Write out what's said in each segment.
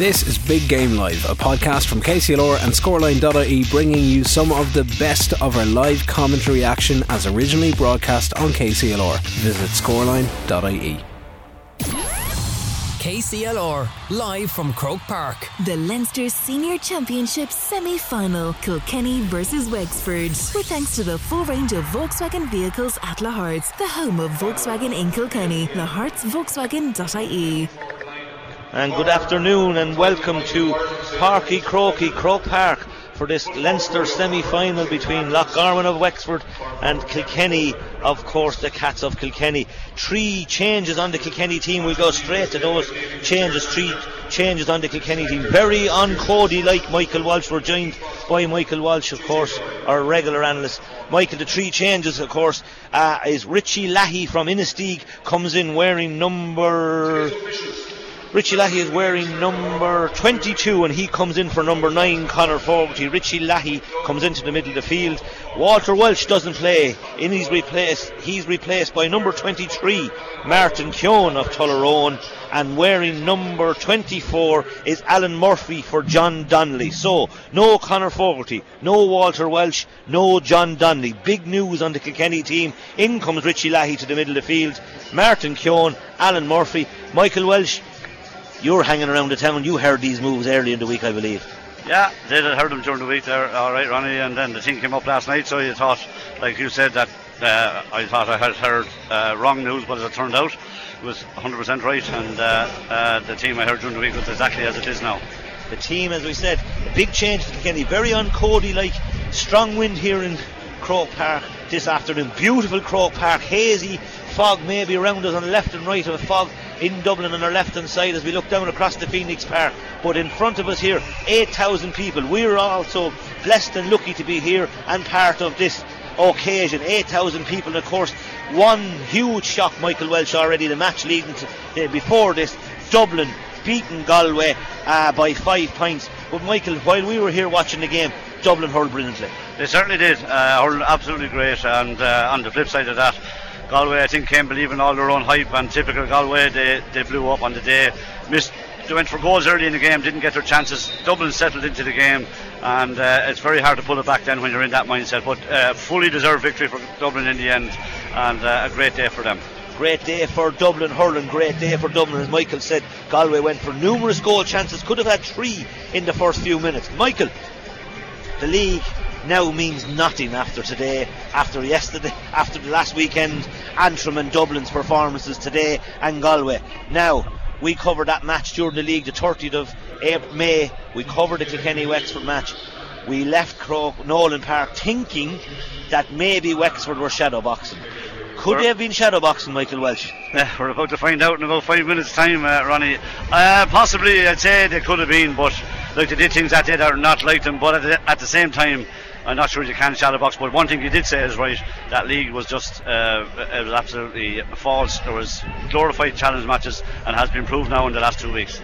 This is Big Game Live, a podcast from KCLR and Scoreline.ie bringing you some of the best of our live commentary action as originally broadcast on KCLR. Visit scoreline.ie. KCLR, live from Croke Park. The Leinster Senior Championship semi final, Kilkenny versus Wexford. With thanks to the full range of Volkswagen vehicles at Lahart's, the home of Volkswagen in Kilkenny, lahartsvolkswagen.ie. And good afternoon and welcome to Parky Croaky, Croke Park for this Leinster semi-final between Loch Garman of Wexford and Kilkenny, of course the Cats of Kilkenny. Three changes on the Kilkenny team. We'll go straight to those changes. Three changes on the Kilkenny team. Very on Cody like Michael Walsh. We're joined by Michael Walsh, of course, our regular analyst. Michael, the three changes, of course, uh, is Richie Leahy from Inistioge comes in wearing number Richie Leahy is wearing number 22 and he comes in for number 9, Conor Fogarty. Richie Leahy comes into the middle of the field. Walter Walsh doesn't play. In his replaced, he's replaced by number 23, Martin Keown of Tullaroan. And wearing number 24 is Alan Murphy for John Donnelly. So, no Conor Fogarty, no Walter Walsh, no John Donnelly. Big news on the Kilkenny team. In comes Richie Leahy to the middle of the field. Martin Keown, Alan Murphy, Michael Walsh, you're hanging around the town. You heard these moves early in the week, I believe. Yeah, did. I heard them during the week there. All right, Ronnie. And then the thing came up last night, so you thought, like you said, that uh, I thought I had heard uh, wrong news, but as it turned out, it was 100% right. And uh, uh, the team I heard during the week was exactly as it is now. The team, as we said, a big change to Kenny. Very on Cody like. Strong wind here in Croke Park this afternoon. Beautiful Croke Park. Hazy fog maybe around us on the left and right of a fog in Dublin on our left hand side as we look down across the Phoenix Park. But in front of us here, 8,000 people. We're also blessed and lucky to be here and part of this occasion. 8,000 people, and of course, one huge shock, Michael Walsh already, the match leading to, uh, before this, Dublin beaten Galway uh, by five points. But Michael, while we were here watching the game, Dublin hurled brilliantly. They certainly did. Uh, hurled absolutely great. And uh, on the flip side of that, Galway, I think, came believing all their own hype, and typical Galway, they, they blew up on the day. Missed, they went for goals early in the game, didn't get their chances. Dublin settled into the game, and uh, it's very hard to pull it back then when you're in that mindset. But uh, fully deserved victory for Dublin in the end, and uh, a great day for them. Great day for Dublin hurling, great day for Dublin. As Michael said, Galway went for numerous goal chances, could have had three in the first few minutes. Michael, the league now means nothing after today, after yesterday, after the last weekend, Antrim and Dublin's performances today and Galway. Now, we covered that match during the league, the 30th of April, May. We covered the Kilkenny Wexford match. We left Croke, Nolan Park thinking that maybe Wexford were shadow boxing. Could we're, they have been shadow boxing, Michael Walsh? Uh, we're about to find out in about five minutes' time, uh, Ronnie. Uh, possibly, I'd say they could have been, but like they did things that day that are not like them. But at the, at the same time, I'm not sure you can shadow box, but one thing you did say is right. That league was just uh, it was absolutely false. There was glorified challenge matches, and has been proved now in the last two weeks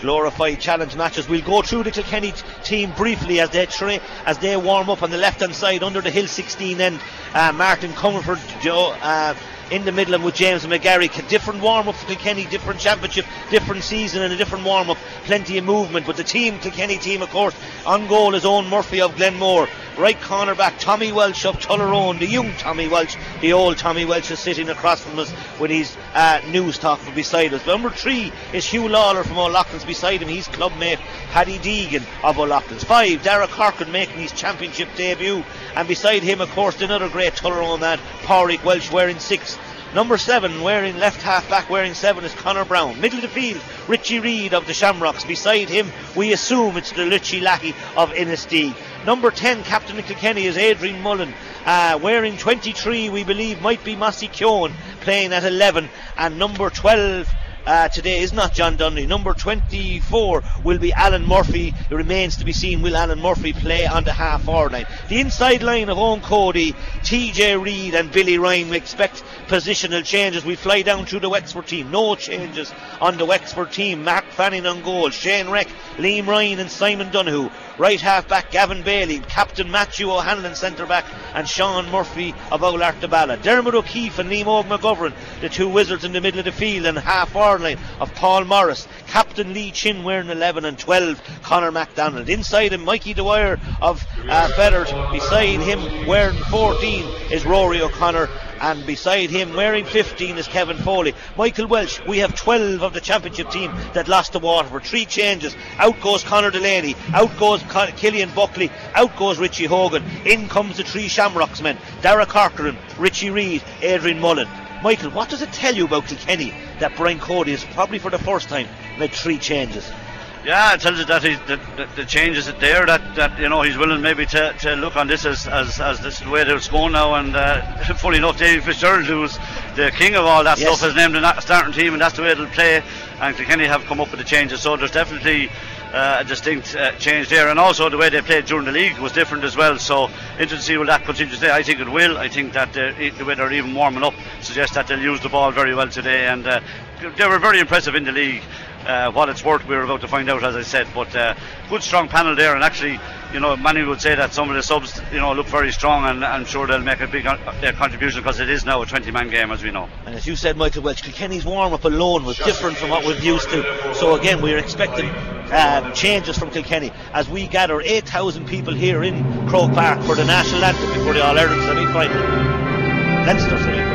glorified challenge matches. We'll go through the Kilkenny t- team briefly as they tra- as they warm up on the left hand side under the Hill 16 end. Uh, Martin Comerford, Joe. Uh, in the middle with James McGarry. Different warm up for Kilkenny, different championship, different season, and a different warm up. Plenty of movement. But the team, Kilkenny team, of course, on goal is Eoin Murphy of Glenmore. Right corner back, Tommy Walsh of Tullaroan, the young Tommy Walsh, the old Tommy Walsh is sitting across from us with his uh, news talk beside us. Number three is Hugh Lawlor from O'Loughlin's beside him, his clubmate Paddy Deegan of O'Loughlin's. Five, Dara Corcoran making his championship debut, and beside him, of course, another great Tullaroan lad, Pádraig Walsh, wearing six. Number seven, wearing left half back, wearing seven is Conor Browne. Middle of the field, Richie Reid of the Shamrocks. Beside him, we assume it's the Richie Leahy of Inistioge. Number 10, captain Kilkenny, is Adrian Mullen. Uh, wearing 23, we believe, might be Mossy Keown, playing at 11. And number 12, uh, today is not John Donnelly. Number 24 will be Alan Murphy. It remains to be seen will Alan Murphy play on the half forward line. The inside line of Eoin Cody, TJ Reid, and Billy Ryan. We expect positional changes. We fly down to the Wexford team. No changes on the Wexford team. Mark Fanning on goal. Shane Reck, Liam Ryan, and Simon Donohoe. Right half back Gavin Bailey, Captain Matthew O'Hanlon centre back, and Sean Murphy of Oulart Dermot O'Keefe and Liam McGovern, the two wizards in the middle of the field, and half forward line of Paul Morris, Captain Lee Chin wearing 11 and 12, Conor McDonald. Inside him, Mikey Dwyer of uh, Feathers. Beside him, wearing 14 is Rory O'Connor and beside him wearing 15 is Kevin Foley. Michael Walsh, we have 12 of the championship team that lost to Waterford. Three changes. Out goes Conor Delaney, out goes Killian Buckley, out goes Richie Hogan. In comes the three Shamrocks men, Dara Corcoran, Richie Reid, Adrian Mullen. Michael, what does it tell you about Kilkenny that Brian Cody has probably for the first time made three changes? Yeah, it tells us that, he, that, that the changes it there. That, that you know he's willing maybe to, to look on this as, as, as this is the way it's going now. And uh, funny enough, David Fitzgerald, who's the king of all that yes. stuff, has named the starting team, and that's the way it'll play. And Kilkenny have come up with the changes, so there's definitely uh, a distinct uh, change there. And also the way they played during the league was different as well. So interesting to see will that continue today. I think it will. I think that uh, the way they're even warming up suggests that they'll use the ball very well today. And uh, they were very impressive in the league. Uh, what it's worth, we're about to find out, as I said. But uh, good, strong panel there, and actually, you know, many would say that some of the subs, you know, look very strong, and I'm sure they'll make a big uh, contribution because it is now a 20-man game, as we know. And as you said, Michael Walsh, Kilkenny's warm-up alone was different from what we're used to. So again, we're expecting uh, changes from Kilkenny as we gather 8,000 people here in Croke Park for the national anthem before the All Ireland semi-final, Leinster semi-final.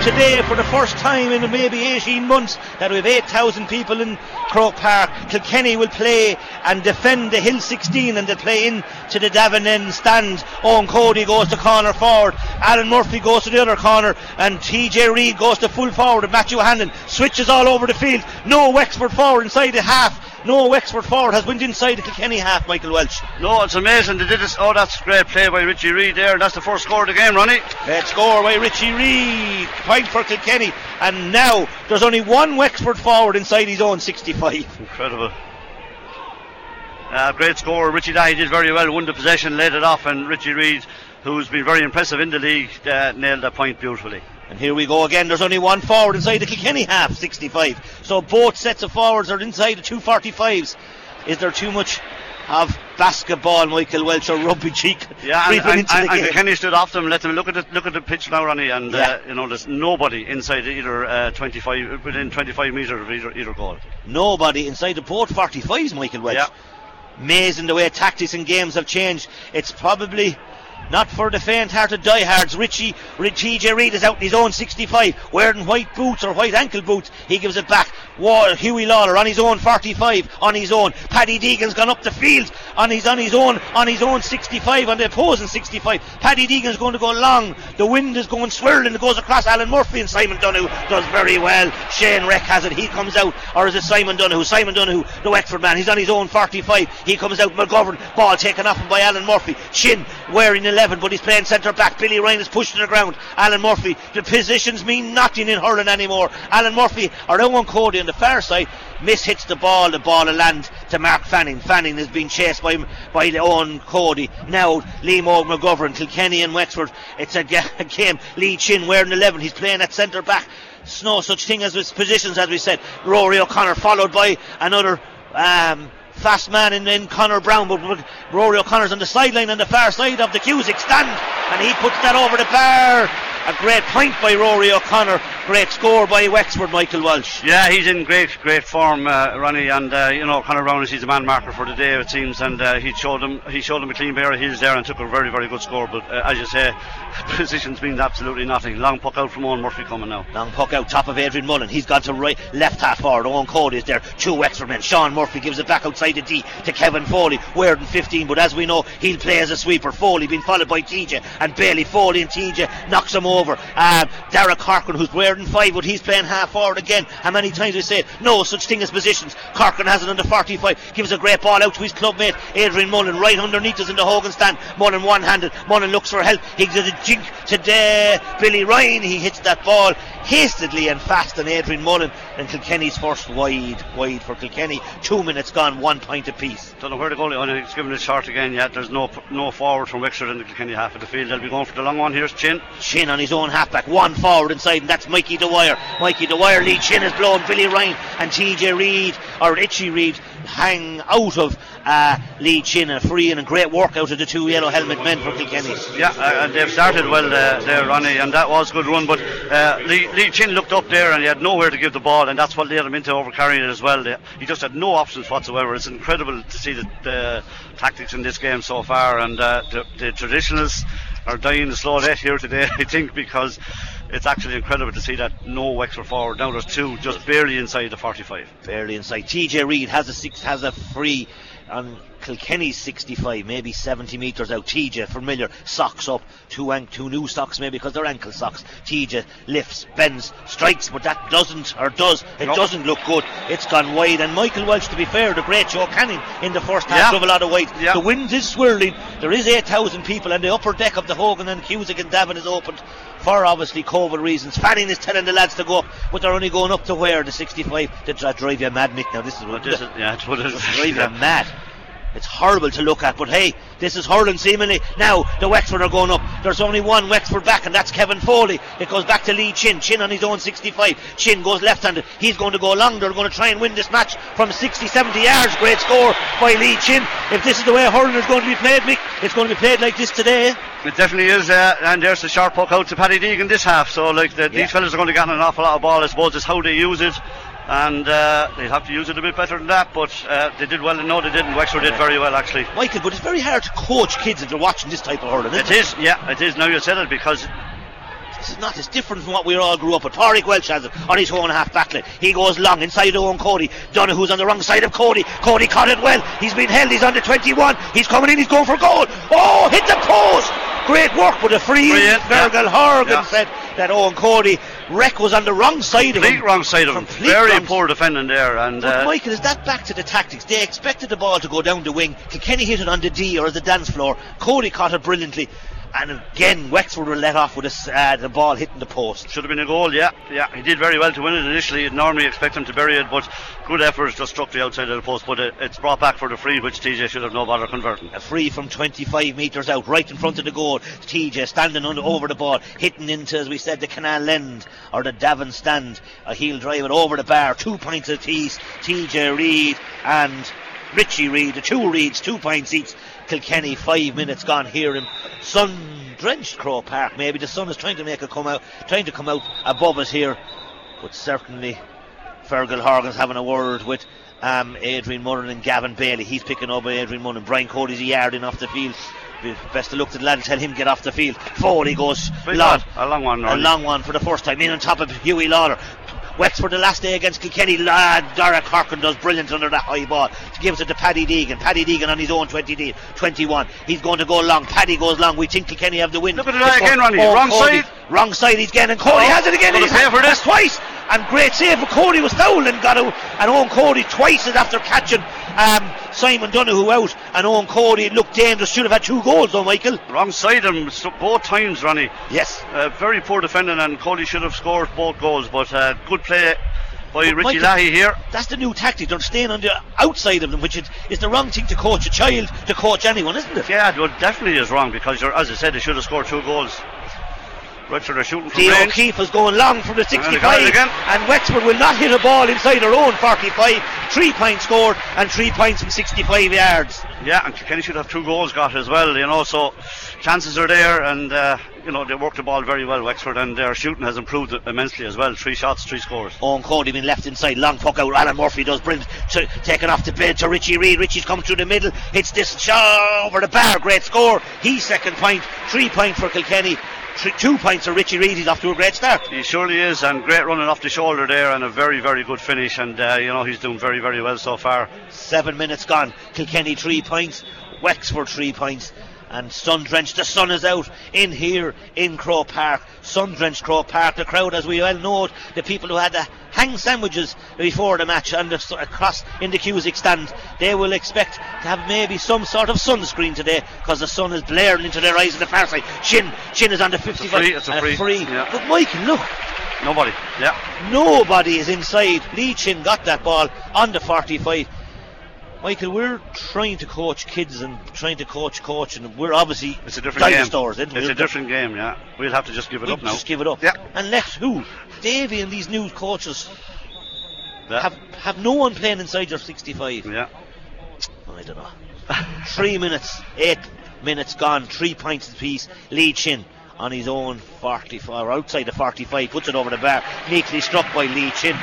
Today for the first time in maybe 18 months that we have 8,000 people in Croke Park. Kilkenny will play and defend the Hill 16 and they play in to the Davin end stand. Eoin Cody goes to corner forward. Alan Murphy goes to the other corner and TJ Reid goes to full forward Matthew Hannon switches all over the field. No Wexford forward inside the half no Wexford forward has went inside the Kilkenny half, Michael Walsh. No, it's amazing. They did this. Oh, that's great play by Richie Reid there. That's the first score of the game, Ronnie. Great score by Richie Reid. Point for Kilkenny. And now there's only one Wexford forward inside his own 65. Incredible. Uh, great score. Richie Dahy did very well, won the possession, laid it off, and Richie Reid, who's been very impressive in the league, uh, nailed that point beautifully. And here we go again. There's only one forward inside the Kilkenny half, 65. So both sets of forwards are inside the 245s. Is there too much of basketball, Michael Walsh, or rugby cheek? Yeah, and, and, and, and Kilkenny stood off them. Let them look at the look at the pitch now, Ronnie, and uh, yeah. uh, you know there's nobody inside either uh, 25 within 25 metres of either, either goal. Nobody inside the both 45s, Michael Walsh. Yeah. Amazing the way tactics and games have changed. It's probably not for the faint-hearted diehards. Richie, TJ Reid is out in his own 65, wearing white boots or white ankle boots. He gives it back. Wall, Hughie Lawlor on his own 45, on his own. Paddy Deegan's gone up the field on his on his own on his own 65 on the opposing 65. Paddy Deegan's going to go long. The wind is going swirling. It goes across Alan Murphy and Simon Donohoe does very well. Shane Reck has it. He comes out, or is it Simon Donohoe? Simon Donohoe, the Wexford man. He's on his own 45. He comes out. McGovern ball taken off him by Alan Murphy. Chin wearing 11, but he's playing centre back. Billy Ryan is pushed to the ground. Alan Murphy. The positions mean nothing in hurling anymore. Alan Murphy or Eoin Cody the far side miss hits the ball. The ball will land to Mark Fanning. Fanning is being chased by by Eoin Cody. Now Liam McGovern, Kilkenny and Wexford. It's a, game. Lee Chin wearing 11. He's playing at centre back. It's no such thing as positions as we said. Rory O'Connor followed by another. Um, fast man in, in Conor Browne, but Rory O'Connor's on the sideline on the far side of the Cusack stand, and he puts that over the bar. A great point by Rory O'Connor. Great score by Wexford, Michael Walsh. Yeah, he's in great, great form, uh, Ronnie, and uh, you know Conor Browne is he's the man marker for the day, it seems, and uh, he showed him he showed him a clean pair of heels there and took a very, very good score. But uh, as you say, positions means absolutely nothing. Long puck out from Eoin Murphy coming now. Long puck out top of Adrian Mullen. He's gone to right, left half forward. Eoin Cody is there. Two Wexford men. Sean Murphy gives it back outside the D to Kevin Foley. Weird 15, but as we know, he'll play as a sweeper. Foley being followed by TJ and Bailey. Foley and TJ knocks him over. Um, Derek Harkin, who's wearing five, but he's playing half forward again. How many times we say no such thing as positions? Corcoran has it under 45, gives a great ball out to his clubmate Adrian Mullen, right underneath us in the Hogan stand. Mullen one handed. Mullen looks for help. He gives a jink to Billy Ryan. He hits that ball hastily and fast on Adrian Mullen. And Kilkenny's first wide, wide for Kilkenny. Two minutes gone, one point apiece. Don't know where to go. Oh, he's given it short again yet. There's no no forward from Wexford in the Kilkenny half of the field. They'll be going for the long one. Here's Chin. Chin on his own halfback, one forward inside, and that's Mikey Dwyer. Mikey Dwyer, Lee Chin is blowing Billy Ryan and TJ Reid, or Itchy Reid, hang out of uh, Lee Chin. A free and a great work out of the two yellow helmet men for Kilkenny. Yeah, uh, and they've started well uh, there, Ronnie, and that was a good run. But uh, Lee, Lee Chin looked up there and he had nowhere to give the ball, and that's what led him into overcarrying it as well. He just had no options whatsoever. It's incredible to see the, the tactics in this game so far, and uh, the, the traditionalists are dying the slow death here today, I think, because it's actually incredible to see that no Wexford forward. Now there's two just barely inside the 45. Barely inside. TJ Reid has a six, has a free on Kilkenny's 65, maybe 70 metres out. TJ, familiar, socks up, two, an- two new socks maybe because they're ankle socks. TJ lifts, bends, strikes, but that doesn't, or does, it No. doesn't look good. It's gone wide. And Michael Walsh, to be fair, the great Joe Canning in the first half Yeah. drove a lot of wide. Yeah. The wind is swirling. There is 8,000 people, and the upper deck of the Hogan and Cusack and Davin is opened for obviously COVID reasons. Fanning is telling the lads to go up, but they're only going up to where? The 65. Did dri- drive you mad, Mick. Now, this is what This is, yeah, it's what it is. drive you mad. It's horrible to look at, but hey, this is hurling seemingly. Now, the Wexford are going up. There's only one Wexford back, and that's Kevin Foley. It goes back to Lee Chin. Chin on his own 65. Chin goes left handed. He's going to go long. They're going to try and win this match from 60, 70 yards. Great score by Lee Chin. If this is the way hurling is going to be played, Mick, it's going to be played like this today. It definitely is, uh, and there's the sharp puck out to Paddy Deegan this half. So, like, the, Yeah. these fellas are going to get an awful lot of ball. I suppose it's how they use it, and uh, they'll have to use it a bit better than that. But uh, they did well, and no, they didn't. Wexford did very well, actually. Michael, but it's very hard to coach kids if they're watching this type of hurling. Isn't It is, yeah, it is. Now you said it because This is not. as different from what we all grew up with. Tariq Welch has it on his own half backline. He goes long inside Eoin Cody. Donohoe's on the wrong side of Cody. Cody caught it well. He's been held. He's on the 21. He's coming in. He's going for goal. Oh, hit the post. Great work with a free. Brilliant, yeah. Fergal Horgan Yeah. said that Eoin Cody. Reck was on the wrong side of him. wrong side of him. Complete Very poor defending there, and but uh, Michael, is that back to the tactics? They expected the ball to go down the wing. Kilkenny hit it on the D or the dance floor. Cody caught it brilliantly. And again, Wexford were let off with this, uh, the ball hitting the post. should have been a goal. Yeah, yeah, he did very well to win it initially. You'd normally expect him to bury it, but good effort just struck the outside of the post. But it, it's brought back for the free, which TJ should have no bother converting. A free from 25 metres out, right in front of the goal. TJ standing under, over the ball, hitting into, as we said, the canal end or the Davin stand. Uh, he'll drive it over the bar. Two points apiece. TJ Reid and Richie Reid, the two Reids, two points each. Kilkenny, five minutes gone here in sun drenched Croke Park. Maybe the sun is trying to make it come out, trying to come out above us here. But certainly, Fergal Horgan's having a word with um, Adrian Mullen and Gavin Bailey. He's picking up Adrian Mullen. Brian Cody's a yard in off the field. Best of luck to the lad and tell him get off the field. Forward he goes long. a long one, A long one for the first time. In on top of Huey Lawlor. Wexford the last day against Kilkenny. Lad Derek Harkin does brilliant under that high ball. to Gives it to Paddy Deegan. Paddy Deegan on his own 20, 21. He's going to go long. Paddy goes long. We think Kilkenny have the win. Look at it again, Ronnie. Wrong Cody. side. Wrong side he's getting. And Cody Oh, has it again. he's pay for this. twice. And great save for Cody was fouled and got out. And Eoin Cody twice is after catching um, Simon Donohoe out. And Eoin Cody looked dangerous. Should have had two goals though, Michael. Wrong side of him both times, Ronnie. Yes. Uh, very poor defending, and Cody should have scored both goals, but uh, good play by But Richie Leahy here. That's the new tactic. They're staying on the outside of them, which is, is the wrong thing to coach a child, to coach anyone, isn't it? Yeah, well, definitely is wrong because, you're, as I said, they should have scored two goals. Richard are shooting from range. O'Keefe is going long from the 65, it again. and Wexford will not hit a ball inside their own 45. three points scored and three points from 65 yards. Yeah, and Kilkenny should have two goals got as well, you know, so chances are there, and, uh, you know, they work the ball very well, Wexford, and their shooting has improved immensely as well. Three shots, three scores. Eoin Cody been left inside, long puck out. Alan Murphy does brilliant, to, taken off the bed to Richie Reid. Richie's come through the middle, hits this shot over the bar, great score. He's second point, three points for Kilkenny. Two points for Richie Reid. He's off to a great start. He surely is, and great running off the shoulder there, and a very, very good finish. And uh, you know he's doing very, very well so far. Seven minutes gone. Kilkenny three points. Wexford three points. And sun drenched, the sun is out in here in Croke Park. Sun drenched Croke Park. The crowd, as we well know, the people who had the hang sandwiches before the match and across in the Cusack stand, they will expect to have maybe some sort of sunscreen today because the sun is blaring into their eyes on the far side. Chin, Chin is on the 55. It's a free. It's a free. free. Yeah. But Michael, look. Nobody. Yeah. Nobody is inside. Lee Chin got that ball on the 45. Michael, we're trying to coach kids and trying to coach coach, and we're obviously it's a different game. It's we? a different game, yeah. We'll have to just give it we'll up now. Just give it up. Yeah. And let who? Davy and these new coaches yeah. have have no one playing inside their 65. Yeah. I don't know. three minutes, eight minutes gone, three points apiece. Lee Chin on his own 45, or outside the 45, puts it over the bar. Neatly struck by Lee Chin.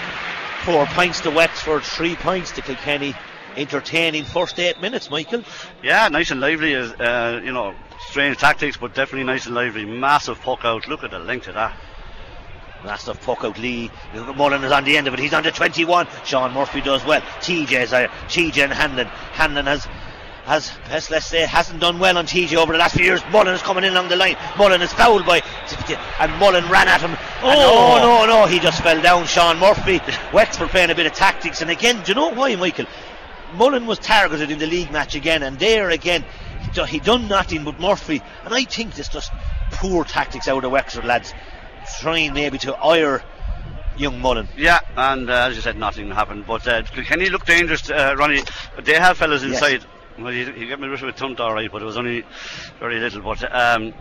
Four points to Wexford, three points to Kilkenny entertaining first eight minutes, Michael. Yeah, nice and lively. Uh, you know, strange tactics, but definitely nice and lively. Massive puck out. Look at the length of that. Massive puck out Lee. Mullen is on the end of it. He's under 21. Sean Murphy does well. TJ's there. TJ and Hanlon. Hanlon has has, let's say, hasn't done well on TJ over the last few years. Mullen is coming in along the line. Mullen is fouled by, and Mullen ran at him. Oh, no, no, no, he just fell down. Sean Murphy. Wexford playing a bit of tactics, and again, do you know why, Michael? Mullen was targeted in the league match again, and there again, he done nothing but Murphy. And I think it's just poor tactics out of Wexford lads, trying maybe to ire young Mullen. Yeah, and uh, as you said, nothing happened. But uh, can he look dangerous, uh, Ronnie? They have fellas inside. Yes. Well, he, he got me of a tunt all right, but it was only very little. But um,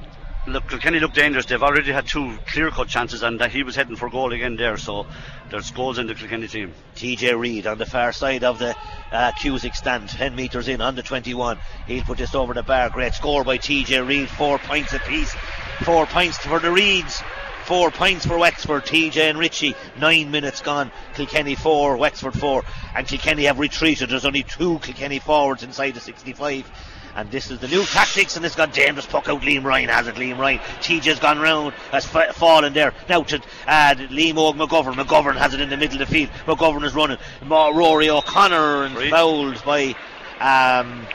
look, Kenny looked dangerous. They've already had two clear-cut chances, and uh, he was heading for goal again there. So there's goals in the Kilkenny team. TJ Reid on the far side of the uh, Cusack stand, 10 metres in on the 21. He'll put this over the bar. Great score by TJ Reid, four points apiece. Four points for the Reids. Four points for Wexford, TJ and Ritchie. Nine minutes gone. Kilkenny four, Wexford four. And Kilkenny have retreated. There's only two Kilkenny forwards inside the 65. And this is the new tactics, and it's got dangerous puck out. Liam Ryan has it. Liam Ryan. TJ's gone round, has fa- fallen there. Now to uh, Liam Og McGovern. McGovern has it in the middle of the field. McGovern is running. Rory O'Connor and fouled by. Um,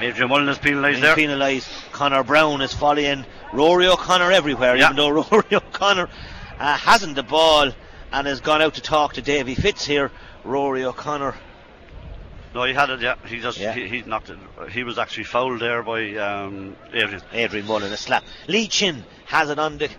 Adrian Mullen is penalised there. penalised. Conor Browne is following Rory O'Connor everywhere, Yeah. even though Rory O'Connor uh, hasn't the ball and has gone out to talk to Davy Fitz here. Rory O'Connor. No, he had it. Yeah, he just Yeah. he, he knocked it. He was actually fouled there by um, Adrian. Adrian Mullen a slap. Lee Chin has it on the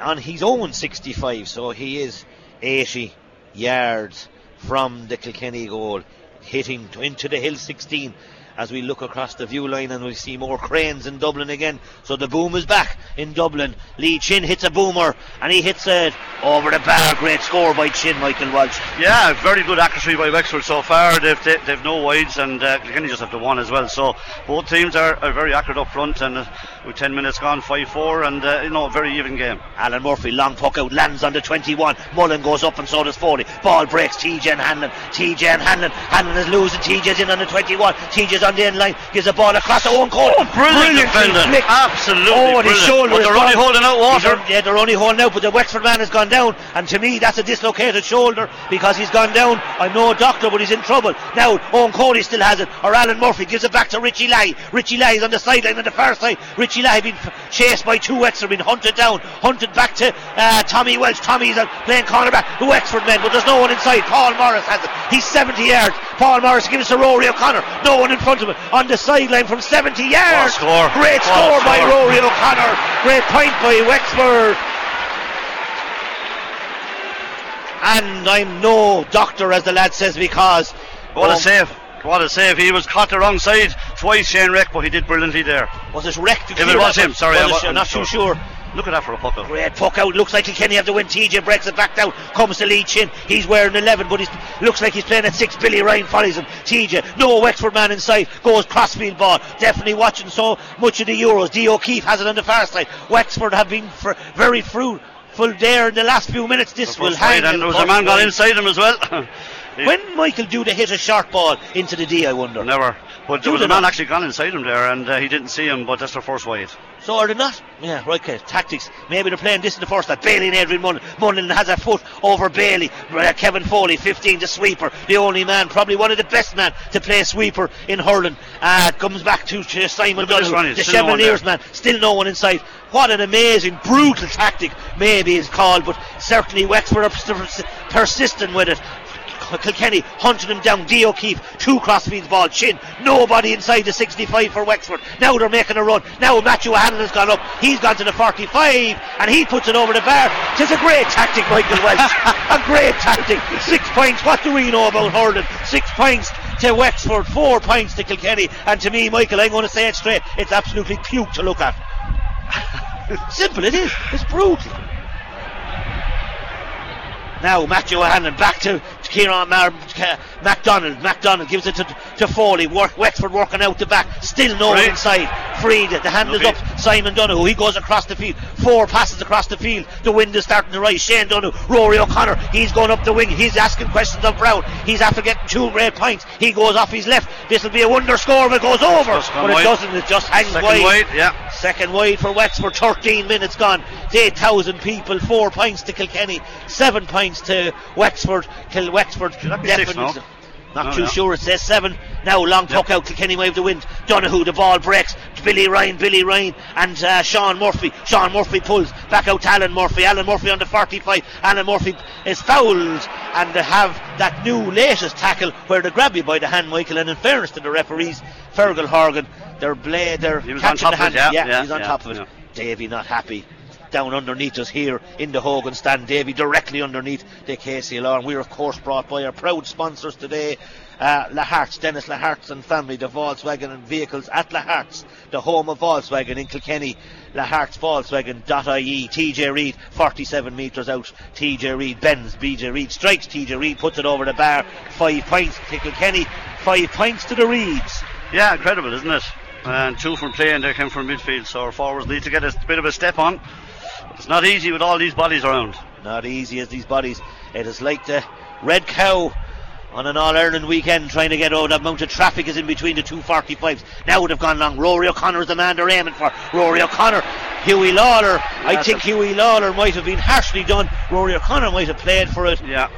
on his own 65, so he is 80 yards from the Kilkenny goal, hitting into the hill 16. As we look across the view line and we see more cranes in Dublin again. So the boom is back in Dublin. Lee Chin hits a boomer and he hits it over the bar. Great score by Chin, Michael Walsh. Yeah, very good accuracy by Wexford so far. They've they, they've no wides and uh, Kilkenny just have the one as well. So both teams are, are very accurate up front and uh, with 10 minutes gone, 5-4 and uh, you know a very even game. Alan Murphy, long puck out, lands on the 21. Mullen goes up and so does Foley. Ball breaks, TJ and Hanlon. TJ and Hanlon. Hanlon is losing. TJ's in on the 21. TJ's on the end line. Gives a ball across the own goal. Oh, brilliant defending. flick. Absolutely Oh, his brilliant. shoulder But they're only holding out water. On- yeah, they're only holding out, but the Wexford man has gone down. And to me, that's a dislocated shoulder because he's gone down. I'm no doctor, but he's in trouble. Now, Eoin Cody still has it, or Alan Murphy gives it back to Richie Lai. Richie Lai is on the sideline on the far side. Richie Lai being f- chased by two Wexford, been hunted down, hunted back to uh, Tommy Walsh. Tommy's uh, playing cornerback. The Wexford men, but there's no one inside. Paul Morris has it. He's 70 yards. Paul Morris gives it to Rory O'Connor. No one in front of him on the sideline from 70 yards. score. Great a score by. Rory O'Connor. Great point by Wexford. And I'm no doctor, as the lad says, because. What Oh, a save. What a save. He was caught the wrong side twice, Shane Reck, but he did brilliantly there. Was it wrecked? If it was him, sorry, was I'm, not sure. too sure. Look at that for a puck out. Great puck out. Looks like Kilkenny have to win. TJ breaks it back down. Comes to Lee Chin. He's wearing 11, but he looks like he's playing at 6. Billy Ryan follows him. TJ, no Wexford man inside. Goes crossfield ball. Definitely watching so much of the Euros. D. O'Keefe has it on the far side. Wexford have been fr- very fruitful there in the last few minutes. This will hang. and there was a man gone inside him as well. When Michael Duda hit a short ball into the D, I wonder. Never. But there was a man actually gone inside him there, and uh, he didn't see him. But that's their first wide. So are they not? Yeah, right, okay. Tactics. Maybe they're playing this in the first. That Bailey and Adrian Mullen. Mullen has a foot over Bailey. Uh, Kevin Foley, 15, the sweeper. The only man, probably one of the best men to play sweeper in hurling. Uh, comes back to, Simon Look at this Donohoe, running, the no Chevaliers there. man. Still no one inside. What an amazing, brutal tactic, maybe is called, but certainly Wexford are pers- persistent with it. Kilkenny hunting him down. D. O'Keefe, two crossfields ball, chin. Nobody inside the 65 for Wexford. Now they're making a run. Now Matthew Hannon has gone up. He's gone to the 45 and he puts it over the bar. Tis a great tactic, Michael Walsh. a great tactic. Six points. What do we know about hurling? Six points to Wexford, four points to Kilkenny. And to me, Michael, I'm going to say it straight. It's absolutely puke to look at. Simple it is. It's brutal. Now Matthew Hannon back to Kieran Mar- K- MacDonald. MacDonald gives it to, to Foley. Work, Wexford working out the back. Still no one inside. Freed. The hand is up. Simon Donohoe. He goes across the field. Four passes across the field. The wind is starting to rise. Shane Donohoe. Rory O'Connor. He's going up the wing. He's asking questions of Brown. He's after getting two great points. He goes off his left. This will be a wonder score if it goes over. But it wide. doesn't. It just hangs Second wide. wide, yeah. Second wide for Wexford, 13 minutes gone. 8,000 people, 4 points to Kilkenny, 7 points to Wexford. Kill Wexford, six Not No, too no. sure, it says 7. Now, long tuck out, Kilkenny wave the wind. Donohoe, the ball breaks. Billy Ryan, Billy Ryan, and uh, Sean Murphy. Sean Murphy pulls back out to Alan Murphy. Alan Murphy on the 45. Alan Murphy is fouled, and they have that new latest tackle where they grab you by the hand, Michael. And in fairness to the referees, Fergal Horgan, they're blade, they're He was on catching top the of hand. it, yeah, yeah, he's on yeah, top of it. yeah. Davy not happy. Down underneath us here in the Hogan stand. Davy directly underneath the Casey And We're, of course, brought by our proud sponsors today. Uh, Lahart's, Dennis Lahart's and family, the Volkswagen and vehicles at Lahart's, the home of Volkswagen in Kilkenny. Lahart's Volkswagen.ie. TJ Reid, 47 metres out. TJ Reid bends. TJ Reid strikes. TJ Reid puts it over the bar. Five points to Kilkenny. Five points to the Reids. Yeah, incredible, isn't it? And two from play and they came from midfield, so our forwards need to get a bit of a step on. It's not easy with all these bodies around. Not easy as these bodies. It is like the red cow on an All Ireland weekend trying to get over that amount of traffic is in between the two 45s. Now would have gone long. Rory O'Connor is the man they're aiming for. Rory O'Connor, Huey Lawlor. I think Huey Lawlor might have been harshly done. Rory O'Connor might have played for it. Yeah,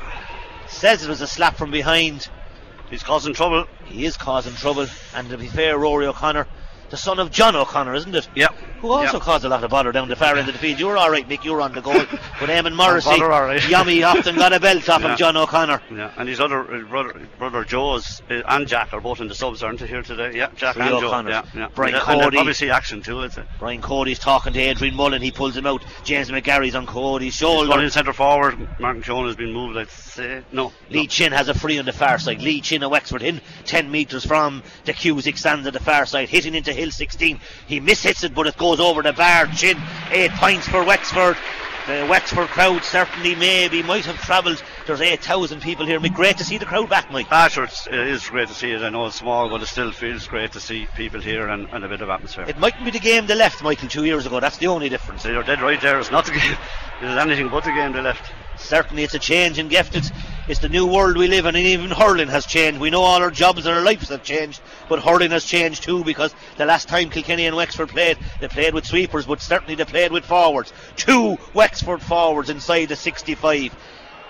Says it was a slap from behind. he's causing trouble. He is causing trouble. And to be fair, Rory O'Connor, the son of John O'Connor, isn't it? Yeah. Who also yeah. caused a lot of bother down the far end of the field. You were all right, Mick. You were on the goal. But Eamon Morrissey, right. Yummy often got a belt off Yeah. him, John O'Connor. Yeah, and his other uh, brother, brother Joe's uh, and Jack are both in the subs, aren't they here today? Yeah, Jack Three and Joe. Yeah, yeah. Brian and, and Cody. probably see action too. It's Brian Cody's talking to Adrian Mullen. He pulls him out. James McGarry's on Cody's shoulder. in centre forward. Martin Jones has been moved. I'd say no. Lee Chin has a free on the far side. Lee Chin of Wexford in 10 metres from the Cusack stands at the far side, hitting into Hill 16. He mishits it, but it goes over the bar. Chin, 8 points for Wexford. The Wexford crowd certainly maybe might have travelled. There's 8,000 people here. Be great to see the crowd back, Mike. Ah, sure, it's, it is great to see it. I know it's small, but it still feels great to see people here and, and a bit of atmosphere. It mightn't be the game they left, Michael, two years ago. That's the only difference. You're dead right there. It's not the game. It is anything but the game they left. Certainly, it's a change in gift. It's, the new world we live in, and even hurling has changed. We know all our jobs and our lives have changed, but hurling has changed too because the last time Kilkenny and Wexford played, they played with sweepers, but certainly they played with forwards. Two Wexford forwards inside the 65,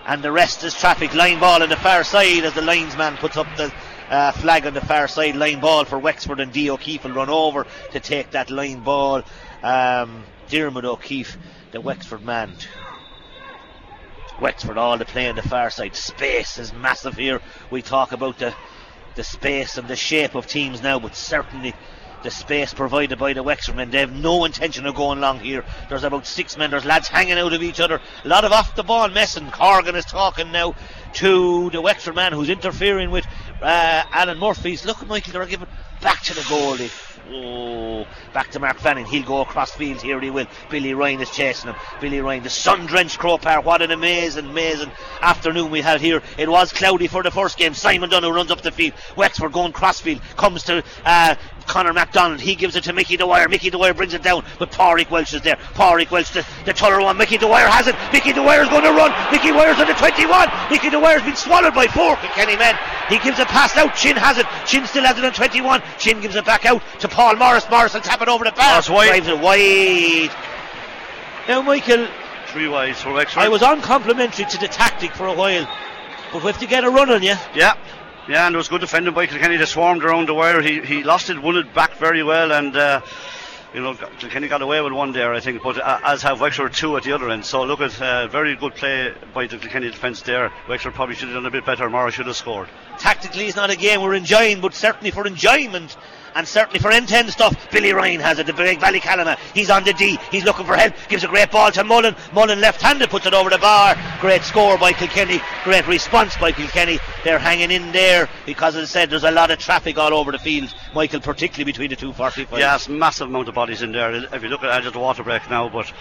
and the rest is traffic. Line ball on the far side as the linesman puts up the uh, flag on the far side. Line ball for Wexford, and D. O'Keefe will run over to take that line ball. Um, Dermot O'Keefe, the Wexford man, Wexford all to play on the far side. Space is massive here. We talk about the the space and the shape of teams now, but certainly the space provided by the Wexford men. They have no intention of going long here. There's about six men. There's lads hanging out of each other. A lot of off the ball messing. Corgan is talking now to the Wexford man who's interfering with uh, Alan Murphy's. Look, at Michael, they're giving back to the goalie. Oh, back to Mark Fanning. He'll go across field here. He will. Billy Ryan is chasing him. Billy Ryan, the sun-drenched Croke Park. What an amazing, amazing afternoon we had here. It was cloudy for the first game. Simon Dunn runs up the field. Wexford going crossfield comes to uh, Conor McDonald. He gives it to Mickey Dwyer. Mickey Dwyer brings it down, but Pádraig Walsh is there. Pádraig Walsh, the, the taller one. Mickey Dwyer has it. Mickey Dwyer's going to run. Mickey Dwyer's on the 21. Mickey Dwyer's been swallowed by four Kenny men. He gives a pass out. Chin has it. Chin still has it on 21. Chin gives it back out to Paul Morris. Morris will tap it over the bar. That's wide. Drives it wide. Now, Michael, Three wides for Wexford. I was uncomplimentary to the tactic for a while, but we have to get a run on you. Yeah. Yeah, and it was good defending by Kilkenny. They swarmed around the wire. He he lost it, won it back very well, and uh, you know Kilkenny got away with one there, I think. But uh, as have Wexford two at the other end. So look at uh, very good play by the Kilkenny defence there. Wexford probably should have done a bit better. Morris should have scored. Tactically, it's not a game we're enjoying, but certainly for enjoyment and certainly for end to end stuff, Billy Ryan has it. The big Ballycallan man. He's on the D. He's looking for help. Gives a great ball to Mullen. Mullen left handed puts it over the bar. Great score by Kilkenny. Great response by Kilkenny. They're hanging in there because, as I said, there's a lot of traffic all over the field, Michael, particularly between the two 45. Yes, massive amount of bodies in there. If you look at it, just a water break now, but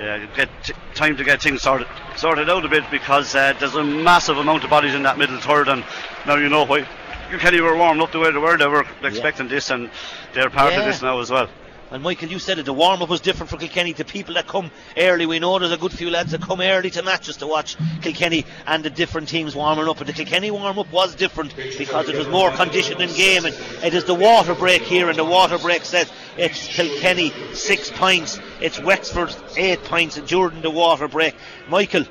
yeah, get t- time to get things sorted sorted out a bit because uh, there's a massive amount of bodies in that middle third, and now you know why. Kilkenny were warmed up the way they were. They were expecting this, and they're part Yeah. of this now as well. And Michael, you said it, the warm up was different for Kilkenny. The people that come early, we know there's a good few lads that come early to matches to watch Kilkenny and the different teams warming up. But the Kilkenny warm up was different because it was more conditioned in game. And it is the water break here, and the water break says it's Kilkenny six points, it's Wexford eight points, and during the water break, Michael.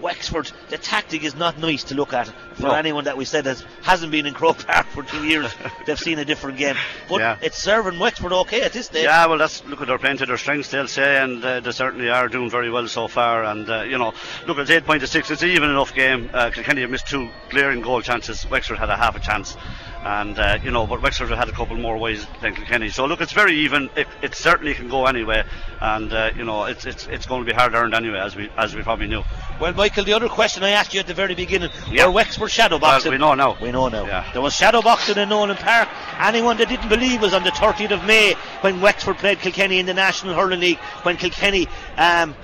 Wexford, the tactic is not nice to look at for No. anyone that we said has, hasn't been in Croke Park for two years. They've seen a different game, but Yeah. it's serving Wexford okay at this stage. Yeah, well, that's look at they're playing to their strengths, they'll say, and uh, they certainly are doing very well so far. And uh, you know, look, it's eight point to six. It's an even enough game. Uh, Kilkenny have missed two glaring goal chances. Wexford had a half a chance, and uh, you know, but Wexford had a couple more ways than Kilkenny. So look, it's very even. It, it certainly can go anyway, and uh, you know, it's it's it's going to be hard earned anyway, as we as we probably knew. Well, Michael, the other question I asked you at the very beginning Yeah. were Wexford shadow boxing. we know now. We know now. Yeah. There was shadow boxing in Nolan Park. Anyone that didn't believe was on the 30th of May when Wexford played Kilkenny in the National Hurling League, when Kilkenny um,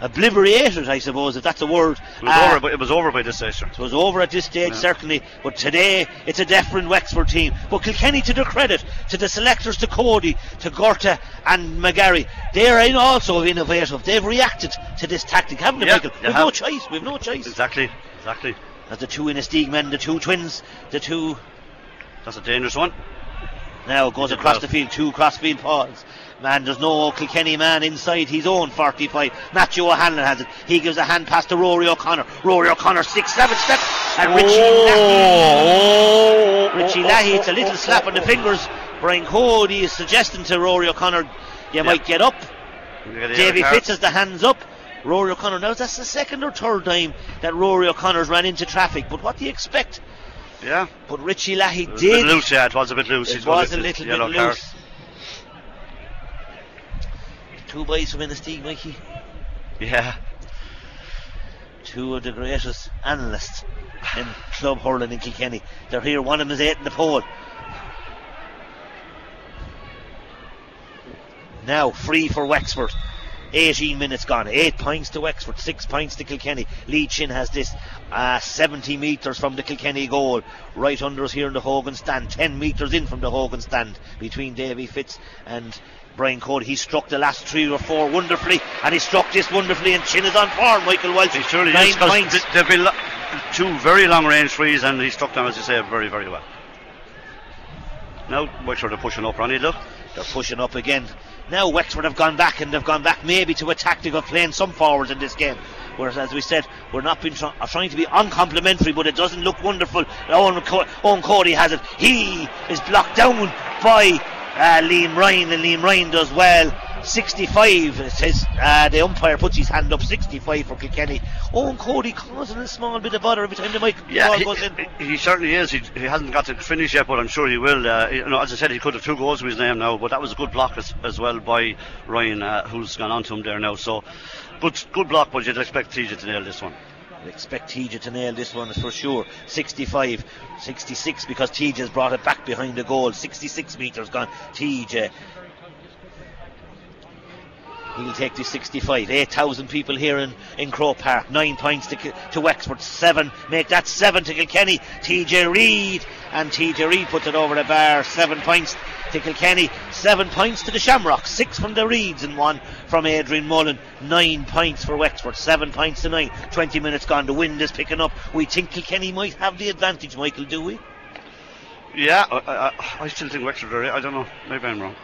obliterated, I suppose, if that's a word. It was, uh, over, but it was over by this stage. it was over at this stage, certainly, but today it's a different Wexford team. But Kilkenny, to their credit, to the selectors, to Cody, to Gorta and McGarry, they're in also innovative. They've reacted to this tactic, haven't they, Yeah, Michael? We've no choice. We've no choice. Exactly, exactly. As the two Inistioge men, the two twins, the two. That's a dangerous one. Now it goes across well. the field, two crossfield paws. Man, there's no Kilkenny man inside his own 45. Matthew O'Hanlon has it. He gives a hand pass to Rory O'Connor. Rory O'Connor, six, seven steps. And Richie Oh, Leahy. Richie Leahy, it's a little slap on the fingers. Brian Cody is suggesting to Rory O'Connor, you might get up. Davy Fitz has the hands up. Rory O'Connor. Now that's the second or third time that Rory O'Connor's ran into traffic. But what do you expect? Yeah, But Richie Leahy it was a bit did. loose. Yeah, it was a bit loose. It He's was a little bit yellow card. loose. Two boys from Inistioge, Mikey. Yeah. Two of the greatest analysts in club hurling in Kilkenny. They're here. One of them is eight in the pole. Now free for Wexford. 18 minutes gone. 8 points to Wexford, 6 points to Kilkenny. Lee Chin has this uh, 70 metres from the Kilkenny goal. Right under us here in the Hogan stand. 10 metres in from the Hogan stand between Davy Fitz and Brian Cody. He struck the last three or four wonderfully, and he struck this wonderfully, and Chin is on form. Michael Walsh. He surely Nine is, points. th- they've been lo- two very long range threes, and he struck them, as you say, very, very well. Now, Wexford are pushing up, Ronnie, look. They're pushing up again. Now Wexford have gone back and they've gone back maybe to a tactic of playing some forwards in this game. Whereas, as we said, we're not trying to be uncomplimentary, but it doesn't look wonderful. Owen, Co- Eoin Cody has it. He is blocked down by uh, Liam Ryan, and Liam Ryan does well. 65, it says uh, the umpire puts his hand up. 65 for Kilkenny. Eoin Cody causing a small bit of bother every time the mic Yeah, ball he, goes in. he certainly is. He, he hasn't got to finish yet, but I'm sure he will. Uh, you know, as I said, he could have two goals with his name now, but that was a good block as, as well by Ryan, uh, who's gone on to him there now. So, good good block, but you'd expect TJ to nail this one. I expect TJ to nail this one for sure. 65, 66 because TJ has brought it back behind the goal. 66 metres gone. TJ He'll take the 65. 8,000 people here in, in Croke Park. Nine points to, to Wexford. Seven. Make that seven to Kilkenny. TJ Reid. And TJ Reid puts it over the bar. Seven points to Kilkenny. Seven points to the Shamrocks. Six from the Reids and one from Adrian Mullen. Nine points for Wexford. Seven points to nine. 20 minutes gone. The wind is picking up. We think Kilkenny might have the advantage, Michael, do we? Yeah, I, I, I still think Wexford are. I don't know. Maybe I'm wrong.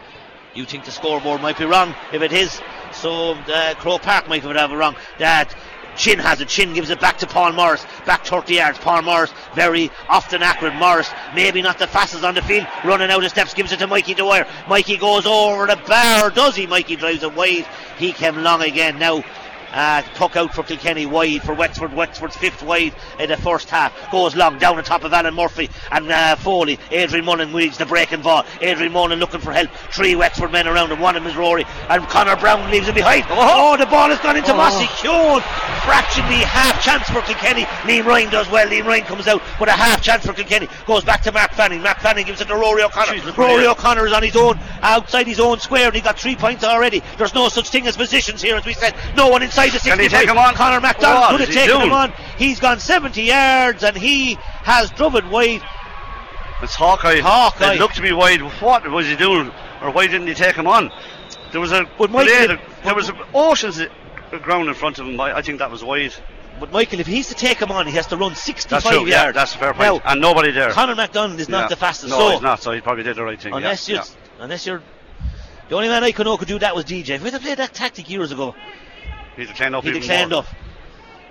You think the scoreboard might be wrong if it is. So uh, Croke Park might have it wrong. That Chin has it. Chin gives it back to Paul Morris. Back 30 yards. Paul Morris very often accurate. Morris maybe not the fastest on the field. Running out of steps gives it to Mikey Dwyer. Mikey goes over the bar. Does he? Mikey drives it wide. He came long again. Now uh, puck out for Kilkenny wide for Wexford. Wexford's fifth wide in the first half. Goes long down on top of Alan Murphy and uh, Foley. Adrian Mullen leads the breaking ball. Adrian Mullen looking for help. Three Wexford men around him. One of them is Rory. And Conor Browne leaves him behind. Oh, oh the ball has gone into oh. Mossy. Fractionally half chance for Kilkenny. Liam Ryan does well. Liam Ryan comes out with a half chance for Kilkenny. Goes back to Mark Fanning. Mark Fanning gives it to Rory O'Connor. Jeez, Rory O'Connor is on his own, outside his own square, and he got three points already. There's no such thing as positions here, as we said. No one inside the 65 on? Conor McDonald could have taken him on. He's gone 70 yards and he has driven wide. It's Hawkeye. Hawkeye. It looked to be wide. What was he doing? Or why didn't he take him on? There was a but Michael, there was oceans of ground in front of him. I, I think that was wide. But Michael, if he's to take him on, he has to run 65 that's yards. Yeah, that's a fair point. Now, and nobody there. Conor McDonald is yeah. not the fastest. No, so he's not. So he probably did the right thing. Unless yeah. you're, unless you're, the only man I could know could do that was DJ. If we had played that tactic years ago, he'd have cleaned up. He'd have.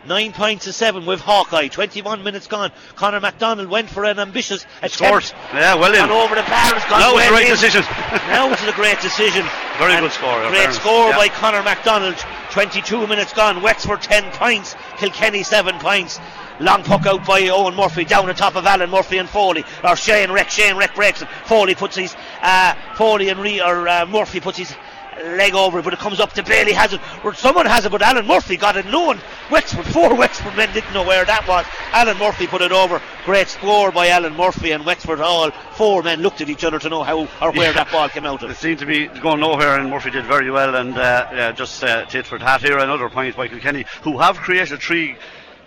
Nine points to seven with Hawkeye. 21 minutes gone. Conor McDonald went for an ambitious attempt. Yeah, well in. And over the bar has gone Now well it's a great in. decision. now it's a great decision. Very and good score. Great score yeah. by Conor McDonald. 22 minutes gone. Wexford 10 points. Kilkenny 7 points. Long puck out by Eoin Murphy down the top of Alan Murphy and Foley. Or Shane Reck. Shane Reck breaks it. Foley puts his uh, Foley and Re- or uh, Murphy puts his leg over it, but it comes up to Bailey has it, or someone has it, but Alan Murphy got it low, and Wexford, four Wexford men didn't know where that was. Alan Murphy put it over. Great score by Alan Murphy and Wexford. All four men looked at each other to know how or where yeah. that ball came out of. It seemed to be going nowhere, and Murphy did very well, and uh, yeah, just uh, tit for tat here. Another point by Kilkenny, who have created three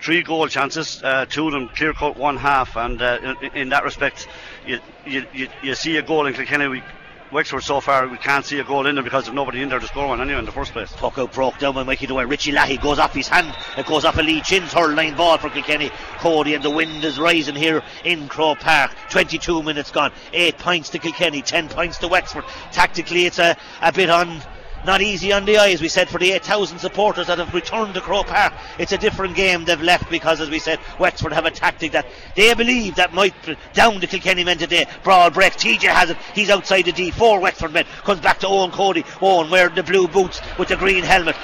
three goal chances, uh, two of them clear cut one half, and uh, in, in, that respect, you, you, you, you see a goal in Kilkenny. We, Wexford so far we can't see a goal in there because of nobody in there to score one anyway in the first place. Puck out broke down by Mikey Dwyer. Richie Leahy goes off his hand. It goes off a Lee Chin's hurl line ball for Kilkenny. Cody and the wind is rising here in Croke Park. 22 minutes gone. 8 points to Kilkenny, 10 points to Wexford. Tactically it's a, a bit on not easy on the eyes, we said, for the 8,000 supporters that have returned to Croke Park. It's a different game they've left because, as we said, Wexford have a tactic that they believe that might down the Kilkenny men today. Brawl break. TJ has it. He's outside the D. Four Wexford men. Comes back to Eoin Cody. Eoin wearing the blue boots with the green helmet.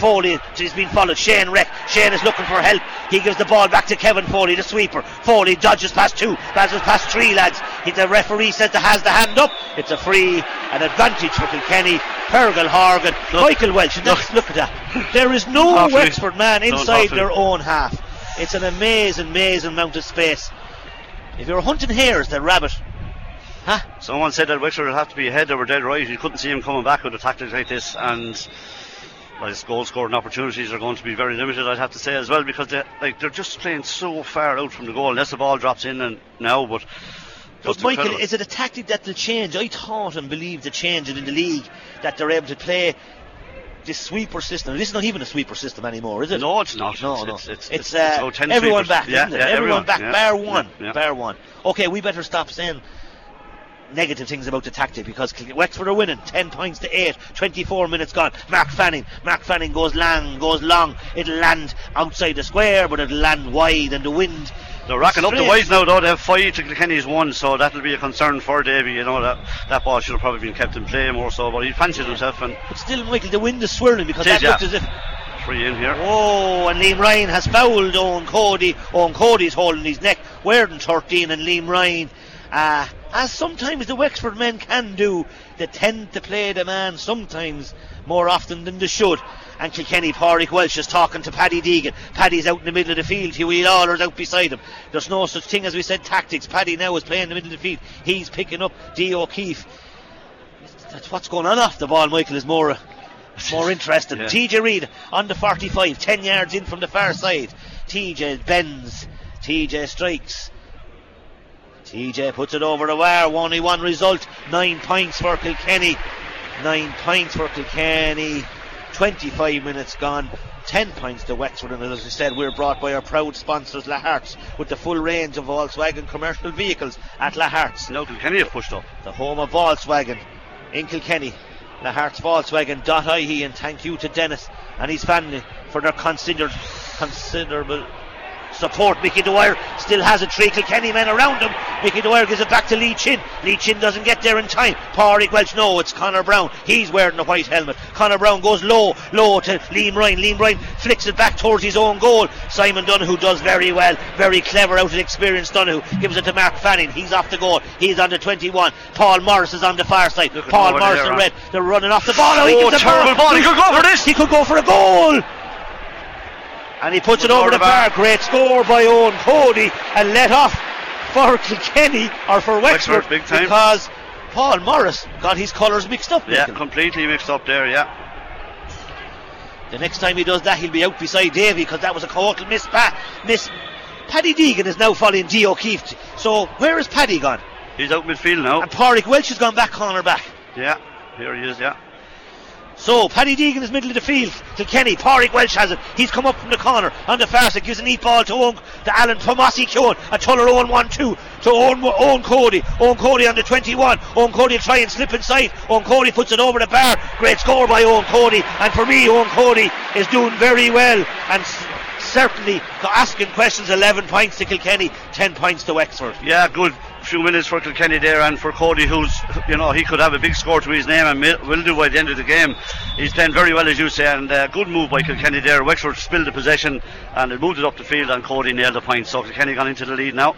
Foley has been followed. Shane Reck. Shane is looking for help. He gives the ball back to Kevin Foley, the sweeper. Foley dodges past two. Passes past three lads. He, the referee says that has the hand up. It's a free, an advantage for Kilkenny. Fergal Horgan, look, Michael Walsh. Look, look, at that. There is no Wexford man inside their own half. It's an amazing, amazing amount of space. If you're hunting hares, the rabbit. Huh? Someone said that Wexford would have to be ahead. They were dead right. You couldn't see him coming back with a tactic like this, and like goal scoring opportunities are going to be very limited. I'd have to say as well because they like they're just playing so far out from the goal. Unless the ball drops in and now, but but Michael, incredible. is it a tactic that will change? I thought and believed to change in the league that they're able to play this sweeper system. This is not even a sweeper system anymore, is it? No, it's not. No, no. It's, it's, it's, it's uh, everyone sweepers. back, yeah, isn't it? yeah, everyone, everyone back, yeah, bar one, yeah, bar one. Okay, we better stop saying negative things about the tactic because Wexford are winning 10 points to 8 24 minutes gone Mark Fanning Mark Fanning goes long goes long it'll land outside the square but it'll land wide and the wind they're racking up the wides now, though. They have five to Kilkenny's one, so that'll be a concern for Davy. You know that that ball should have probably been kept in play more so, but he fancied himself. And but still, Michael, the wind is swirling because that yeah. looked as if free in here. Oh, and Liam Ryan has fouled Eoin Cody. Eoin Cody's holding his neck. Wearing 13, and Liam Ryan uh, as sometimes the Wexford men can do, they tend to play the man sometimes more often than they should. And Kilkenny, Pádraig Walsh is talking to Paddy Deegan. Paddy's out in the middle of the field. Hughie Lawlor's out beside him. There's no such thing as we said tactics. Paddy now is playing in the middle of the field. He's picking up D. O'Keeffe. That's what's going on off the ball, Michael, is more more interesting. Yeah. TJ Reid on the 45, 10 yards in from the far side. TJ bends. TJ strikes. TJ puts it over the wire. 1 1 result. 9 points for Kilkenny. 9 points for Kilkenny. 25 minutes gone. 10 points to Wexford, and as I said, we're brought by our proud sponsors, Lahart's, with the full range of Volkswagen commercial vehicles at Lahart's Now Kilkenny have pushed up. the home of Volkswagen in Kilkenny. lahartsvolkswagen.ie and thank you to Dennis and his family for their considered, considerable support. Mickey Dwyer still has it, three Kilkenny men around him. Mickey Dwyer gives it back to Lee Chin. Lee Chin doesn't get there in time. Pádraig Walsh, no, it's Conor Browne. He's wearing the white helmet. Conor Browne goes low, low to Liam Ryan. Liam Ryan flicks it back towards his own goal. Simon Donohoe does very well, very clever out of experience. Donohoe gives it to Mark Fanning. He's off the goal. He's on the 21. Paul Morris is on the far side. Paul Morris huh? Red. They're running off the ball. Oh, he Oh, a terrible ball. He could go for this. He could go for a goal. And he puts it over over the bar. bar. Great score by Eoin Cody and let off for Kilkenny or for Wexford, Wexford, big time. because Paul Morris got his colours mixed up. Yeah, Michael. completely mixed up there. Yeah. The next time he does that, he'll be out beside Davy because that was a total miss. Pa- miss. Paddy Deegan is now following D. O'Keeffe. So where is Paddy gone? He's out midfield now. And Pádraig Walsh has gone back corner back. Yeah. Here he is. Yeah. So Paddy Deegan is middle of the field. Kilkenny, Pádraig Walsh has it. He's come up from the corner on the far side, gives a neat ball to Eoin, to Alan Tomasi Keoghan. A Tullaroan 1 2 to Eoin, Eoin Cody. Eoin Cody on the 21. Eoin Cody will try and slip inside. Eoin Cody puts it over the bar. Great score by Eoin Cody. And for me, Eoin Cody is doing very well. And certainly asking questions 11 points to Kilkenny, 10 points to Wexford. Yeah, good few minutes for Kilkenny there, and for Cody, who's you know he could have a big score to his name and will do by the end of the game. He's playing very well, as you say, and uh, good move by Kilkenny there. Wexford spilled the possession and it moved it up the field, and Cody nailed the point. So Kilkenny gone into the lead now.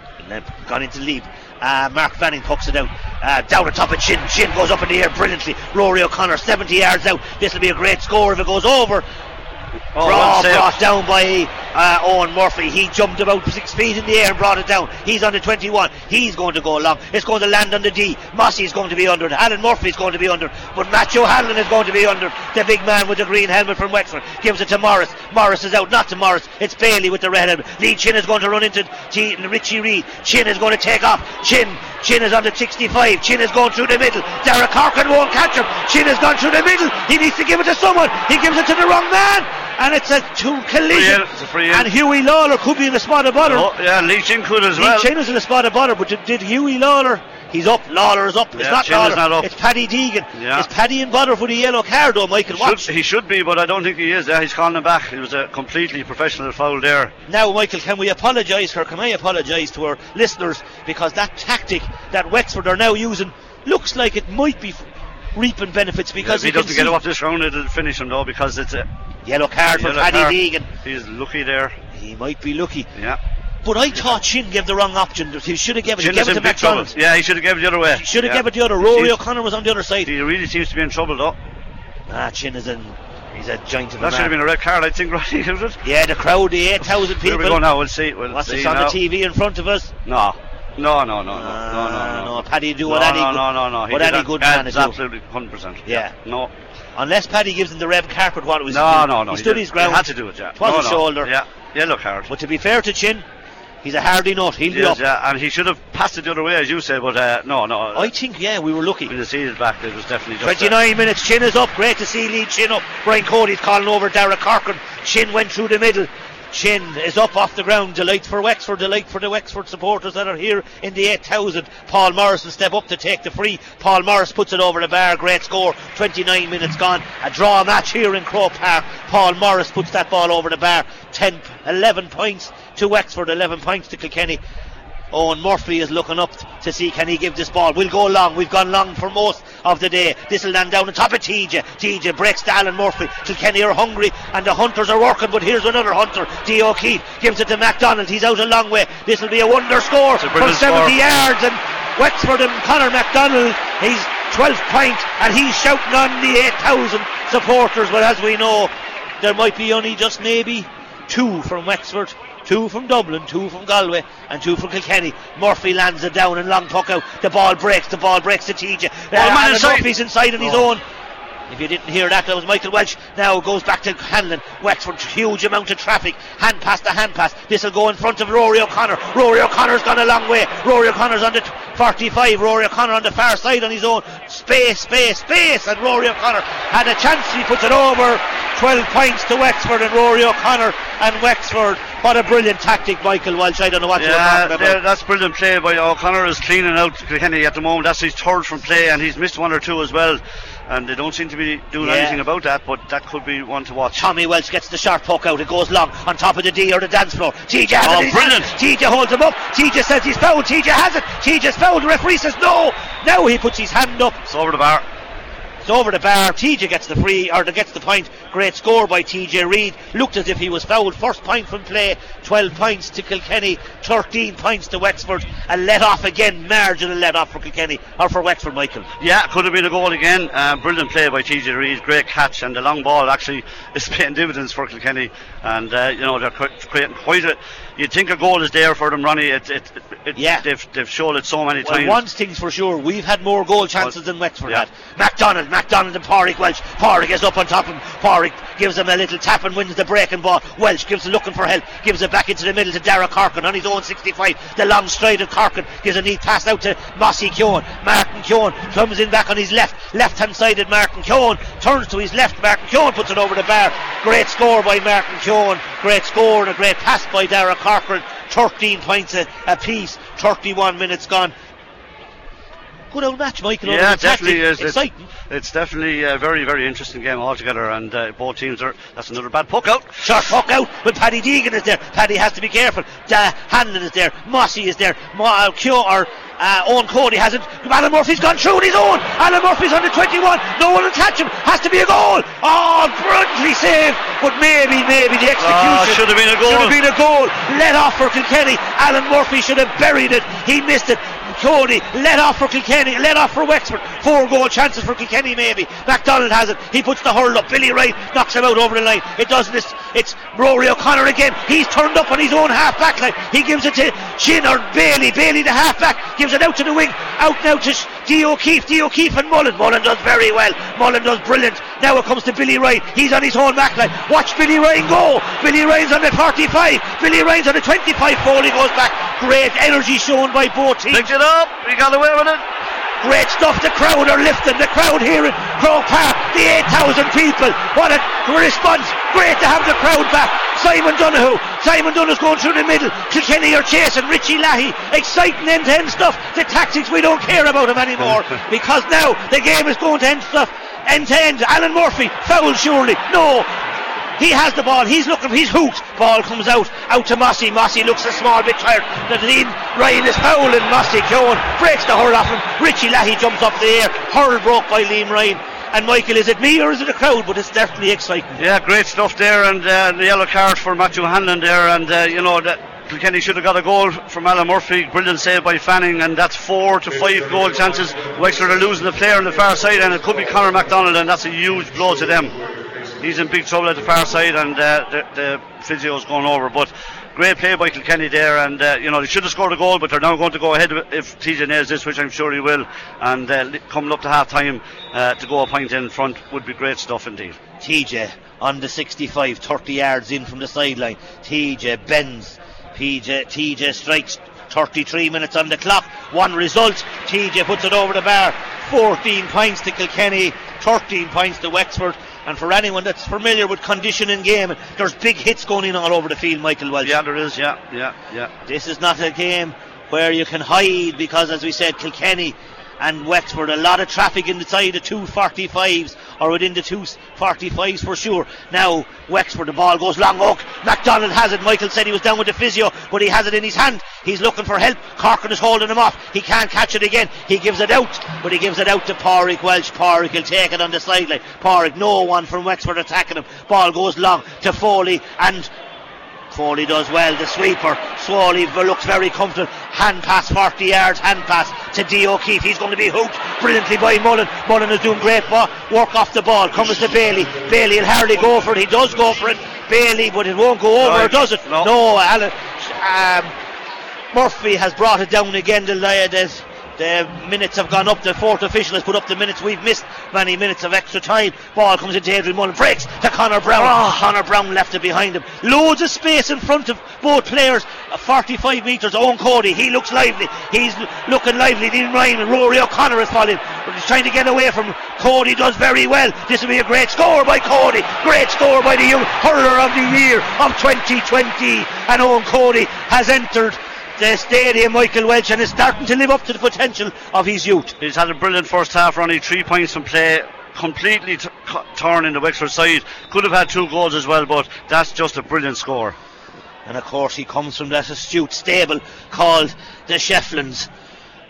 Gone into the lead. Uh, Mark Fanning pucks it out. Uh, down the top of Chin. Chin goes up in the air brilliantly. Rory O'Connor 70 yards out. This will be a great score if it goes over. Oh, brought down by uh, Eoin Murphy. He jumped about six feet in the air and brought it down. He's on the 21. He's going to go along. It's going to land on the D. Mossy's going to be under it. Alan Murphy's going to be under. it. But Matthew Hanlon is going to be under. The big man with the green helmet from Wexford gives it to Morris. Morris is out. Not to Morris. It's Bailey with the red helmet. Lee Chin is going to run into G- Richie Reid. Chin is going to take off. Chin. Chin is on the 65. Chin is going through the middle. Dara Corcoran won't catch him. Chin has gone through the middle. He needs to give it to someone. He gives it to the wrong man. And it's a two collision. It's a free. And Huey Lawlor could be in the spot of butter. Oh, yeah, Lee Chin could as Lee well. Chin is in the spot of butter, but did, did Huey Lawlor? He's up. Lawlor is up. It's Yeah, not Lawlor. not up. It's Paddy Deegan. Yeah. It's Paddy in butter for the yellow card, though, Michael. Watch. Should, he should be, but I don't think he is. Yeah, he's calling him back. It was a completely professional foul there. Now, Michael, can we apologise for? Can I apologise to our listeners because that tactic that Wexford are now using looks like it might be f- reaping benefits because he you can doesn't get off this round, it'll finish him though because it's a yellow card for Paddy. Deegan. He's lucky there. He might be lucky, Yeah. But I thought Chin gave the wrong option. He should have given it. Chin is it to in big trouble. McDonald. Yeah, he should have given it the other way. He should have yeah. given it the other. Rory He- O'Connor was on the other side. He really seems to be in trouble though. Ah, Chin is in. He's a giant of a That should have been a red card, I think, right? Yeah, the crowd, the 8,000 Here we people. go now. We'll see. We'll What's see this on now. the TV in front of us? No. No, no, no, no, Ah, no, no, no. Paddy do no, what any no, no, no, no. He what any good man is absolutely 100%. Yeah. No, Unless Paddy gives him the red carpet, what was no, he? no, no. He stood did- his ground. He had to do it, yeah. It was no, a no. shoulder. Yeah, yellow card. But to be fair to Chin, he's a hardy nut. He'll be Yes, up. yeah, and he should have passed it the other way, as you say, but uh, no, no. I think, yeah, we were lucky. When the seed back, it was definitely uh, 29 minutes, Chin is up. Great to see Lee Chin up. Brian Cody's calling over Dara Corcoran. Chin went through the middle. Chin is up off the ground. Delight for Wexford. Delight for the Wexford supporters that are here in the 8,000. Paul Morris will step up to take the free. Paul Morris puts it over the bar. Great score. 29 minutes gone. A draw match here in Croke Park. Paul Morris puts that ball over the bar. 10, 11 points to Wexford. 11 points to Kilkenny. Eoin Murphy is looking up to see can he give this ball. We'll go long. We've gone long for most of the day. This will land down on top of TJ. TJ breaks to Alan Murphy. Kilkenny are hungry and the hunters are working, but here's another hunter. D. O'Keeffe gives it to McDonald. He's out a long way. This will be a wonder score a from 70 score. yards and Wexford and Conor McDonald. He's 12th point and he's shouting on the 8,000 supporters. But as we know, there might be only just maybe two from Wexford. Two from Dublin, two from Galway, and two from Kilkenny. Murphy lands it down and long puck out. The ball breaks, the ball breaks to TJ. Uh, man inside. Murphy's inside on his Oh. own. If you didn't hear that, that was Michael Walsh. Now goes back to Hanlon. Wexford, huge amount of traffic. Hand pass to hand pass. This will go in front of Rory O'Connor. Rory O'Connor's gone a long way. Rory O'Connor's on the t- 45. Rory O'Connor on the far side on his own. Space, space, space. And Rory O'Connor had a chance. He puts it over. 12 points to Wexford and Rory O'Connor and Wexford. What a brilliant tactic, Michael Walsh. I don't know what you're Yeah, talking there- about. that's brilliant play by O'Connor is cleaning out Kilkenny at the moment. That's his third from play, and he's missed one or two as well. And they don't seem to be doing Yeah. anything about that, but that could be one to watch. Tommy Walsh gets the sharp poke out. It goes long on top of the D or the dance floor. TJ has Oh, it. brilliant. TJ holds him up. TJ says he's fouled. TJ has it. TJ's fouled. The referee says no. Now he puts his hand up. It's over the bar. It's over the bar. TJ gets the free or gets the point. Great score by TJ Reid. Looked as if he was fouled. First point from play. 12 points to Kilkenny. 13 points to Wexford. A let off again. Marginal let off for Kilkenny or for Wexford, Michael. Yeah, could have been a goal again. Uh, brilliant play by TJ Reid. Great catch, and the long ball actually is paying dividends for Kilkenny. And uh, you know they're creating quite a. You'd think a goal is there for them, Ronnie. It, it, it, Yeah. they've they've shown it so many Well, times. one thing's for sure, we've had more goal chances Well, than Wexford yeah. had. McDonald, McDonald and Pádraig Walsh. Pádraig is up on top of him. Pádraig gives him a little tap and wins the breaking ball. Walsh gives it looking for help, gives it back into the middle to Dara Corcoran on his own 65. The long stride of Corcoran gives a neat pass out to Mossy Keoghan. Martin Keoghan comes in back on his left, left hand sided Martin Keoghan turns to his left. Martin Keoghan puts it over the bar. Great score by Martin Keoghan. Great score and a great pass by Dara Corcoran. 13 points a, a piece. 31 minutes gone. Good old match, Michael. Yeah, definitely is. It's, Exciting. it's definitely a very, very interesting game altogether, and uh, both teams are. That's another bad puck out. Short puck out, but Paddy Deegan is there. Paddy has to be careful. Da Hanlon is there. Mossy is there. Mo- uh, Kyo, or uh, Eoin Cody hasn't. Alan Murphy's gone through on his own. Alan Murphy's under 21. No one will catch him. Has to be a goal. Oh, brilliantly saved. But maybe, maybe the execution Ah, should have been a goal. Should have been a goal. Let off for Kilkenny. Alan Murphy should have buried it. He missed it. Cody let off for Kilkenny, let off for Wexford. Four goal chances for Kilkenny, maybe. McDonald has it. He puts the hurl up. Billy Wright knocks him out over the line. It doesn't. It's, it's Rory O'Connor again. He's turned up on his own half back line. He gives it to Chin or Bailey. Bailey, the half back, gives it out to the wing. Out now to D. O'Keeffe. D. O'Keeffe and Mullen. Mullen does very well. Mullen does brilliant. Now it comes to Billy Ryan. He's on his own back line. Watch Billy Ryan go. Billy Ryan's on the 45. Billy Ryan's on the 25. Foley goes back. Great energy shown by both teams. Picked it up. He got away with it. Great stuff. The crowd are lifting. The crowd here in Croke Park. The 8,000 people. What a response. Great to have the crowd back. Simon Donohoe. Simon Donohoe's going through the middle. Kilkenny are chasing. Richie Leahy. Exciting end to end stuff. The tactics, we don't care about them anymore. because now the game is going to end stuff. End to end. Alan Murphy. Foul surely. No. He has the ball. He's looking. He's hooked. Ball comes out. Out to Mossy. Mossy looks a small bit tired. Lead. Ryan is fouling. Mossy Keoghan breaks the hurl off him. Richie Leahy jumps up the air. Hurl broke by Liam Ryan. And Michael, is it me or is it the crowd? But it's definitely exciting. Yeah, great stuff there, and uh, the yellow card for Matthew Hanlon there, and uh, you know that Kilkenny should have got a goal from Alan Murphy. Brilliant save by Fanning, and that's four to five goal chances. Wexford are losing the player on the far side, and it could be Conor McDonald, and that's a huge blow to them. He's in big trouble at the far side, and uh, the, the physio's going over. But great play by Kilkenny there, and uh, you know they should have scored a goal, but they're now going to go ahead if TJ nails this, which I'm sure he will. And uh, coming up to half time uh, to go a point in front would be great stuff indeed. TJ on the 65, 30 yards in from the sideline. TJ bends. PJ, TJ strikes 33 minutes on the clock. One result. TJ puts it over the bar. 14 points to Kilkenny, 13 points to Wexford. And for anyone that's familiar with condition in game, there's big hits going in all over the field, Michael Walsh. Yeah, there is. Yeah, yeah, yeah. This is not a game where you can hide because, as we said, Kilkenny and Wexford, a lot of traffic inside the two 45s or within the two 45s for sure. Now, Wexford, the ball goes long. Oak. McDonald has it. Michael said he was down with the physio, but he has it in his hand. He's looking for help. Corcoran is holding him off. He can't catch it again. He gives it out, but he gives it out to Pádraig Walsh. Pádraig will take it on the sideline. Pádraig, no one from Wexford attacking him. Ball goes long to Foley and Foley does well. The sweeper. Swally looks very comfortable. Hand pass 40 yards. Hand pass to D. O'Keeffe. He's going to be hooked brilliantly by Mullen. Mullen is doing great work off the ball. Comes to Bailey. Bailey will hardly go for it. He does go for it. Bailey, but it won't go over, right. does it? No, no Alan. Um, Murphy has brought it down again. The, the, the minutes have gone up. The fourth official has put up the minutes. We've missed many minutes of extra time. Ball comes into Adrian Mullen. Breaks to Conor Browne. Ah. Oh. Conor Browne left it behind him. Loads of space in front of both players. Uh, 45 metres. Eoin Cody. He looks lively. He's looking lively. Dean Ryan and Rory O'Connor is following. He's trying to get away from Cody. Does very well. This will be a great score by Cody. Great score by the young hurler of the year of 2020. And Eoin Cody has entered the stadium, Michael Walsh, and is starting to live up to the potential of his youth. He's had a brilliant first half, only three points from play. Completely t- torn in the Wexford side. Could have had two goals as well, but that's just a brilliant score. And of course, he comes from that astute stable called the Shefflins,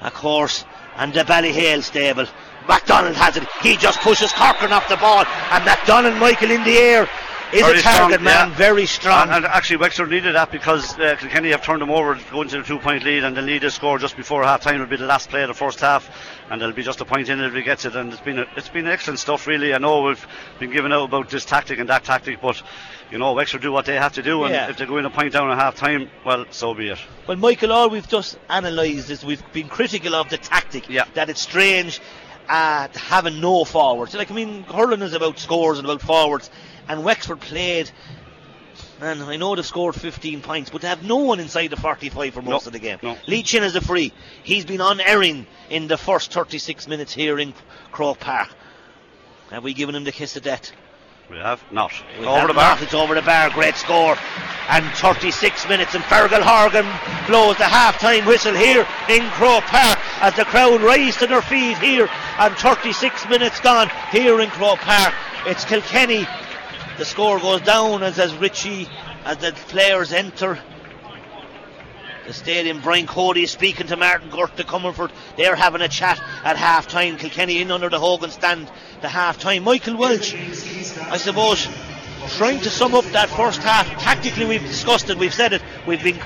of course, and the Ballyhale stable. McDonald has it. He just pushes Corcoran off the ball, and McDonald, Michael, in the air is a target strong, man, yeah. very strong. And, and, actually, Wexford needed that because uh, Kilkenny have turned them over going to the two point lead, and the lead is scored just before half time will be the last play of the first half, and there'll be just a point in it if he gets it. And it's been a, it's been excellent stuff, really. I know we've been giving out about this tactic and that tactic, but you know, Wexford do what they have to do, and yeah. if they go in a point down at half time, well, so be it. Well, Michael, all we've just analysed is we've been critical of the tactic, yeah. that it's strange uh, having no forwards. Like, I mean, hurling is about scores and about forwards, and Wexford played and I know they've scored 15 points, but they have no one inside the 45 for most no, of the game. No. Lee Chin is a free. He's been unerring in the first 36 minutes here in Croke Park. Have we given him the kiss of death? We have not. We over have the bar. Not. It's over the bar. Great score. And 36 minutes, and Fergal Horgan blows the half time whistle here in Croke Park as the crowd rise to their feet here. And 36 minutes gone here in Croke Park. It's Kilkenny the score goes down as, as Richie, as the players enter the stadium. Brian Cody is speaking to Martin Gurt to Comerford. They're having a chat at half time. Kilkenny in under the Hogan stand the half time. Michael Walsh, I suppose, trying to sum up that first half. Tactically, we've discussed it, we've said it, we've been.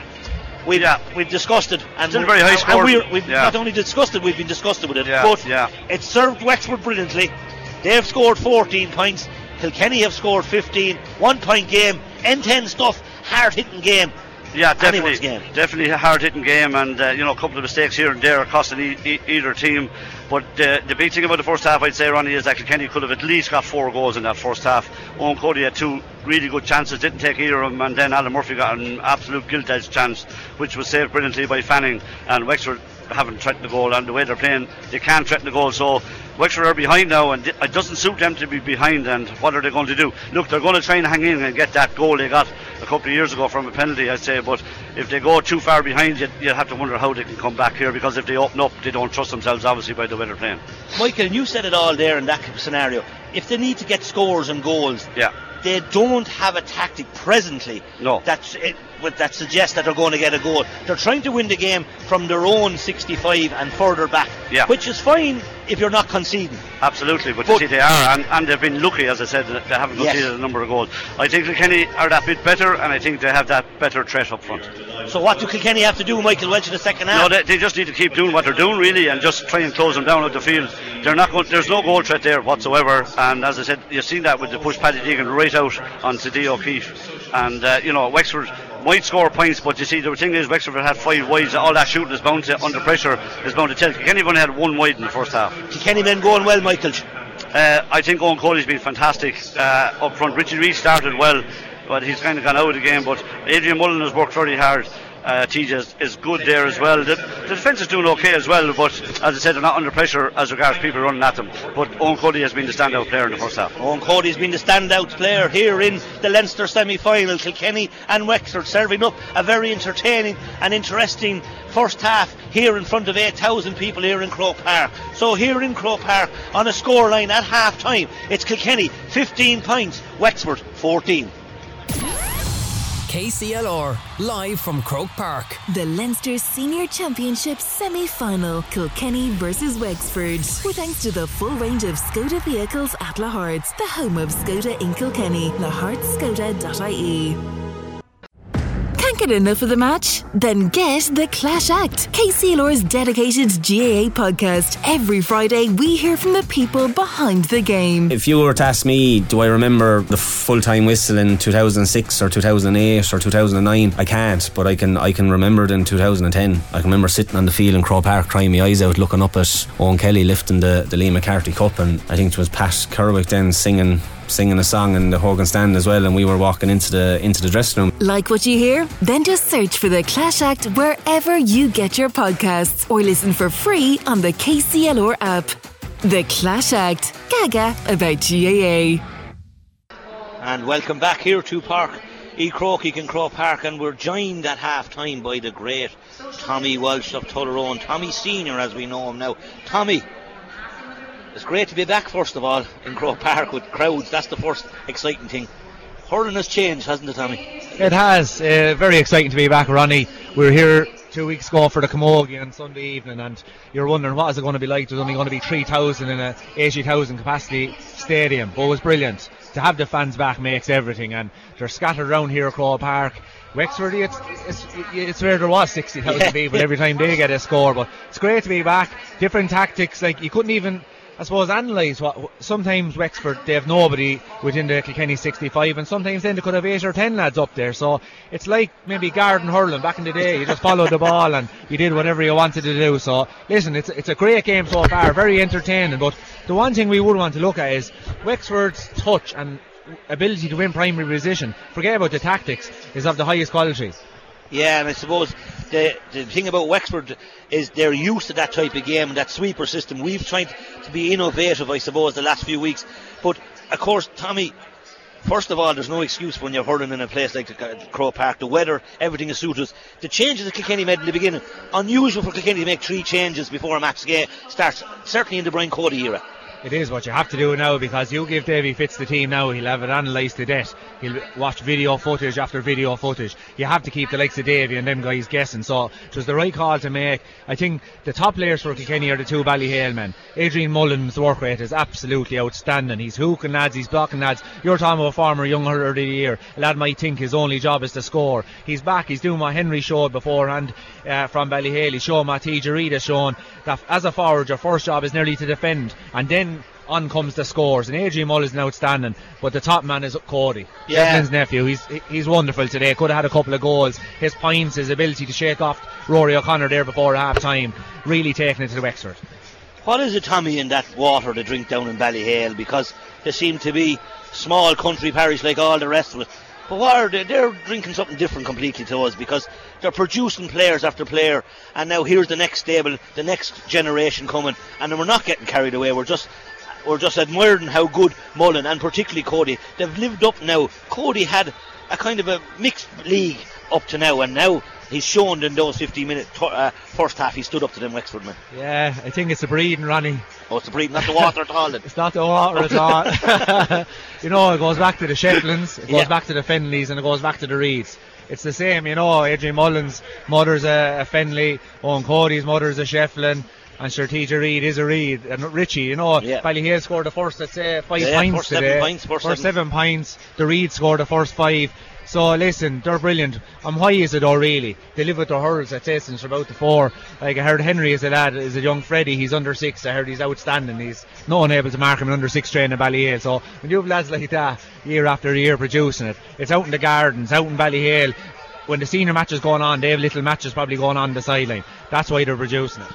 We've, yeah. we've discussed it, and Still very high score. And we've yeah. not only discussed it, we've been disgusted with it. Yeah. But yeah. it served Wexford brilliantly. They've scored 14 points. Kilkenny have scored 15, one point game, N10 stuff, hard hitting game. Yeah, definitely, definitely a hard hitting game, and uh, you know a couple of mistakes here and there are costing e- e- either team. But uh, the big thing about the first half, I'd say, Ronnie, is that Kilkenny could have at least got four goals in that first half. Eoin Cody had two really good chances, didn't take either of them, and then Alan Murphy got an absolute gilt edge chance, which was saved brilliantly by Fanning and Wexford haven't threatened the goal, and the way they're playing, they can't threaten the goal. So Wexford are behind now, and it doesn't suit them to be behind. And what are they going to do? Look, they're going to try and hang in and get that goal they got a couple of years ago from a penalty, I'd say. But if they go too far behind, you you have to wonder how they can come back here because if they open up, they don't trust themselves, obviously, by the way they're playing. Michael, you said it all there in that scenario. If they need to get scores and goals, yeah they don't have a tactic presently no. that, eh, it, that suggests that they're going to get a goal. They're trying to win the game from their own 65 and further back, yeah. which is fine if you're not conceding. Absolutely, but, but you see, they are, and, and, they've been lucky, as I said, they haven't conceded yes. a number of goals. I think Kilkenny are that bit better, and I think they have that better threat up front. So, what do Kilkenny have to do, Michael Walsh, in the second half? No, they, they, just need to keep doing what they're doing, really, and just try and close them down at the field. They're not going, there's no goal threat there whatsoever, and as I said, you've seen that with the push Paddy Deegan right out onto D. O'Keeffe. And, uh, you know, Wexford might score points, but you see, the thing is, Wexford had five wides. All that shooting is bound to, under pressure, is bound to tell. Kenny only had one wide in the first half. Kenny been going well, Michael? Uh, I think Eoin Cody's been fantastic uh, up front. Richard Reid started well, but he's kind of gone out of the game. But Adrian Mullen has worked very hard uh, TJ is, good there as well. The, the, defence is doing okay as well, but as I said, they're not under pressure as regards people running at them. But Eoin Cody has been the standout player in the first half. Eoin Cody has been the standout player here in the Leinster semi final. Kilkenny and Wexford serving up a very entertaining and interesting first half here in front of 8,000 people here in Croke Park. So here in Croke Park on a scoreline at half time, it's Kilkenny 15 points, Wexford 14. KCLR, live from Croke Park. The Leinster Senior Championship semi final, Kilkenny versus Wexford. With thanks to the full range of Skoda vehicles at Lahart's, the home of Skoda in Kilkenny, lahartsskoda.ie. Can't get enough of the match? Then get The Clash Act, KCLR's dedicated GAA podcast. Every Friday, we hear from the people behind the game. If you were to ask me, do I remember the full time whistle in 2006 or 2008 or 2009? I can't, but I can I can remember it in 2010. I can remember sitting on the field in Croke Park crying my eyes out looking up at Eoin Kelly lifting the, the Liam McCarthy Cup and I think it was Pat Kerwick then singing singing a song in the Hogan stand as well and we were walking into the into the dressing room. Like what you hear? Then just search for the Clash Act wherever you get your podcasts or listen for free on the KCLR app. The Clash Act. Gaga about GAA. And welcome back here to Park E. Croke in Croke Park, and we're joined at half time by the great Tommy Walsh of Tullaroan. Tommy Senior, as we know him now. Tommy, it's great to be back, first of all, in Croke Park with crowds. That's the first exciting thing. Hurling has changed, hasn't it, Tommy? It has. Uh, very exciting to be back, Ronnie. We were here two weeks ago for the Camogie on Sunday evening, and you're wondering what is it going to be like. There's only going to be 3,000 in a 80,000 capacity stadium, but it was brilliant. To have the fans back makes everything, and they're scattered around here at Croke Park. Wexford, it's, it's, it's where there was 60,000 yeah. people every time they get a score, but it's great to be back. Different tactics, like you couldn't even I suppose, analyse what sometimes Wexford they have nobody within the Kilkenny 65, and sometimes then they could have eight or ten lads up there. So it's like maybe garden hurling back in the day. You just followed the ball and you did whatever you wanted to do. So listen, it's it's a great game so far, very entertaining. But the one thing we would want to look at is Wexford's touch and ability to win primary position. Forget about the tactics; is of the highest quality. Yeah, and I suppose the the thing about Wexford is they're used to that type of game that sweeper system. We've tried to be innovative, I suppose, the last few weeks. But of course, Tommy, first of all, there's no excuse when you're hurling in a place like the Croke Park. The weather, everything is suited. Us. The changes that Kilkenny made in the beginning, unusual for Kilkenny to make three changes before a match starts, certainly in the Brian Cody era. It is what you have to do now because you give Davy Fitz the team now, he'll have it analysed to death. He'll watch video footage after video footage. You have to keep the likes of Davy and them guys guessing. So it was the right call to make. I think the top players for Kilkenny are the two Ballyhale men. Adrian Mullins' work rate is absolutely outstanding. He's hooking lads, he's blocking lads. You're talking about a former young hurler of the year. A lad might think his only job is to score. He's back, he's doing what Henry showed beforehand uh, from Ballyhale. He's showing what has shown that as a forward, your first job is nearly to defend. And then on comes the scores. And Adrian Mull is an outstanding, but the top man is Cody, yeah. nephew. He's he's wonderful today. Could have had a couple of goals. His points, his ability to shake off Rory O'Connor there before half time, really taking it to the Wexford. What is it, Tommy, in that water to drink down in Ballyhale? Because they seem to be small country parish like all the rest of it. But what are they? They're drinking something different completely to us because they're producing players after player, and now here's the next stable, the next generation coming, and we're not getting carried away. We're just we're just admiring how good Mullen and particularly Cody they've lived up now. Cody had a kind of a mixed league up to now, and now he's shown in those 15 minutes uh, first half he stood up to them Wexford men. Yeah, I think it's the breeding, Ronnie. Oh, it's the breeding, not the water at all. Then. it's not the water at all. you know, it goes back to the Shefflins, it goes yeah. back to the Fennellys, and it goes back to the Reids. It's the same, you know. Adrian Mullins' mother's a, a Fennelly, Eoin Cody's mother's a Shefflin. And sure, TJ Reid is a Reid. And Richie, you know, yeah. Ballyhale scored the first, let's say, five yeah, points first today. Seven points, first, first seven. seven points. The Reid scored the first five. So listen, they're brilliant. I'm high as it all really. They live with their hurls at say since about the four. Like I heard Henry is a lad, is a young Freddie, he's under six. I heard he's outstanding. He's no one able to mark him in under six training in Ballyhale. So when you have lads like that year after year producing it, it's out in the gardens, out in Ballyhale. When the senior matches going on, they have little matches probably going on the sideline. That's why they're producing it.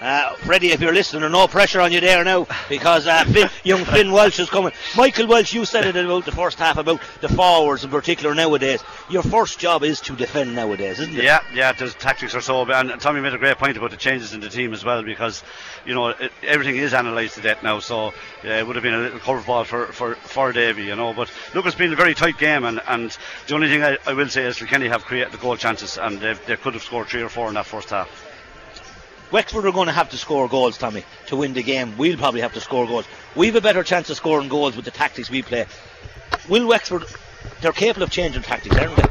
Uh, Freddie, if you're listening, there's no pressure on you there now because uh, Finn, young Finn Walsh is coming. Michael Walsh, you said it about the first half about the forwards in particular nowadays. Your first job is to defend nowadays, isn't it? Yeah, yeah. The tactics are so, and Tommy made a great point about the changes in the team as well because you know it, everything is analysed to death now. So yeah, it would have been a little curveball for for for Davy, you know. But look, it's been a very tight game, and, and the only thing I, I will say is Kilkenny have created the goal chances, and they could have scored three or four in that first half. Wexford are going to have to score goals, Tommy, to win the game. We'll probably have to score goals. We've a better chance of scoring goals with the tactics we play. Will Wexford? They're capable of changing tactics, aren't they?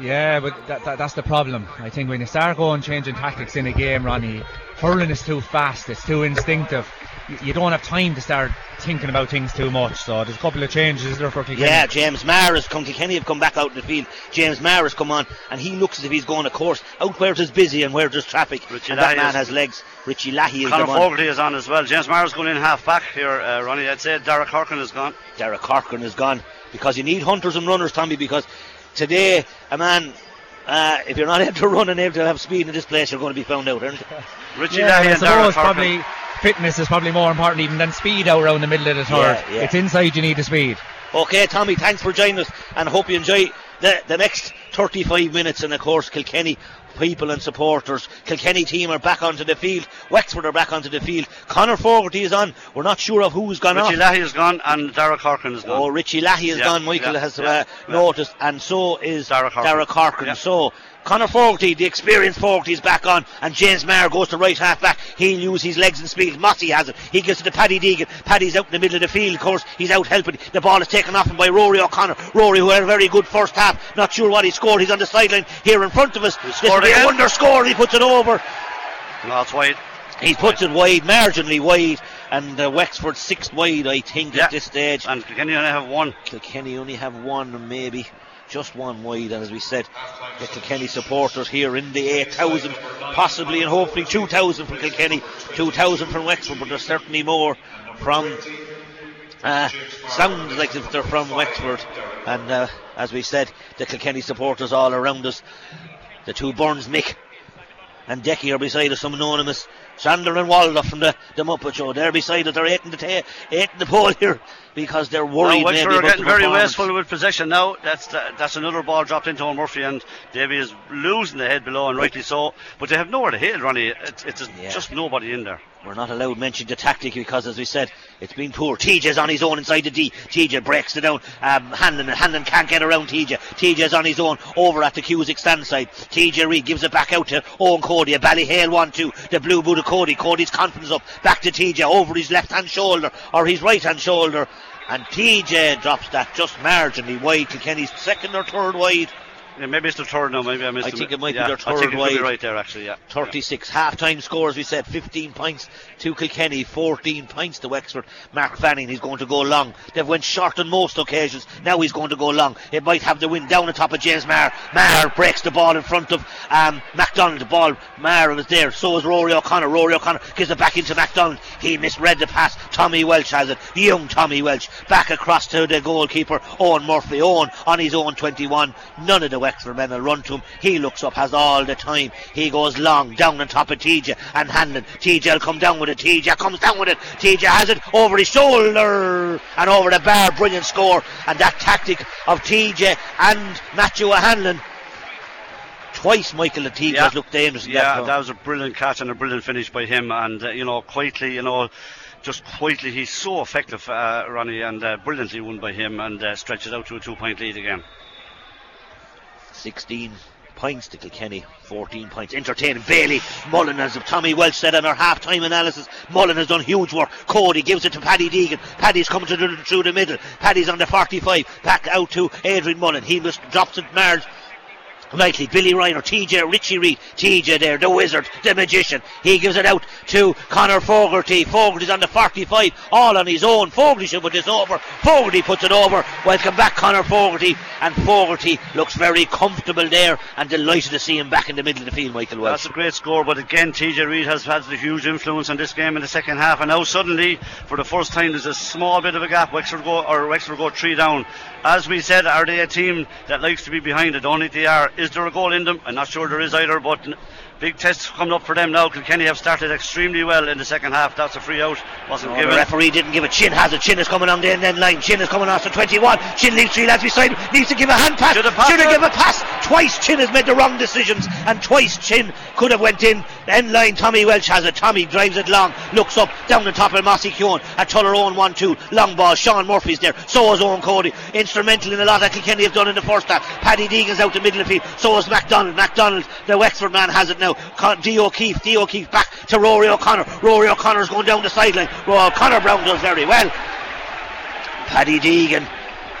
Yeah, but that, that, that's the problem. I think when you start going changing tactics in a game, Ronnie, hurling is too fast. It's too instinctive. You, you don't have time to start thinking about things too much. So there's a couple of changes there for Kilkenny. Yeah, James Maher has come. Kilkenny have come back out in the field. James Maher has come on, and he looks as if he's going a course out where it is busy and where there's traffic. Richie and that man has legs. Richie Leahy is Conor the one. Fogarty is on as well. James Maher's going in half back here, uh, Ronnie. I'd say Derek Harkin is gone. Dara Corcoran is gone because you need hunters and runners, Tommy. Because today, a man, uh, if you're not able to run and able to have speed in this place, you're going to be found out, aren't you? Richie Yeah, Leahy and Derek suppose Harkin. probably fitness is probably more important even than speed out around the middle of the third. Yeah, yeah. It's inside you need the speed. Okay, Tommy, thanks for joining us, and I hope you enjoy the, the next 35 minutes. And of course, Kilkenny people and supporters, Kilkenny team are back onto the field. Wexford are back onto the field. Conor Fogarty is on. We're not sure of who's gone Richie off. Leahy is gone and Derek Harkin is gone. Oh, Richie Leahy is Yeah, gone. Michael yeah, has yeah, uh, yeah. noticed, and so is Derek Harkin. Derek Harkin. Yeah. So Conor Fogarty, the experienced Fogarty, is back on, and James Maher goes to right half back. He'll use his legs and speed. Mossy has it. He gives it to Paddy Deegan. Paddy's out in the middle of the field. Of course, he's out helping. The ball is taken off him by Rory O'Connor. Rory, who had a very good first half. Not sure what he scored. He's on the sideline here in front of us. This will scored be a wonder score. He puts it over. No, it's wide. He puts it wide, marginally wide, and uh, Wexford six wide, I think, Yeah. at this stage. And Kilkenny only have one. Kilkenny only have one, maybe just one wide, and as we said, the Kilkenny supporters here in the 8,000, possibly and hopefully 2,000 from Kilkenny, 2,000 from Wexford, but there's certainly more from. Uh, sounds like they're from Wexford, and uh, as we said, the Kilkenny supporters all around us. The two Burns, Mick and Decky are beside us, some anonymous. Chandler and Waldorf from the, the Muppet Show. They're beside us. They're eating the, ta- eating the pole here because they're worried. Wexford are getting very wasteful with possession now. That's the, that's another ball dropped into Murphy, and Davy is losing the head below, and rightly so. But they have nowhere to hit, Ronnie. It's, it's just, Yeah. just nobody in there. We're not allowed to mention the tactic because, as we said, it's been poor. TJ's on his own inside the D. TJ breaks it down. Um, Hanlon, Hanlon can't get around TJ. TJ's on his own over at the Cusack stand side. TJ Reid gives it back out to Eoin Cody. A Ballyhale 1 2. The blue boot of Cody. Cody's confidence up. Back to TJ over his left hand shoulder or his right hand shoulder. And TJ drops that just marginally wide. Kilkenny's second or third wide. Yeah, maybe it's the third now. Maybe I missed I think it might be yeah, their I think third wide. be right there, actually. Yeah. 36 half time scores we said 15 points to Kilkenny 14 points to Wexford. Mark Fanning he's going to go long. They've went short on most occasions. Now he's going to go long. It might have the wind down on top of James Maher. Maher breaks the ball in front of um, McDonald. The ball Maher was there. So is Rory O'Connor. Rory O'Connor gives it back into McDonald. He misread the pass. Tommy Walsh has it. Young Tommy Walsh back across to the goalkeeper Eoin Murphy. Eoin on his own 21 none of the Wexford men will run to him. He looks up has all the time. He goes long down on top of TJ and Hanlon TJ will come down with it. TJ comes down with it. TJ has it over his shoulder and over the bar. Brilliant score. And that tactic of TJ and Matthew Hanlon. Twice Michael the TJ has looked dangerous in Yeah, that, that was a brilliant catch and a brilliant finish by him. And uh, you know, quietly, you know, just quietly, he's so effective, uh, Ronnie, and uh, brilliantly won by him, and uh, stretches out to a two-point lead again. 16 points to Kilkenny, 14 points. Entertaining Bailey, Mullen, as Tommy Walsh said in our half time analysis. Mullen has done huge work. Cody gives it to Paddy Deegan. Paddy's coming the, through the middle. Paddy's on the 45. Back out to Adrian Mullen. He just drops it Mars. Likely Billy Ryan or TJ Richie Reid, TJ there, the wizard, the magician. He gives it out to Conor Fogarty. Fogarty's on the 45, all on his own. Fogarty should put this over. Fogarty puts it over. Welcome back, Conor Fogarty. And Fogarty looks very comfortable there and delighted to see him back in the middle of the field, Michael Walsh. That's a great score, but again, TJ Reid has had a huge influence on this game in the second half, and now suddenly, for the first time, there's a small bit of a gap. Wexford go or Wexford go three down. As we said, are they a team that likes to be behind it? Only they are. Is there a goal in them? I'm not sure there is either, but big test coming up for them now. Kilkenny have started extremely well in the second half. That's a free out, wasn't Oh, given. the referee didn't give a Chin has it. Chin is coming on the end, line. Chin is coming off to 21. Chin leaves three lads beside him. Needs to give a hand pass. Should have passed Should have it. given a pass. Twice Chin has made the wrong decisions, and twice Chin could have went in. End line. Tommy Walsh has it. Tommy drives it long. Looks up down the top of Mossy Keoghan. At Tullaroan 1 2. Long ball. Sean Murphy's there. So is Eoin Cody. Instrumental in a lot that Kilkenny have done in the first half. Paddy Deegan's out the middle of the field. So is McDonald. McDonald, the Wexford man, has it now. Con- D. O'Keeffe. D. O'Keeffe back to Rory O'Connor. Rory O'Connor's going down the sideline. Rory O'Conor Browne does very well. Paddy Deegan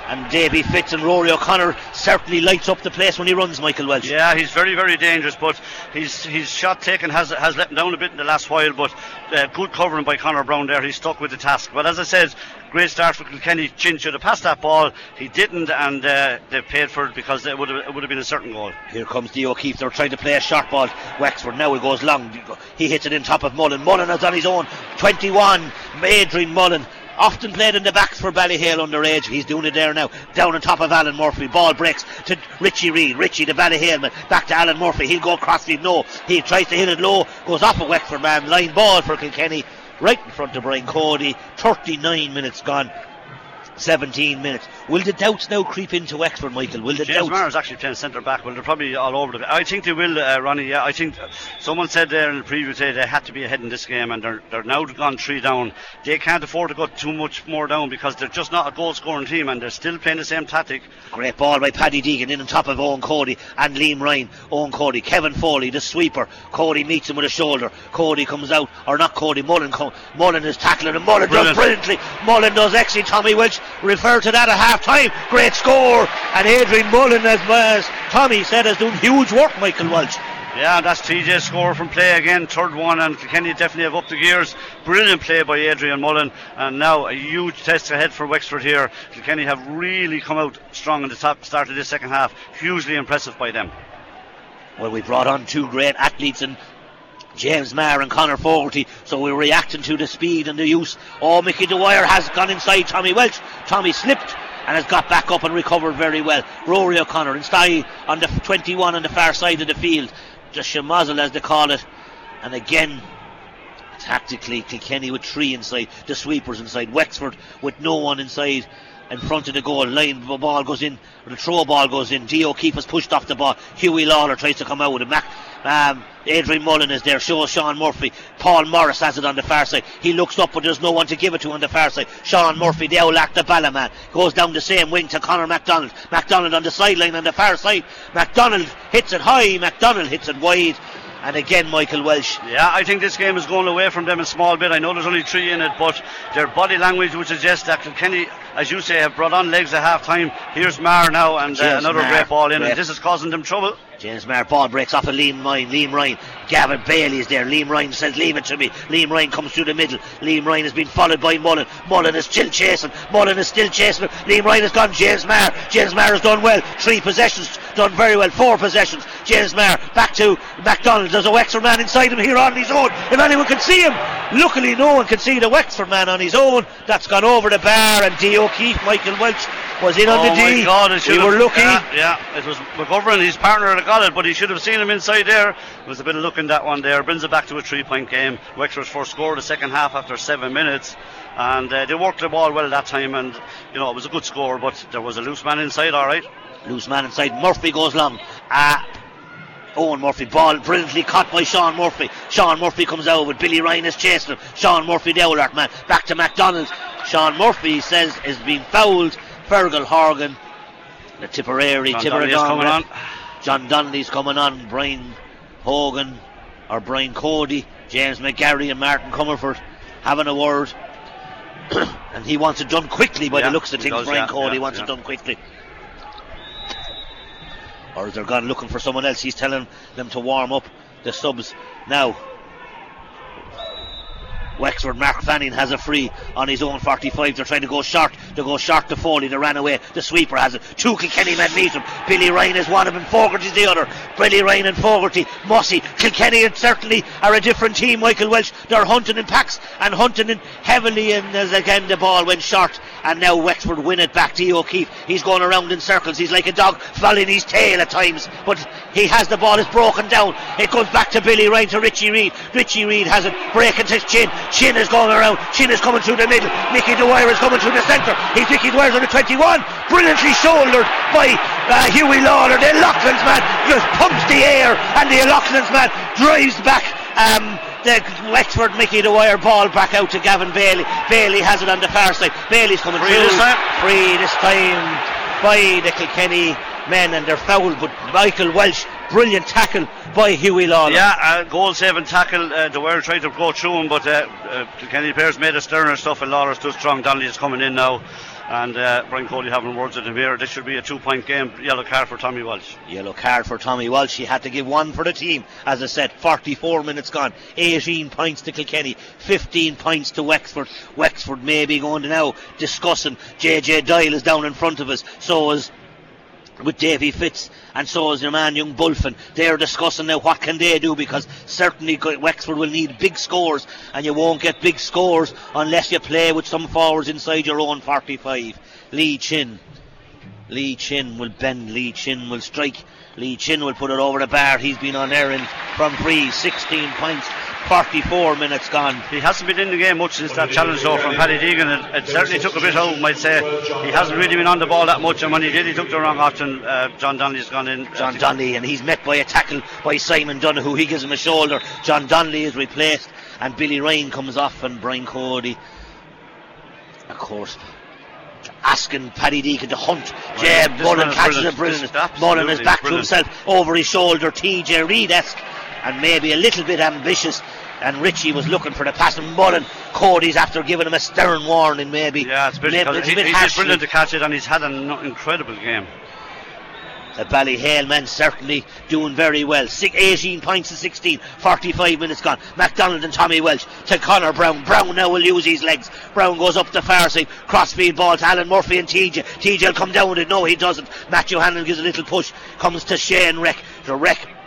and Davy Fitz and Rory O'Connor certainly lights up the place when he runs, Michael Walsh. Yeah, he's very, very dangerous, but his his shot taken has has let him down a bit in the last while. But uh, good covering by Connor Brown there. He's stuck with the task. But as I said, great start for Kilkenny. Chin should have passed that ball. He didn't, and uh, they paid for it because it would have it would have been a certain goal. Here comes Dio O'Keeffe. They're trying to play a short ball. Wexford now it goes long. He hits it in top of Mullen. Mullen is on his own. 21. Adrian Mullen often played in the backs for Ballyhale underage. He's doing it there now. Down on top of Alan Murphy. Ball breaks to Richie Reid. Richie, to Ballyhale. Back to Alan Murphy. He'll go crossfield. No. He tries to hit it low. Goes off a Wexford man. Line ball for Kilkenny. Right in front of Brian Cody. 39 minutes gone. 17 minutes. Will the doubts now creep into Wexford, Michael? Will the James doubts? Maher is actually playing centre back. Well, they're probably all over the. I think they will, uh, Ronnie. Yeah, I think someone said there in the preview today they had to be ahead in this game, and they're they're now gone three down. They can't afford to go too much more down because they're just not a goal scoring team, and they're still playing the same tactic. Great ball by Paddy Deegan in on top of Eoin Cody and Liam Ryan. Eoin Cody, Kevin Foley, the sweeper. Cody meets him with a shoulder. Cody comes out, or not Cody, Mullen. Com- Mullen is tackling and Mullen Brilliant. does brilliantly. Mullen does excellent. Tommy Walsh referred to that at half time. Great score. And Adrian Mullen, as, as Tommy said, has done huge work, Michael Walsh. Yeah, that's TJ's score from play again, third one, and Kilkenny definitely have up the gears. Brilliant play by Adrian Mullen, and now a huge test ahead for Wexford here. Kilkenny have really come out strong in the top start of this second half. Hugely impressive by them. Well, we brought on two great athletes and James Maher and Conor Fogarty, so we're reacting to the speed and the use. Oh, Mickey Dwyer has gone inside Tommy Walsh. Tommy slipped and has got back up and recovered very well. Rory O'Connor and inside on the 21 on the far side of the field. Just Shamazel as they call it. And again, tactically, Kilkenny with three inside, the sweepers inside, Wexford with no one inside in front of the goal line. The ball goes in, the throw ball goes in. Dee O'Keeffe has pushed off the ball. Huey Lawlor tries to come out with it. Mac, um, Adrian Mullen is there, shows Sean Murphy. Paul Morris has it on the far side. He looks up, but there's no one to give it to on the far side. Sean Murphy, the Owlack, the Ballaman, goes down the same wing to Conor McDonald. McDonald on the sideline on the far side. McDonald hits it high, McDonald hits it wide. And again, Michael Walsh. Yeah, I think this game is going away from them a small bit. I know there's only three in it, but their body language would suggest that Kilkenny, as you say, have brought on legs at half time. Here's Maher now, and uh, another Maher, great ball in, great. and this is causing them trouble. James Maher ball breaks off of Liam Ryan. Liam Ryan. Gavin Bailey is there. Liam Ryan says, Leave it to me. Liam Ryan comes through the middle. Liam Ryan has been followed by Mullen. Mullen is still chasing. Mullen is still chasing him. Liam Ryan has gone. James Maher. James Maher has done well. Three possessions. Done very well. Four possessions. James Maher back to McDonald. There's a Wexford man inside him here on his own. If anyone can see him. Luckily, no one can see the Wexford man on his own. That's gone over the bar. And D. O'Keeffe, Michael Walsh, was in on oh the D. my God, we were lucky. Yeah, yeah, it was McGovern, his partner got it, but he should have seen him inside there. There was a bit of luck in that one there. Brings it back to a three point game. Wexford's first score the second half after seven minutes. And uh, they worked the ball well that time, and you know it was a good score, but there was a loose man inside, all right. Loose man inside. Murphy goes long. Ah. Eoin Murphy ball brilliantly caught by Sean Murphy. Sean Murphy comes out with Billy Ryan is chasing him. Sean Murphy the Owlart man back to McDonald. Sean Murphy says is being fouled. Fergal Horgan, the Tipperary, Tipperary is coming on. John Donnelly's coming on. Brian Hogan or Brian Cody, James McGarry and Martin Comerford having a word. and he wants it done quickly by Yeah, the looks of things. does, Brian yeah, Cody yeah, wants it done quickly. Or is they're gone looking for someone else? He's telling them to warm up the subs now. Wexford, Mark Fanning has a free on his own 45. They're trying to go short. They go short to Foley. They ran away. The sweeper has it. Two Kilkenny men meet him. Billy Ryan is one of them. Fogarty's the other. Billy Ryan and Fogarty. Mossy. Kilkenny and certainly are a different team. Michael Walsh. They're hunting in packs and hunting in heavily. And as again the ball went short. And now Wexford win it back to O'Keeffe. He's going around in circles. He's like a dog following his tail at times. But he has the ball. It's broken down. It goes back to Billy Ryan to Richie Reid. Richie Reid has it breaking his chin. Chin is going around. Chin is coming through the middle. Mickey Dwyer is coming through the centre. He's Mickey Dwyer's on the 21. Brilliantly shouldered by uh, Huey Lawlor. The Loughlin's man just pumps the air, and the Loughlin's man drives back. Um, the Wexford Mickey Dwyer ball back out to Gavin Bailey. Bailey has it on the far side. Bailey's coming Free through. this time? Free this time by the Kilkenny men, and they're fouled. But Michael Walsh, brilliant tackle by Huey Lawlor. Yeah, uh, goal saving tackle. Uh, the Wire tried to go through him, but uh, uh, Kilkenny players made a sterner stuff, and Lawlor's too strong. Donnelly is coming in now. And uh, Brian Cody having words with him here. This should be a two point game. Yellow card for Tommy Walsh. Yellow card for Tommy Walsh. He had to give one for the team. As I said, 44 minutes gone. 18 points to Kilkenny, 15 points to Wexford. Wexford may be going to now discussing. JJ Doyle is down in front of us. So is with Davy Fitz and so is your man young Bulfin. They're discussing now what can they do because certainly Wexford will need big scores and you won't get big scores unless you play with some forwards inside your own 45. Lee Chin. Lee Chin will bend. Lee Chin will strike. Lee Chin will put it over the bar. He's been on errand from free. 16 points 44 minutes gone. He hasn't been in the game much since that challenge though from Paddy Deegan. It, it certainly took a bit out, might say. He hasn't really been on the ball that much, and when he did, he took the wrong option. Uh, John Donnelly's gone in. John Donnelly, and he's met by a tackle by Simon Donohoe. He gives him a shoulder. John Donnelly is replaced, and Billy Ryan comes off, and Brian Cody, of course, asking Paddy Deegan to hunt. Jay Mullen catches a brilliant. Mullen is back brilliant. to himself over his shoulder. TJ Reid esque and maybe a little bit ambitious. And Richie was looking for the pass, and Mullen, Cody's after giving him a stern warning, maybe. Yeah, it's, maybe, it's bit he's brilliant to catch it, and he's had an incredible game. The Ballyhale men certainly doing very well. 18 points to 16, 45 minutes gone. McDonald and Tommy Walsh to Conor Browne. Browne now will use his legs. Browne goes up the far side. Crossfield ball to Alan Murphy and TJ. TJ will come down with it. No, he doesn't. Matthew Hanlon gives a little push. Comes to Shane Reck. The Reck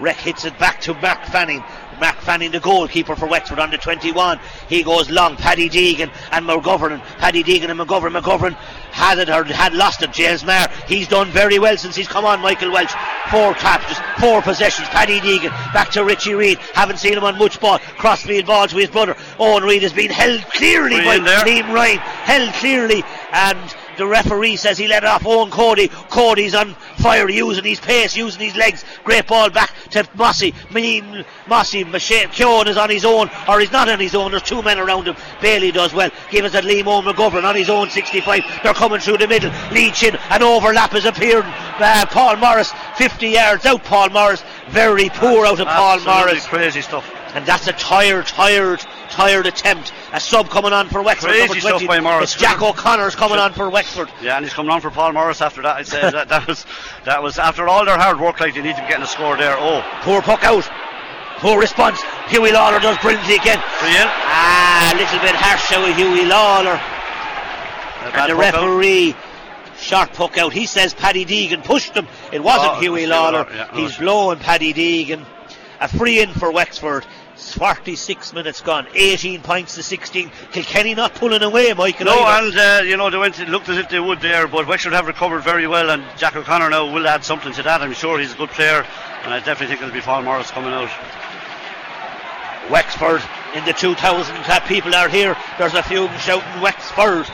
Reck hits it back to Mark Fanning. Mark Fanning, the goalkeeper for Wexford under 21. He goes long. Paddy Deegan and McGovern. Paddy Deegan and McGovern. McGovern had it or had lost it. James Maher. He's done very well since he's come on. Michael Walsh. Four captures, four possessions. Paddy Deegan back to Richie Reid. Haven't seen him on much ball. Crossfield ball to his brother. Owen Reid has been held clearly by Liam Ryan. Held clearly and the referee says he let it off Eoin Cody. Cody's on fire, using his pace, using his legs. Great ball back to Mossy. Mean Mossy, Keoghan is on his own, or he's not on his own. There's two men around him. Bailey does well. Give us at Liam McGovern on his own 65. They're coming through the middle. Lee Chin. An overlap has appeared. Uh, Paul Morris, 50 yards out. Paul Morris, very poor out of Paul Morris. Crazy stuff. And that's a tired, tired, tired attempt. A sub coming on for Wexford. Crazy stuff by Morris. It's Jack O'Connor's coming on for Wexford. Yeah, and he's coming on for Paul Morris after that. I'd say that, that was that was after all their hard work. Like they need to be getting a score there. Oh, poor puck out. Poor response. Hughie Lawlor does brilliantly again. Brilliant. Ah, a little bit harsh now with Hughie Lawlor. And the referee. Out. Short puck out. He says Paddy Deegan pushed him. It wasn't oh, Hughie Lawlor. Yeah, He's blowing Paddy Deegan. A free in for Wexford. 46 minutes gone, 18 points to 16. Kilkenny not pulling away, Michael. No, either. and uh, you know they went. It looked as if they would there, but Wexford have recovered very well, and Jack O'Connor now will add something to that. I'm sure he's a good player, and I definitely think it'll be Paul Morris coming out. Wexford in the 2000 people are here. There's a few shouting Wexford.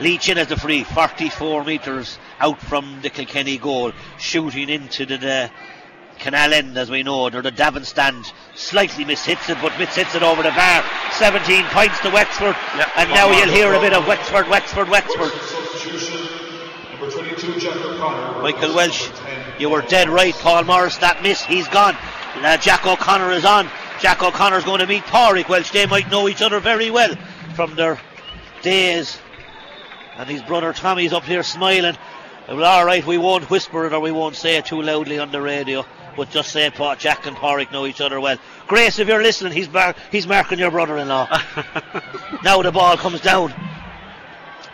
Lee Chin as the free, 44 metres out from the Kilkenny goal, shooting into the. the Canal End, as we know, or the Davin stand slightly mishits it, but mishits it over the bar. 17 points to Wexford, yeah, and now you'll hear a bit of Wexford, Wexford, Wexford. Michael Walsh, you were dead right. Paul Morris, that miss, he's gone. Now Jack O'Connor is on. Jack O'Connor's going to meet Pádraig Walsh. They might know each other very well from their days. And his brother Tommy's up here smiling. Well, all right, we won't whisper it or we won't say it too loudly on the radio but just say Paul, Jack and Pádraig know each other well. Grace, if you're listening, he's mar- he's marking your brother-in-law. now the ball comes down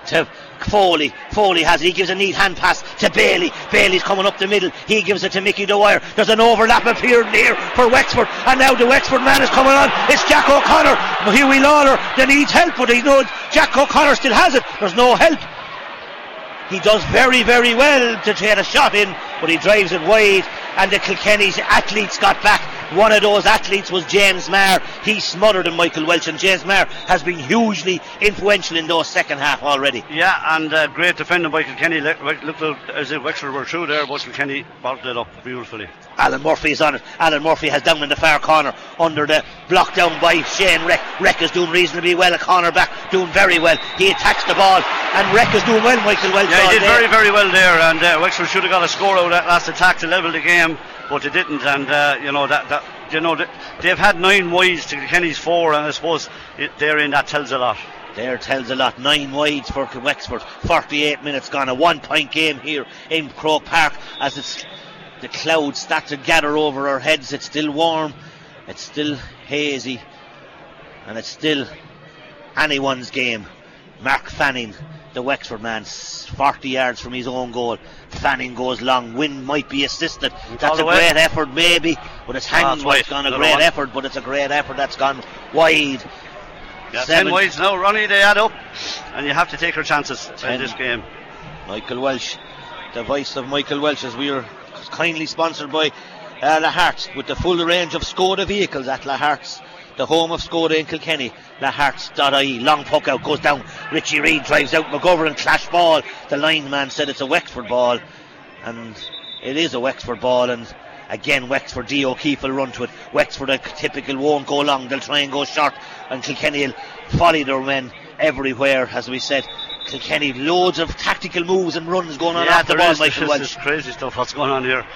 to Foley. Foley has it. He gives a neat hand pass to Bailey. Bailey's coming up the middle. He gives it to Mickey Dwyer. There's an overlap appearing here for Wexford. And now the Wexford man is coming on. It's Jack O'Connor. Hughie Lawlor that needs help, but he knows Jack O'Connor still has it. There's no help. He does very, very well to get a shot in, but he drives it wide and the Kilkenny's athletes got back. One of those athletes was James Maher. He smothered him, Michael Walsh, and James Maher has been hugely influential in those second half already. Yeah, and uh, great defending by Kilkenny. Looked look as if Wexford were through there, but Kilkenny bottled it up beautifully. Alan Murphy is on it. Alan Murphy has down in the far corner under the block down by Shane Reck. Reck is doing reasonably well. A corner back doing very well. He attacks the ball, and Reck is doing well. Michael Walsh. Yeah, he did very, very well there, and uh, Wexford should have got a score out of that last attack to level the game but they didn't. And uh, you know that that you know they've had nine wides to Kenny's four, and I suppose it, therein that tells a lot. There tells a lot. Nine wides for Wexford. 48 minutes gone. A one point game here in Croke Park as it's the clouds start to gather over our heads. It's still warm. It's still hazy. And it's still anyone's game. Mark Fanning, the Wexford man, 40 yards from his own goal. Fanning goes long. Wind might be assisted. That's a great effort, maybe, but it's hanging. Oh, it's gone a great effort, but it's a great effort that's gone wide. Yeah, ten wides now, Ronnie. They add up, and you have to take your chances ten. in this game. Michael Walsh, the voice of Michael Walsh, as we are kindly sponsored by uh, Lahart's with the full range of Skoda vehicles at Lahart's the home of Skoda in Kilkenny. Laharts.ie. Long puck out, goes down. Richie Reid drives out McGovern, clash ball. The lineman said it's a Wexford ball. And it is a Wexford ball. And again, Wexford, D. O'Keeffe will run to it. Wexford, a typical, won't go long. They'll try and go short. And Kilkenny will follow their men everywhere, as we said. Kilkenny, loads of tactical moves and runs going on yeah, off the ball, is, Michael Walsh. crazy stuff what's going on here.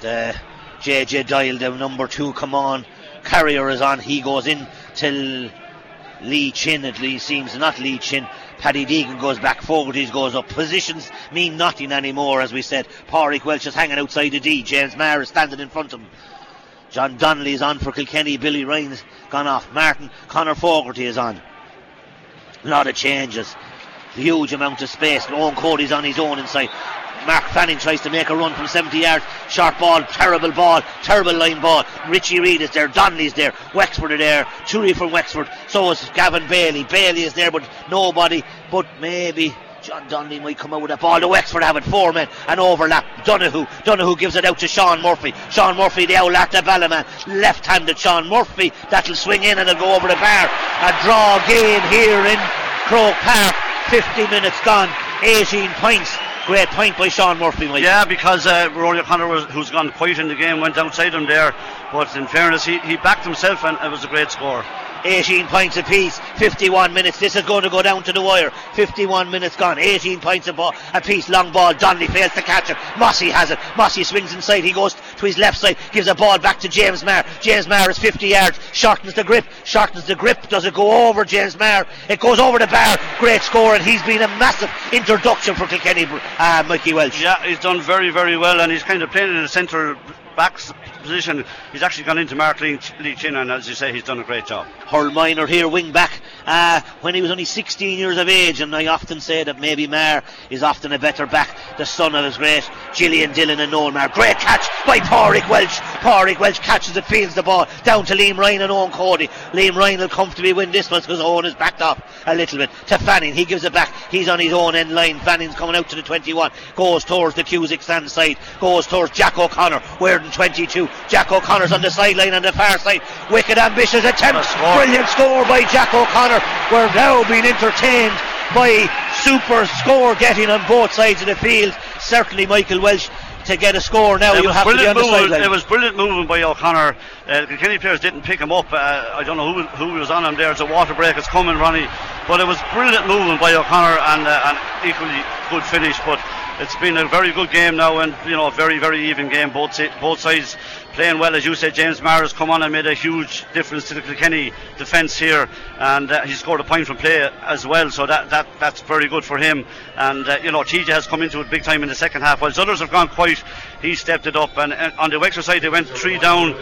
The JJ Doyle, the number two, come on. Carrier is on. He goes in till Lee Chin, at least seems not Lee Chin. Paddy Deegan goes back forward, he goes up. Positions mean nothing anymore, as we said. Pádraig Walsh is hanging outside the D. James Maher is standing in front of him. John Donnelly is on for Kilkenny. Billy Ryan's gone off. Martin Conor Fogarty is on. A lot of changes. Huge amount of space. Eoin Cody's on his own inside. Mark Fanning tries to make a run from 70 yards. Short ball, terrible ball, terrible line ball. Richie Reid is there, Donnelly's there, Wexford are there, Turi from Wexford. So is Gavin Bailey. Bailey is there, but nobody. But maybe John Donnelly might come out with a ball. The Wexford have it, four men, an overlap. Donohoe, Donohoe gives it out to Sean Murphy. Sean Murphy, the owl at the Ballaman. Left handed Sean Murphy, that'll swing in and it'll go over the bar. A draw game here in Croke Park. 50 minutes gone, 18 points. Great point by Sean Murphy, Mike. Yeah, because uh, Rory O'Connor, was, who's gone quiet in the game, went outside him there. But in fairness, he, he backed himself and it was a great score. 18 points apiece, 51 minutes. This is going to go down to the wire. 51 minutes gone, 18 points a, ball. Long ball. Donnelly fails to catch it. Mossy has it. Mossy swings inside. He goes to his left side, gives a ball back to James Maher. James Maher is 50 yards, shortens the grip, shortens the grip. Does it go over James Maher? It goes over the bar. Great score, and he's been a massive introduction for Kilkenny, uh, Mikey Walsh. Yeah, he's done very, very well, and he's kind of playing in the centre back position. He's actually gone into Mark Lee, Chin, and as you say, he's done a great job. Hurl Minor here, wing back, uh, when he was only 16 years of age, and I often say that maybe Maher is often a better back, the son of his great Gillian Dillon and Noel. Great catch by Pádraig Walsh. Pádraig Walsh catches it, fields the ball down to Liam Ryan and Eoin Cody. Liam Ryan will comfortably win this one because Eoin is backed up a little bit to Fanning. He gives it back. He's on his own end line. Fanning's coming out to the 21, goes towards the Cusack stand side, goes towards Jack O'Connor. Weird 22. Jack O'Connor's on the sideline on the far side. Wicked ambitious attempt. Brilliant score by Jack O'Connor. We're now being entertained by super score getting on both sides of the field. Certainly Michael Walsh to get a score now. You have to be on the sideline. It was brilliant moving by O'Connor. Uh, the Kenny players didn't pick him up. Uh, I don't know who, who was on him there. It's a water break. It's coming, Ronnie. But it was brilliant moving by O'Connor and uh, an equally good finish. But it's been a very good game now, and you know, a very very even game. Both both sides playing well, as you said. James Maher has come on and made a huge difference to the Kilkenny defence here, and uh, he scored a point from play as well. So that, that that's very good for him. And uh, you know, TJ has come into it big time in the second half. While others have gone quiet, he stepped it up. And, and on the Wexford side, they went three down,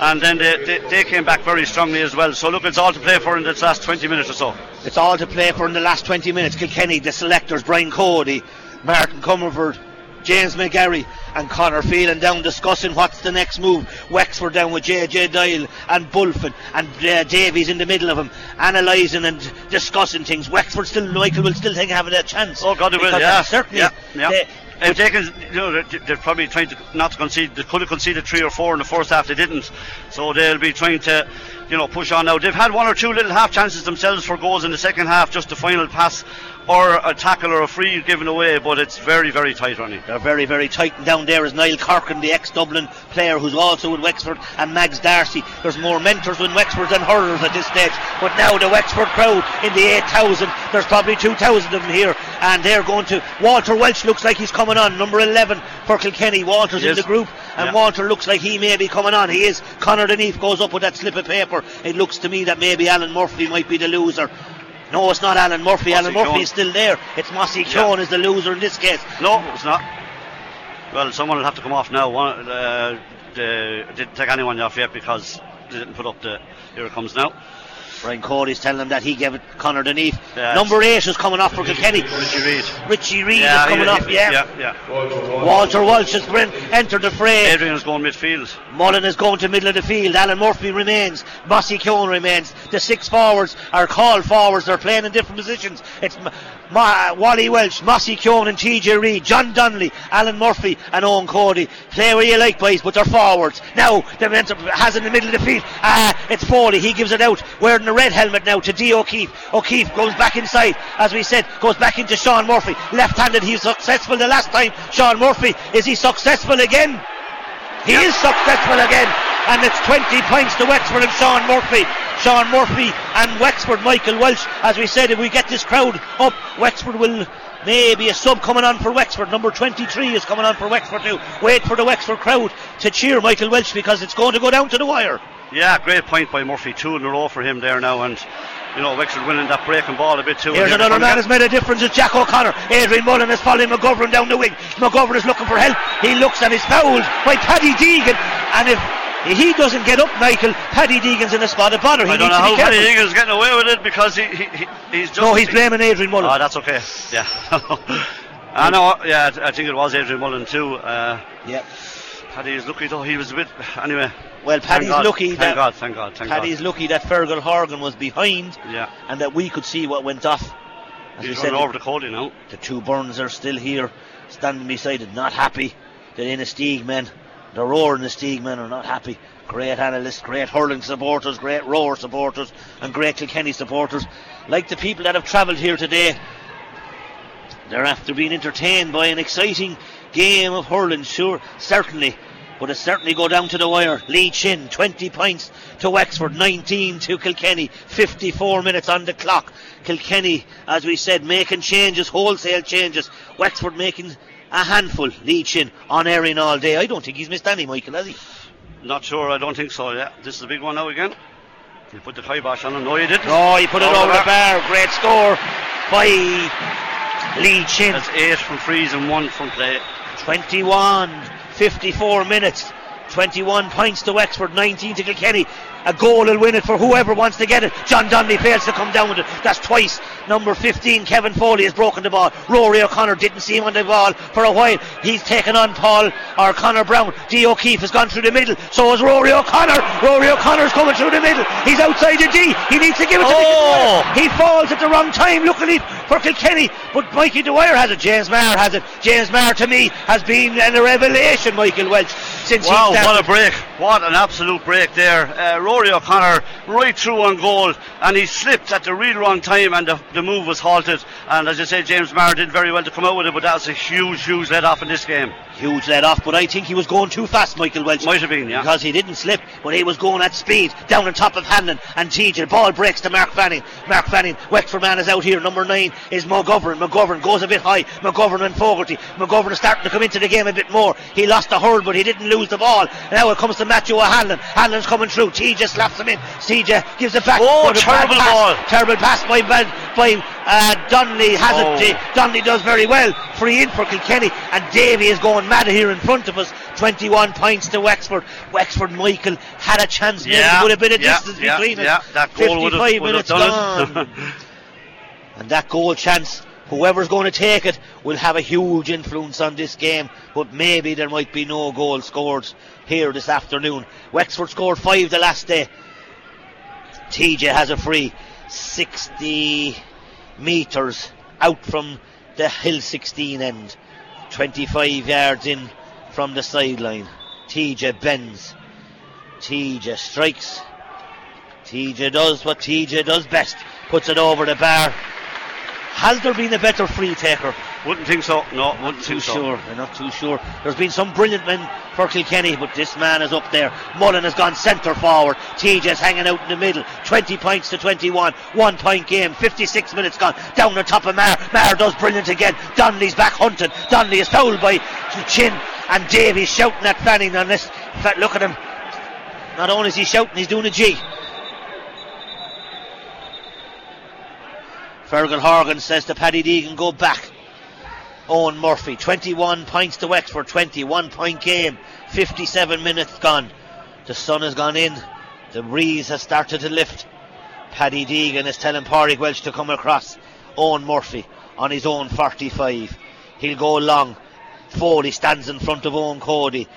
and then they, they, they, came back very strongly as well. So look, it's all to play for in this last 20 minutes or so. It's all to play for in the last 20 minutes. Kilkenny, the selectors, Brian Cody, Martin Comerford. James McGarry and Connor Phelan down discussing what's the next move. Wexford down with JJ Doyle and Bulfin and uh, Davies in the middle of them, analysing and discussing things. Wexford still, Michael will still think having a chance. Oh God, they will, yeah. Certainly. Yeah, yeah. They, if they can, you know, they're, they're, probably trying to not to concede. They could have conceded three or four in the first half. They didn't, so they'll be trying to, you know, push on now. They've had one or two little half chances themselves for goals in the second half. Just the final pass or a tackle or a free given away, but it's very, very tight, Ronnie. They're very, very tight. And down there is Niall Corkin, the ex Dublin player who's also with Wexford, and Mags Darcy. There's more mentors in Wexford than hurlers at this stage. But now the Wexford crowd in the 8,000, there's probably 2,000 of them here, and they're going to. Walter Walsh looks like he's coming on, number 11 for Kilkenny. Walter's in Yes. the group, and Yeah. Walter looks like he may be coming on. He is. Connor Denise goes up with that slip of paper. It looks to me that maybe Alan Murphy might be the loser. No, it's not Alan Murphy. Mossy Alan Murphy is still there. It's Mossy Keoghan is the loser in this case. No, it's not. Well, someone will have to come off now. One, uh, didn't take anyone off yet because they didn't put up the. Here it comes now. Brian Cody's telling him that he gave it Connor Denise. Yeah, Number eight is coming off for Kilkenny. Richie Reid. Richie Reid Yeah, is coming he- off, he- yeah. yeah, yeah. Walter Walsh has entered the fray. Adrian is going midfield. Mullen is going to middle of the field. Alan Murphy remains. Mossy Keoghan remains. The six forwards are called forwards. They're playing in different positions. It's Ma- Ma- Wally Walsh, Mossy Keoghan and TJ Reid, John Donnelly, Alan Murphy and Eoin Cody. Play where you like, boys, but they're forwards. Now, the has in the middle of the field. Ah, it's Foley. He gives it out. Wearing the red helmet now to D. O'Keeffe. O'Keeffe goes back inside, as we said, goes back into Sean Murphy. Left-handed, he's successful the last time. Sean Murphy, is he successful again? He is successful again, and it's 20 points to Wexford and Sean Murphy. Sean Murphy and Wexford, Michael Walsh. As we said, if we get this crowd up, Wexford will maybe a sub coming on for Wexford. Number 23 is coming on for Wexford too. Wait for the Wexford crowd to cheer Michael Walsh because it's going to go down to the wire. Yeah, great point by Murphy. Two in a row for him there now, and you know Wexford winning that breaking ball a bit too. Here's another man down. has made a difference. It's Jack O'Connor. Adrian Mullen is following McGovern down the wing. McGovern is looking for help. He looks and is fouled by Paddy Deegan. And if he doesn't get up, Michael, Paddy Deegan's in a spot of bother. He I don't needs know to be how Paddy careful. Higgins getting away with it because he, he, he he's just. No, he's blaming Adrian Mullen. Oh, that's okay. Yeah. I know. Yeah, I think it was Adrian Mullen too. Uh, yeah. Paddy is lucky though. He was a bit. Anyway. Well, thank Paddy's God, lucky Thank that God. Thank God. Thank Paddy's God. lucky that Fergal Horgan was behind Yeah. and that we could see what went off. As we He's said, over to Cody now. the two Burns are still here, standing beside it, not happy. The Inistioge men, the roaring Inistioge men are not happy. Great analysts, great hurling supporters, great roar supporters, and great Kilkenny supporters. Like the people that have travelled here today, they're after being entertained by an exciting game of hurling, sure, certainly. But it certainly go down to the wire. Lee Chin, 20 points to Wexford, 19 to Kilkenny, 54 minutes on the clock. Kilkenny, as we said, making changes, wholesale changes. Wexford making a handful. Lee Chin on airing all day. I don't think he's missed any, Michael, has he? Not sure. I don't think so. Yeah. This is a big one now again. You put the kibosh on him. No, you didn't. No, he put it over the bar. Great score by Lee Chin. That's eight from freeze and one from play. 21, 54 minutes, 21 points to Wexford, 19 to Kilkenny. A goal will win it for whoever wants to get it. John Donnelly fails to come down with it. That's twice. Number 15, Kevin Foley, has broken the ball. Rory O'Connor didn't see him on the ball for a while. He's taken on Paul or Conor Browne. D. O'Keeffe has gone through the middle. So is Rory O'Connor. Rory O'Connor's coming through the middle. He's outside the D. He needs to give it to Oh! Mickey Dwyer. He falls at the wrong time. Luckily for Kilkenny, but Mikey Dwyer has it. James Maher has it. James Maher to me has been a revelation, Michael Walsh, since he's Wow, he what a break. What an absolute break there. Uh, Rory O'Connor right through on goal and he slipped at the real wrong time and the, the move was halted. And as I say, James Maher did very well to come out with it, but that was a huge, huge let off in this game. Huge let off, but I think he was going too fast, Michael Walsh. Might have been, yeah. Because he didn't slip, but he was going at speed down on top of Hanlon and TJ. Ball breaks to Mark Fanning. Mark Fanning, Wexford man is out here. Number nine is McGovern. McGovern goes a bit high. McGovern and Fogarty. McGovern is starting to come into the game a bit more. He lost the hurl, but he didn't lose the ball. Now it comes to Matthew O'Hanlon. Hanlon's coming through. TJ slaps him in. TJ gives it back. Oh, a terrible pass. ball. Terrible pass by by, uh, Donnelly. Has Oh. it? Donnelly does very well. Free in for Kilkenny, and Davy is going mad here in front of us. 21 points to Wexford. Wexford Michael had a chance. Yeah, with a bit of yeah, distance yeah, between yeah, us. that goal would have- 55 would have minutes done gone. it. and that goal chance, whoever's going to take it, will have a huge influence on this game. But maybe there might be no goal scored here this afternoon. Wexford scored five the last day. TJ has a free 60 metres out from the Hill 16 end. 25 yards in from the sideline. TJ bends. TJ strikes. TJ does what TJ does best. Puts it over the bar. Has there been a better free taker? Wouldn't think so. No, wouldn't Too think so. sure. I'm not too sure. There's been some brilliant men for Kilkenny, but this man is up there. Mullen has gone centre forward. TJ's hanging out in the middle. 20 points to 21. One point game. 56 minutes gone. Down on top of Maher. Maher does brilliant again. Donnelly's back hunting. Donnelly is fouled by Chin. And Davies shouting at Fanning on this. Look at him. Not only is he shouting, he's doing a G. Fergal Horgan says to Paddy Deegan, go back. Eoin Murphy, 21 points to Wexford, 21 point game, 57 minutes gone. The sun has gone in, the breeze has started to lift. Paddy Deegan is telling Pádraig Walsh to come across. Eoin Murphy on his own 45. He'll go long. Foley stands in front of Eoin Cody.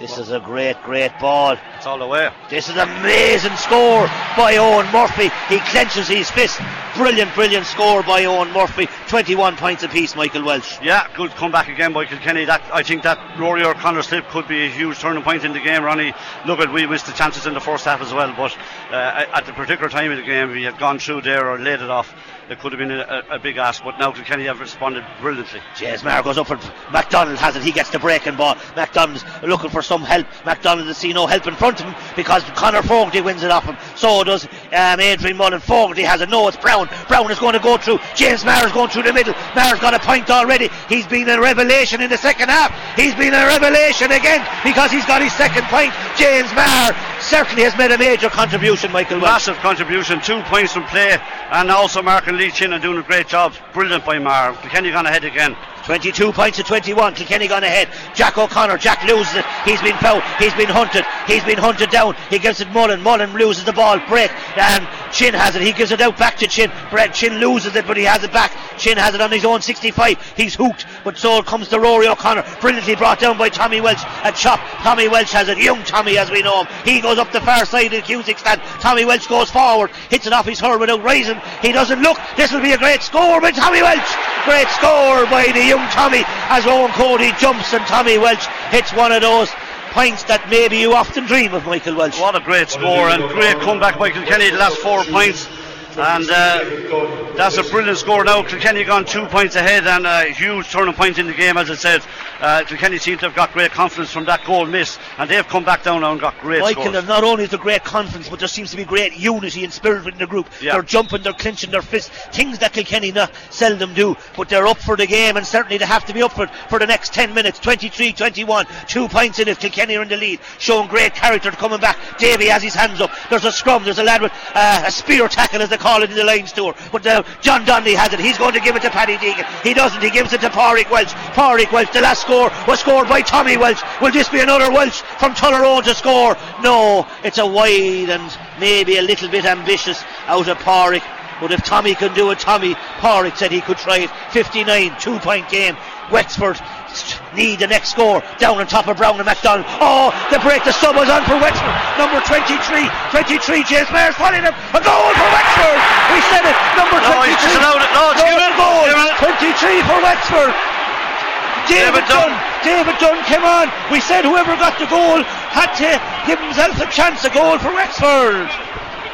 This is a great, great ball. It's all the way. This is an amazing score by Eoin Murphy. He clenches his fist. Brilliant, brilliant score by Eoin Murphy. 21 points apiece, Michael Walsh. Yeah, good comeback again by Kilkenny. That I think that Rory O'Connor slip could be a huge turning point in the game, Ronnie. Look at we missed the chances in the first half as well, but uh, at the particular time of the game, we had gone through there or laid it off it could have been a, a, big ask, but now Kilkenny have responded brilliantly. James Maher goes up for McDonald has it. He gets the breaking ball. McDonald's looking for some help. McDonald has seen no help in front of him because Conor Fogarty wins it off him. So does um, Adrian Mullen. Fogarty has it. No, it's Browne. Browne is going to go through. James Maher is going through the middle. Maher's got a point already. He's been a revelation in the second half. He's been a revelation again because he's got his second point. James Maher certainly has made a major contribution, Michael. Massive contribution. Two points from play and also Mark and Lee Chin are doing a great job. Brilliant by Maher. Kilkenny gone ahead again. 22 points to 21. Kilkenny gone ahead. Jack O'Connor. Jack loses it. He's been fouled. He's been hunted. He's been hunted down. He gives it Mullen. Mullen loses the ball. Break. And um, Chin has it. He gives it out back to Chin. Brett Chin loses it, but he has it back. Chin has it on his own 65. He's hooked. But so comes to Rory O'Connor. Brilliantly brought down by Tommy Walsh. A chop. Tommy Walsh has it. Young Tommy, as we know him. He goes up the far side of the Cusack stand. Tommy Walsh goes forward. Hits it off his hurl without raising. He doesn't look. This will be a great score by Tommy Walsh. Great score by the young Tommy as Eoin Cody jumps and Tommy Walsh hits one of those points that maybe you often dream of, Michael Walsh. What a great score and great comeback by Kilkenny, the last four points. And uh, that's a brilliant score now. Kilkenny gone two points ahead and a huge turning point in the game, as I said. Uh, Kilkenny seem to have got great confidence from that goal miss, and they've come back down now and got great Michael, scores. not only is there great confidence, but there seems to be great unity and spirit within the group. Yeah. They're jumping, they're clinching their fists, things that Kilkenny not seldom do, but they're up for the game, and certainly they have to be up for it for the next 10 minutes. 23 21, two points in it. Kilkenny are in the lead, showing great character coming back. Davy has his hands up. There's a scrum, there's a lad with uh, a spear tackle, as they call it in the Lions tour. But uh, John Donnelly has it. He's going to give it to Paddy Deegan. He doesn't. He gives it to Pádraig Walsh. Pádraig Walsh, the last score was scored by Tommy Walsh. Will this be another Walsh from Tullaroan to score? No, it's a wide and maybe a little bit ambitious out of Pádraig. But if Tommy can do it, Tommy, Pádraig said he could try it. 59, two point game. Wexford need the next score down on top of Browne and McDonald. Oh, the break, the sub was on for Wexford. Number 23, 23, James Maher's following him. A goal for Wexford. We said it. Number 23. No, he's it. No, it's Goal, given. goal. Given. 23 for Wexford. David, David Dunn. Dunn. David Dunn came on. We said whoever got the goal had to give himself a chance. A goal for Wexford.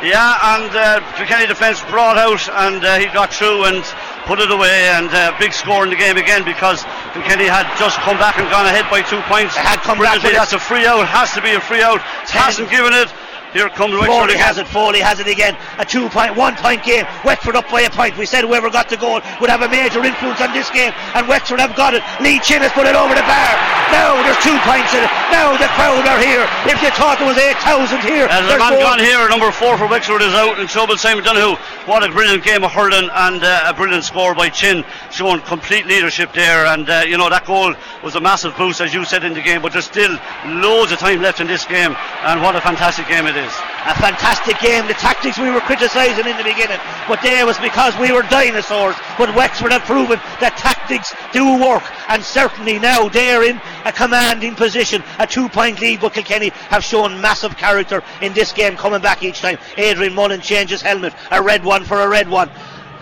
Yeah, and uh, Kilkenny defence brought out and uh, he got through and put it away and uh, big score in the game again because Kilkenny had just come back and gone ahead by two points. They had come back it. That's a free out, has to be a free out. Hasn't given it. Here comes Wexford Foley has it. Foley has it again. A two point, one point game. Wexford up by a point. We said whoever got the goal would have a major influence on this game, and Wexford have got it. Lee Chin has put it over the bar. Now there's two points in it. Now the crowd are here. If you thought there was 8,000 here, As there's more. gone here, number four for Wexford is out in trouble. Simon Donohoe. What a brilliant game of hurling and uh, a brilliant score by Chin, showing complete leadership there. And uh, you know that goal was a massive boost, as you said in the game. But there's still loads of time left in this game, and what a fantastic game it is. A fantastic game. The tactics we were criticising in the beginning, but there was because we were dinosaurs. But Wexford have proven that tactics do work, and certainly now they're in a commanding position, a two-point lead. But Kilkenny have shown massive character in this game, coming back each time. Adrian Mullen changes helmet, a red one for a red one.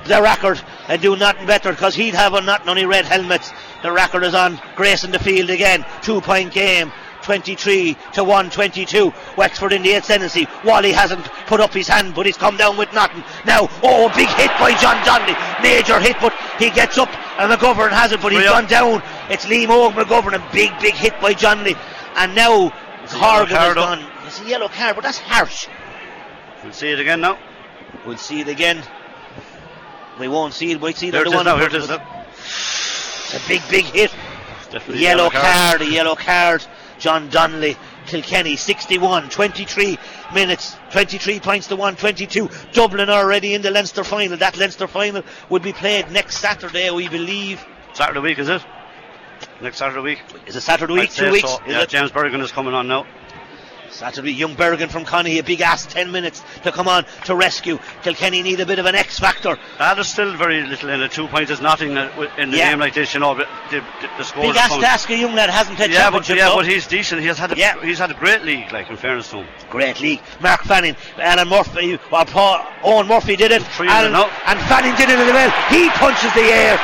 The record and do nothing better because he'd have on not red helmets. The record is on Grace in the field again. Two point game. 23 to 122. Wexford in the ascendancy. Wally hasn't put up his hand, but he's come down with nothing. Now, oh, big hit by John Donnelly. Major hit, but he gets up and McGovern has it, but he's gone down. It's Liam Óg McGovern, a big, big hit by John Donnelly. And now Horgan has gone. It's a yellow card, but that's harsh. We'll see it again now. We'll see it again. We won't see it. We'll see There the it is one. now. Here it is. It's a big, big hit. Definitely yellow yellow card. card, a yellow card. John Donnelly, Kilkenny, 61, 23 minutes, 23 points to 1, 22. Dublin already in the Leinster final. That Leinster final would be played next Saturday, we believe. Saturday week, is it? Next Saturday week? Is it Saturday week? Two weeks? so. Is Yeah, it? James Bergin is coming on now. Saturday, young Bergin from Connie, a big ass, 10 minutes to come on to rescue. Kilkenny need a bit of an X factor. Ah, there's still very little in it. Two points is nothing uh, in the Yeah. game like this, you know. But the, the, the score Big ass to ask a young lad hasn't played Yeah, but championship. yeah, though. but he's decent. He has had a Yeah. he's had a great league, like in fairness to him. Great league. Mark Fanning, Alan Murphy, well, Paul, Eoin Murphy did it. Alan, and Fanning did it as well. He punches the air.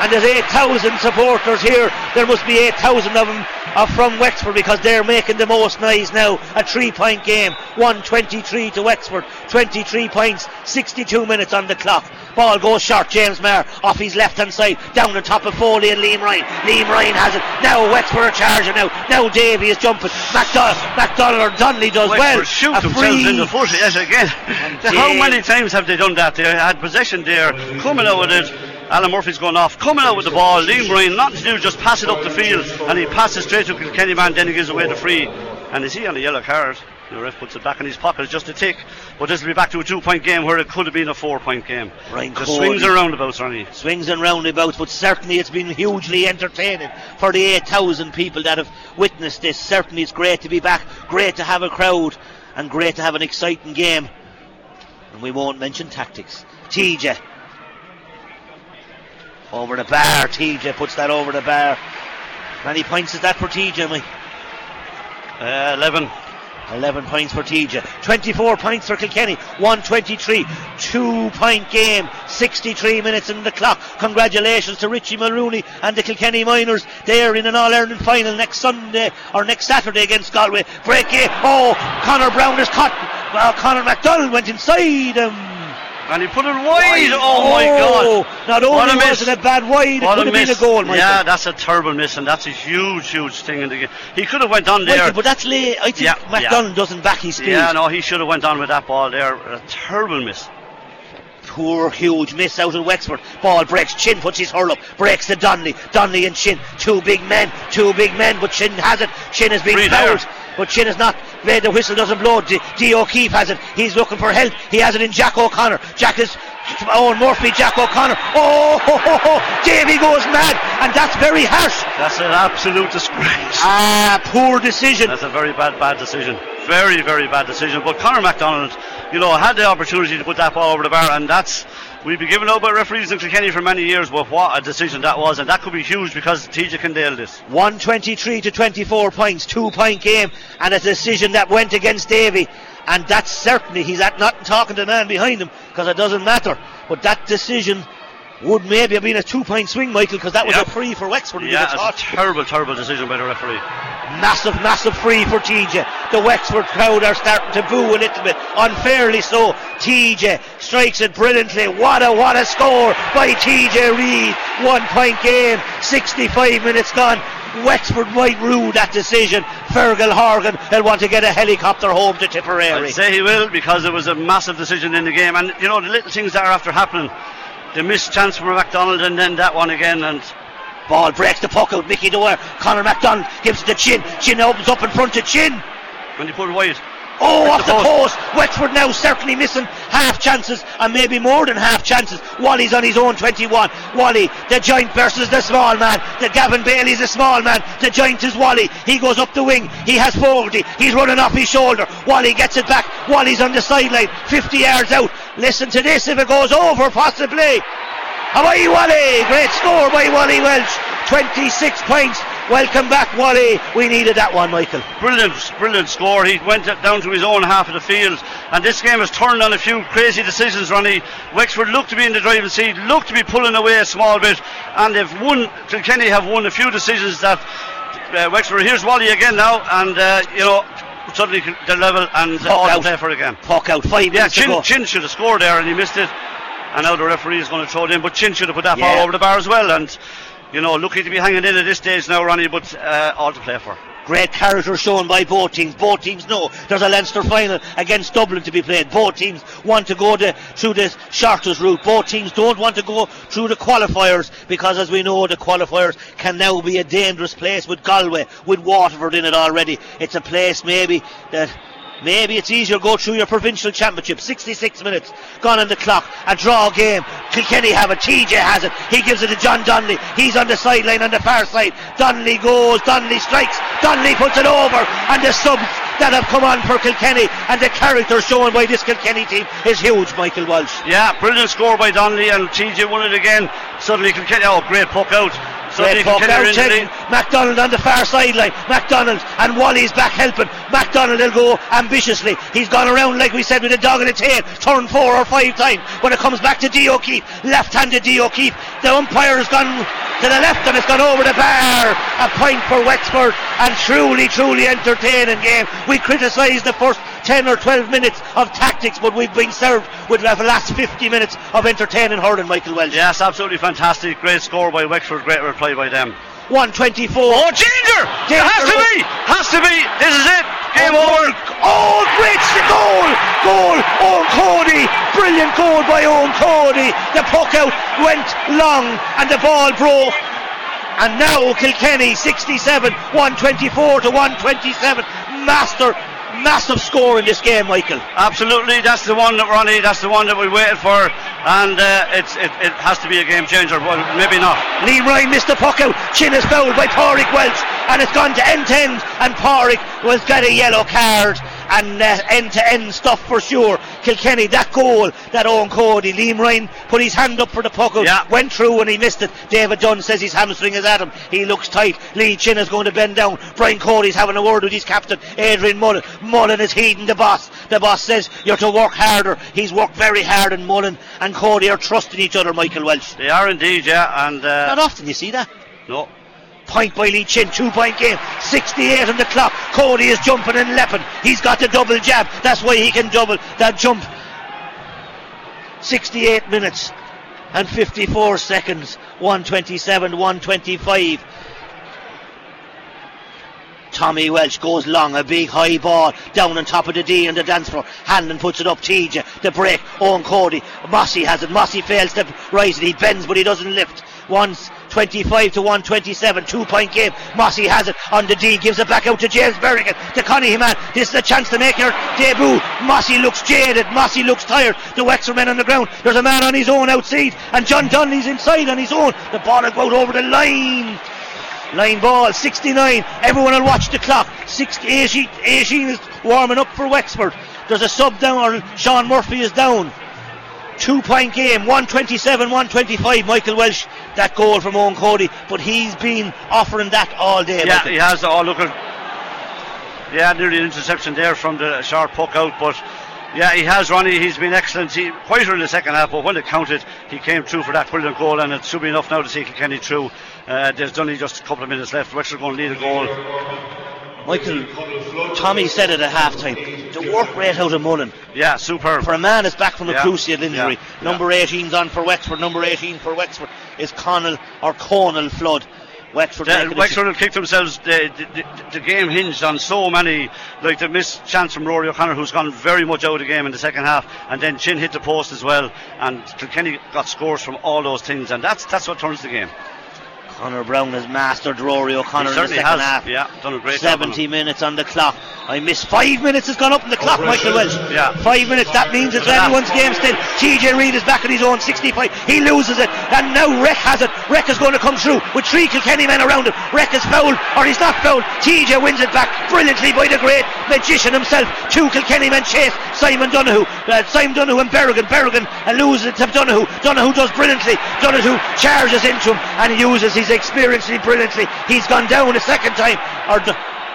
And there's 8,000 supporters here. There must be 8,000 of them are uh, from Wexford because they're making the most noise now. A three point game. 123 to Wexford. 23 points. 62 minutes on the clock. Ball goes short. James Maher off his left hand side. Down the top of Foley and Liam Ryan. Liam Ryan has it. Now Wexford are charging now. Now Davy is jumping. McDonald, McDonald or Donnelly does Wexford well. shoot A themselves free- in the foot yet again. How many times have they done that? They had possession there, coming out with it. Alan Murphy's going off, coming out with the ball. Liam Ryan, nothing to do, just pass it up the field, and he passes straight to Kilkenny man. Then he gives away the free, and is he on a yellow card? The ref puts it back in his pocket just a tick. But this will be back to a two-point game where it could have been a four-point game. Ryan the Cody. swings and roundabouts, Ronnie. swings and roundabouts, but certainly it's been hugely entertaining for the 8,000 people that have witnessed this. Certainly it's great to be back, great to have a crowd, and great to have an exciting game. And we won't mention tactics. TJ. Over the bar, TJ puts that over the bar. Many points is that for TJ, Mike? Uh, 11. 11 points for TJ. 24 points for Kilkenny. 123. Two point game. 63 minutes in the clock. Congratulations to Richie Mulrooney and the Kilkenny Miners. They're in an All Ireland final next Sunday or next Saturday against Galway. Break it. Oh, Conor Browne is caught. Well, Conor McDonald went inside him. And he put it wide. Oh, my oh, God. Not What a only miss. was it a bad wide, What it could have been miss. a goal, Michael. Yeah, that's a terrible miss, and that's a huge, huge thing in the game. He could have went on there. Michael, but that's late. I think Yeah, McDonald doesn't back his speed. Yeah, no, he should have went on with that ball there. A terrible miss. Poor huge miss out of Wexford. Ball breaks. Chin puts his hurl up. Breaks to Donnelly. Donnelly and Chin. Two big men. Two big men. But Chin has it. Chin has been Free fouled. there. But Chin is not. Made the whistle doesn't blow. D, D. O'Keeffe has it. He's looking for help. He has it in Jack O'Connor. Jack is. Eoin Murphy, Jack O'Connor. Oh, ho, ho, ho. Davy goes mad, and that's very harsh. That's an absolute disgrace. Ah, poor decision. That's a very bad, bad decision. Very, very bad decision. But Conor McDonald, you know, had the opportunity to put that ball over the bar, and that's. We've been given out by referees in Kilkenny for many years, but what a decision that was, and that could be huge because TJ can nail this. 123 to 24 points, two point game, and a decision that went against Davy. And that's certainly, he's at not talking to the man behind him because it doesn't matter. But that decision would maybe have been a two point swing, Michael, because that was Yeah. a free for Wexford. Yeah, it's a terrible, terrible decision by the referee. Massive, massive free for TJ. The Wexford crowd are starting to boo a little bit, unfairly so. TJ strikes it brilliantly. What a what a score by TJ Reid. One point game, 65 minutes gone. Wexford might rue that decision. Fergal Horgan will want to get a helicopter home to Tipperary. I'd say he will because it was a massive decision in the game, and you know the little things that are after happening. The missed chance for McDonald, and then that one again, and Ball breaks the puck out. Mickey Dwyer. Conor McDonald gives it to Chin. Chin opens up in front of Chin. when he put it wide. Oh, off the the post. post. Wexford now certainly missing half chances and maybe more than half chances. Wally's on his own 21. Wally, the giant versus the small man. The Gavin Bailey's a small man. The giant is Wally. He goes up the wing. He has Fogarty. He's running off his shoulder. Wally gets it back. Wally's on the sideline, 50 yards out. Listen to this if it goes over, possibly. Away, Wally. Great score by Wally Walsh. 26 points. Welcome back, Wally. We needed that one, Michael. Brilliant, brilliant score. He went down to his own half of the field, and this game has turned on a few crazy decisions. Ronnie Wexford looked to be in the driving seat, looked to be pulling away a small bit, and they've won. Kilkenny have won a few decisions that uh, Wexford. Here's Wally again now, and uh, you know suddenly the level and uh, all out. play for again. Puck out. Five Yeah, minutes go. Chin, Chin should have scored there, and he missed it. And now the referee is going to throw it in, but Chin should have put that Yeah. ball over the bar as well. And you know, lucky to be hanging in at this stage now, Ronnie, but uh, all to play for. Great character shown by both teams. Both teams know there's a Leinster final against Dublin to be played. Both teams want to go the, through the shortest route. Both teams don't want to go through the qualifiers because, as we know, the qualifiers can now be a dangerous place with Galway, with Waterford in it already. It's a place maybe that Maybe it's easier to go through your provincial championship. 66 minutes gone on the clock. A draw game. Kilkenny have it. TJ has it. He gives it to John Donnelly. He's on the sideline on the far side. Donnelly goes. Donnelly strikes. Donnelly puts it over. And the subs that have come on for Kilkenny and the character shown by this Kilkenny team is huge, Michael Walsh. Yeah, brilliant score by Donnelly and TJ won it again. Suddenly Kilkenny, oh, great puck out. Great puck out McDonald on the far sideline. McDonald and Wally's back helping. McDonald will go ambitiously. He's gone around like we said with a dog in a tail, turn four or five times. When it comes back to D O'Keeffe, left-handed D O'Keeffe, the umpire has gone to the left and it's gone over the bar. A point for Wexford and truly, truly entertaining game. We criticised the first 10 or 12 minutes of tactics, but we've been served with the last 50 minutes of entertaining hurling, Michael Walsh. Yes, absolutely fantastic. Great score by Wexford, great reply by them. 124. Oh, danger! danger! It has to be! Has to be! This is it! Game oh, over! Oh, great goal! Goal! Eoin Cody! Brilliant goal by Eoin Cody! The puck out went long and the ball broke. And now Kilkenny 67, 124 to 127. Master massive score in this game, Michael. Absolutely, that's the one that Ronnie, that's the one that we waited for, and uh, it's it, it, has to be a game changer. Well, maybe not. Ryan missed the puck out. Chin is fouled by Pádraig Walsh, and it's gone to end to end, and Pádraig was got a yellow card and end to end stuff for sure. Kilkenny, that goal that Eoin Cody, Liam Ryan put his hand up for the puck, yeah. went through and he missed it. David Dunn says his hamstring is at him. He looks tight. Lee Chin is going to bend down. Brian Cody's having a word with his captain, Adrian Mullen. Mullen is heeding the boss. The boss says you're to work harder. He's worked very hard, and Mullen and Cody are trusting each other, Michael Walsh. They are indeed, yeah. And uh, not often you see that. No, Point by Lee Chin, two point game, 68 on the clock. Cody is jumping and leaping. He's got the double jab. That's why he can double that jump. 68 minutes and 54 seconds. 127, 125. Tommy Walsh goes long, a big high ball down on top of the D on the dance floor. Hanlon puts it up, TJ, the break, Eoin Cody. Mossy has it, Mossy fails to rise it, he bends but he doesn't lift. Once 25 to 127, two point game. Mossy has it on the D, gives it back out to James Bergin, to Connie man. This is a chance to make your debut. Mossy looks jaded, Mossy looks tired. The Wexford men on the ground. There's a man on his own outside, and John Donnelly's inside on his own. The ball will go out over the line. Line ball, 69. Everyone will watch the clock. 60, 18, 18 is warming up for Wexford. There's a sub down, or Sean Murphy is down. Two point game, 127, 125. Michael Walsh, that goal from Eoin Cody, but he's been offering that all day. Yeah, Michael. he has. Oh, look at. Yeah, nearly an interception there from the sharp puck out, but yeah, he has, Ronnie. He's been excellent. He quite quieter in the second half, but when it counted, he came through for that brilliant goal, and it should be enough now to see Kilkenny through. Uh, there's only just a couple of minutes left. Wexford going to lead a goal. Michael, Tommy said it at halftime. The work rate out of Mullen. Yeah, superb. For a man that's back from a Yeah. cruciate injury. Yeah. Number 18's on for Wexford. Number 18 for Wexford is Connell or Conal Flood. Wexford. Yeah, Wexford have kicked themselves. The, the, the, the game hinged on so many, like the missed chance from Rory O'Connor, who's gone very much out of the game in the second half, and then Chin hit the post as well, and Kilkenny got scores from all those things, and that's that's what turns the game. Conor Browne has mastered Rory O'Connor in the second has. half. Yeah, done a great job 70 minutes on the clock. I missed five minutes has gone up on the clock, Michael Walsh. Yeah. Five minutes, that means it's Yeah. anyone's game still. TJ Reid is back at his own 65. He loses it, and now Reck has it. Reck is going to come through with three Kilkenny men around him. Reck is fouled, or he's not fouled. TJ wins it back brilliantly by the great magician himself. Two Kilkenny men chase Simon Donohoe. Uh, Simon Donohoe and Bergin. Bergin uh, loses it to Donohoe. Donohoe does brilliantly. Donohoe charges into him and uses his experience brilliantly. He's gone down a second time. Or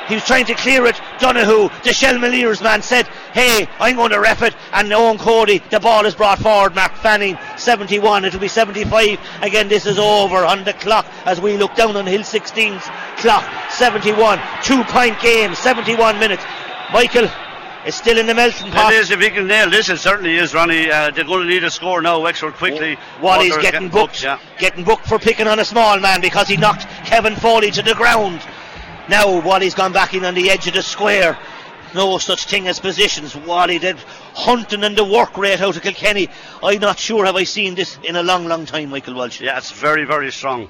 he was trying to clear it. Donohoe, the Shelmaliers man, said, Hey, I'm going to ref it. And Eoin Cody, the ball is brought forward. Mark Fanning, 71. It'll be 75. Again, this is over on the clock as we look down on Hill 16's clock. 71. Two point game, 71 minutes. Michael is still in the melting pot. It is, if he can nail this, it certainly is, Ronnie. Uh, they're going to need a score now, Wexford, quickly. Wally's Walter's getting booked, Yeah. getting booked for picking on a small man because he knocked Kevin Foley to the ground. Now Wally's gone back in on the edge of the square. No such thing as positions. Wally did hunting and the work rate out of Kilkenny. I'm not sure have I seen this in a long, long time, Michael Walsh. Yeah, it's very, very strong.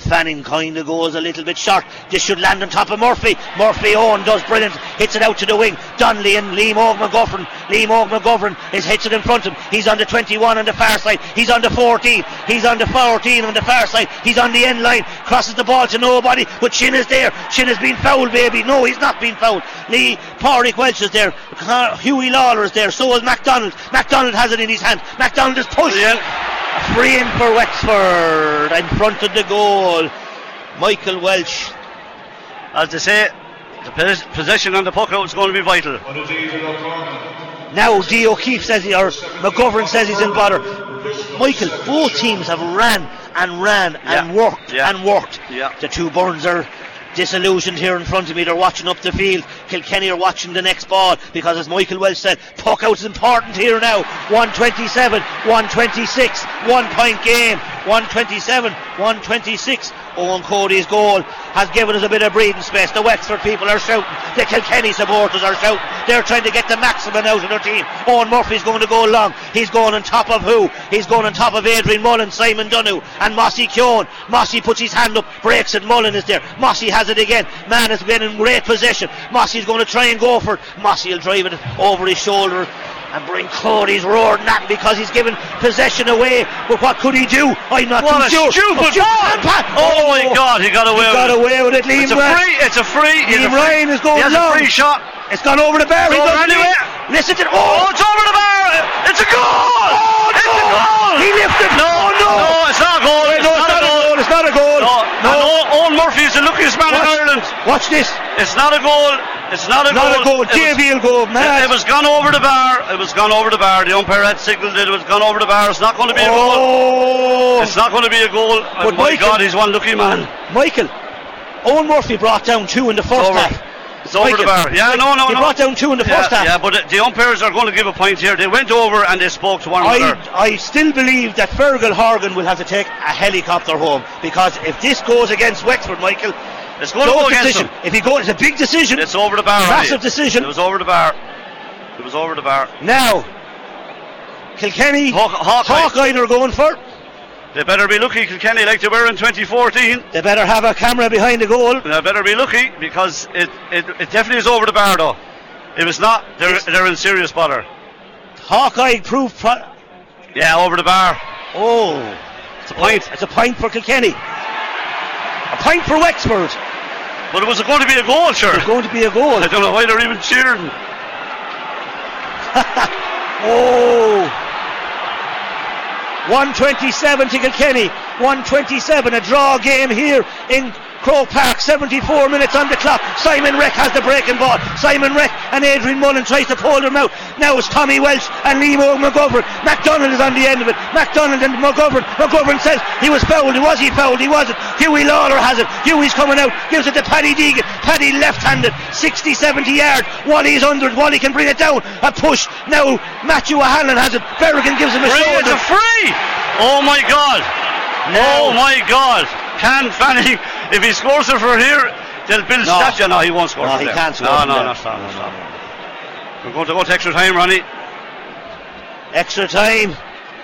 Fanning kind of goes a little bit short. This should land on top of Murphy. Murphy Eoin does brilliant. Hits it out to the wing. Donnelly and Liam Óg McGovern. Liam McGovern is hits it in front of him. He's on the 21 on the far side. He's on the 14. He's on the 14 on the far side. He's on the end line. Crosses the ball to nobody. But Chin is there. Chin has been fouled, baby. No, he's not been fouled. Lee Pádraig Walsh is there. Hughie Lawlor is there. So is McDonald. McDonald has it in his hand. McDonald is pushing. Yeah. Free in for Wexford in front of the goal. Michael Walsh. As they say, the pos- possession on the puck out is going to be vital. Now Dee O'Keeffe says he, or McGovern says he's in bother. Michael, both teams have ran and ran and Yeah. worked Yeah. and worked. Yeah. The two Burns are disillusioned here in front of me. They're watching up the field. Kilkenny are watching the next ball because, as Michael Walsh said, puck out is important here now. 127, 126, one point game. 127, 126. Eoin Cody's goal has given us a bit of breathing space. The Wexford people are shouting. The Kilkenny supporters are shouting. They're trying to get the maximum out of their team. Eoin Murphy's going to go long. He's going on top of who? He's going on top of Adrian Mullen, Simon Dunnu, and Mossy Keoghan. Mossy puts his hand up, breaks it. Mullen is there. Mossy has it again. Man has been in great possession. Mossy's going to try and go for it. Mossy will drive it over his shoulder. And bring Cody's roaring that because he's given possession away. But what could he do? I'm not What too a sure. stupid ball! Oh my oh, God, he got away He with got it. away with it. Liam It's a free. It's a free. Liam free- Ryan is going he has long. a free shot. It's gone over the bar. He It's over doesn't anyway. Listen to Oh, oh, it's over the bar. It's a goal. oh, it's no. a goal. He lifted. No, oh, no. no, it's not a goal. It's no, not it's not a goal. It's not a goal. No, Eoin- is the luckiest man in Ireland. Watch this. It's not a goal. It's not a Not goal. a goal. It was- JV will go It, it was gone over the bar. It was gone over the bar. The umpire had signalled it. It was gone over the bar. It's not going to be a goal. oh, It's not going to be a goal. But Oh my Michael- God, he's one lucky man. Michael. Eoin Murphy brought down two in the first over. half. It's over the bar. Yeah, no, no, he no. brought down two in the yeah, first half. Yeah, but the, the umpires are going to give a point here. They went over and they spoke to one another. I, I still believe that Fergal Horgan will have to take a helicopter home because if this goes against Wexford, Michael, It's going to go against decision. them. If he goes, it's a big decision. It's over the bar. Massive decision. It was over the bar. It was over the bar. Now, Kilkenny, Hawk- Hawkeye. Hawkeye are going for. It. They better be lucky, Kilkenny, like they were in 2014. They better have a camera behind the goal. They better be lucky because it, it, it definitely is over the bar, though. If it's not, they're, It's- they're in serious bother. Hawkeye proof. Pro- Yeah, over the bar. oh, It's a point. it's a point for Kilkenny. A point for Wexford. But it was going to be a goal, sure. There's going to be a goal. I don't know why they're even cheering. Oh. 127 to Kilkenny. 127, a draw game here in Croke Park. 74 minutes on the clock. Simon Reck has the breaking ball. Simon Reck and Adrian Mullen tries to pull them out. Now it's Tommy Walsh and Liam McGovern. McDonald is on the end of it. McDonald and McGovern. McGovern says he was fouled. Was he fouled? He wasn't. Hughie Lawlor has it. Hughie's coming out. Gives it to Paddy Deegan. Paddy left-handed. 60, 70 yards. Wally's under it. Wally can bring it down. A push. Now Matthew O'Hanlon has it. Bergin gives him a Free, it's a free! Oh my god! Now- Oh my god! Can Fanning, if he scores it for here, they'll build No. statue. No, he won't score No, from he there. can't score No, from no, there. no, stop, stop. We're going to go to extra time, Ronnie. Extra time.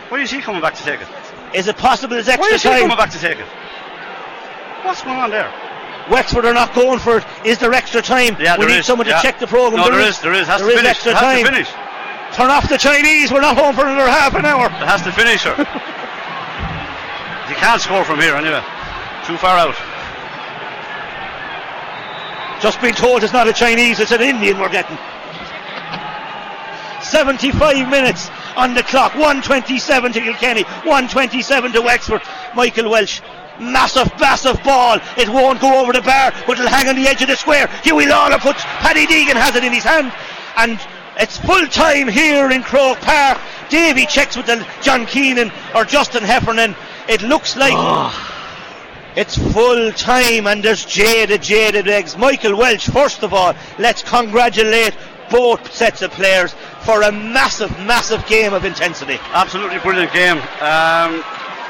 Why is he coming back to take it? Is it possible it's extra time? Why is he time? coming back to take it? What's going on there? Wexford are not going for it. Is there extra time? Yeah, we there need is. someone Yeah. to check the program. No, there is, there is. Has there to is finish. extra it has time. to finish. Turn off the Chinese. We're not home for another half an hour. It has to finish, sir. he can't score from here anyway. Too far out. Just been told it's not a Chinese, it's an Indian we're getting. 75 minutes on the clock. 127 to Kilkenny, 127 to Wexford. Michael Walsh. Massive, massive ball. It won't go over the bar, but it'll hang on the edge of the square. Hughie Lawlor puts, Paddy Deegan has it in his hand. And it's full time here in Croke Park. Davy checks with the John Keenan or Justin Heffernan. It looks like ah. It's full time and there's jaded, jaded eggs. Michael Walsh, first of all, let's congratulate both sets of players for a massive, massive game of intensity. Absolutely brilliant game. Um,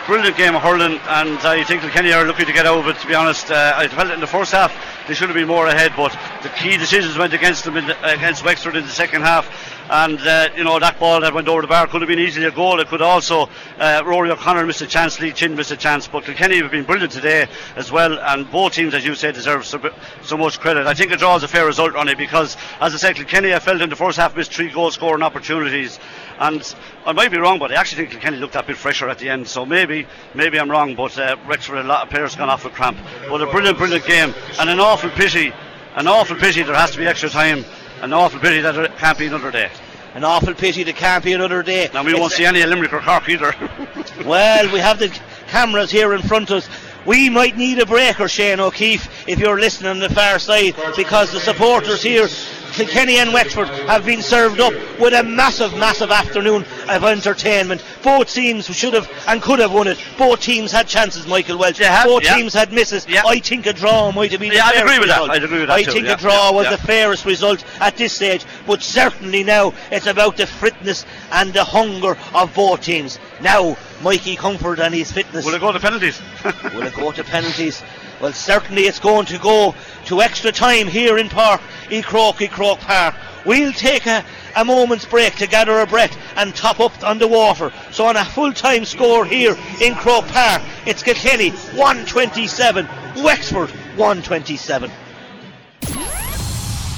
brilliant game of hurling, and I think Kilkenny are lucky to get over it. To be honest, uh, I felt it in the first half they should have been more ahead, but the key decisions went against them the, against Wexford in the second half and uh, you know that ball that went over the bar could have been easily a goal. It could also uh, Rory O'Connor missed a chance, Lee Chin missed a chance, but Kilkenny have been brilliant today as well, and both teams, as you said, deserve so, so much credit. I think a draw is a fair result on it because, as I said, Kilkenny I felt in the first half missed three goal scoring opportunities, and I might be wrong, but I actually think Kilkenny looked a bit fresher at the end. So maybe, maybe I'm wrong, but uh, Wexford a lot of players gone off with cramp. But a brilliant, brilliant game, and an awful pity, an awful pity there has to be extra time an awful pity that it can't be another day. An awful pity there can't be another day. Now we it's won't see any Limerick or Cork either. well, we have the cameras here in front of us. We might need a breaker, Shane O'Keefe, if you're listening on the far side, because the supporters here Kilkenny and Wexford have been served up with a massive, massive afternoon of entertainment. Both teams should have and could have won it. Both teams had chances, Michael Walsh. Have, Both yeah. teams had misses. Yeah. I think a draw might have been yeah, the I'd agree with result. that. I'd agree with that I too. think yeah. a draw was the fairest result at this stage, but certainly now it's about the fitness and the hunger of both teams. Now, Mikey Comerford and his fitness. Will it go to penalties? Will it go to penalties? Well, certainly it's going to go to extra time here in Park, in Croke, Croke Park. We'll take a, a moment's break to gather our breath and top up on the water. So on a full time score here in Croke Park, it's Kilkenny 127, Wexford 127.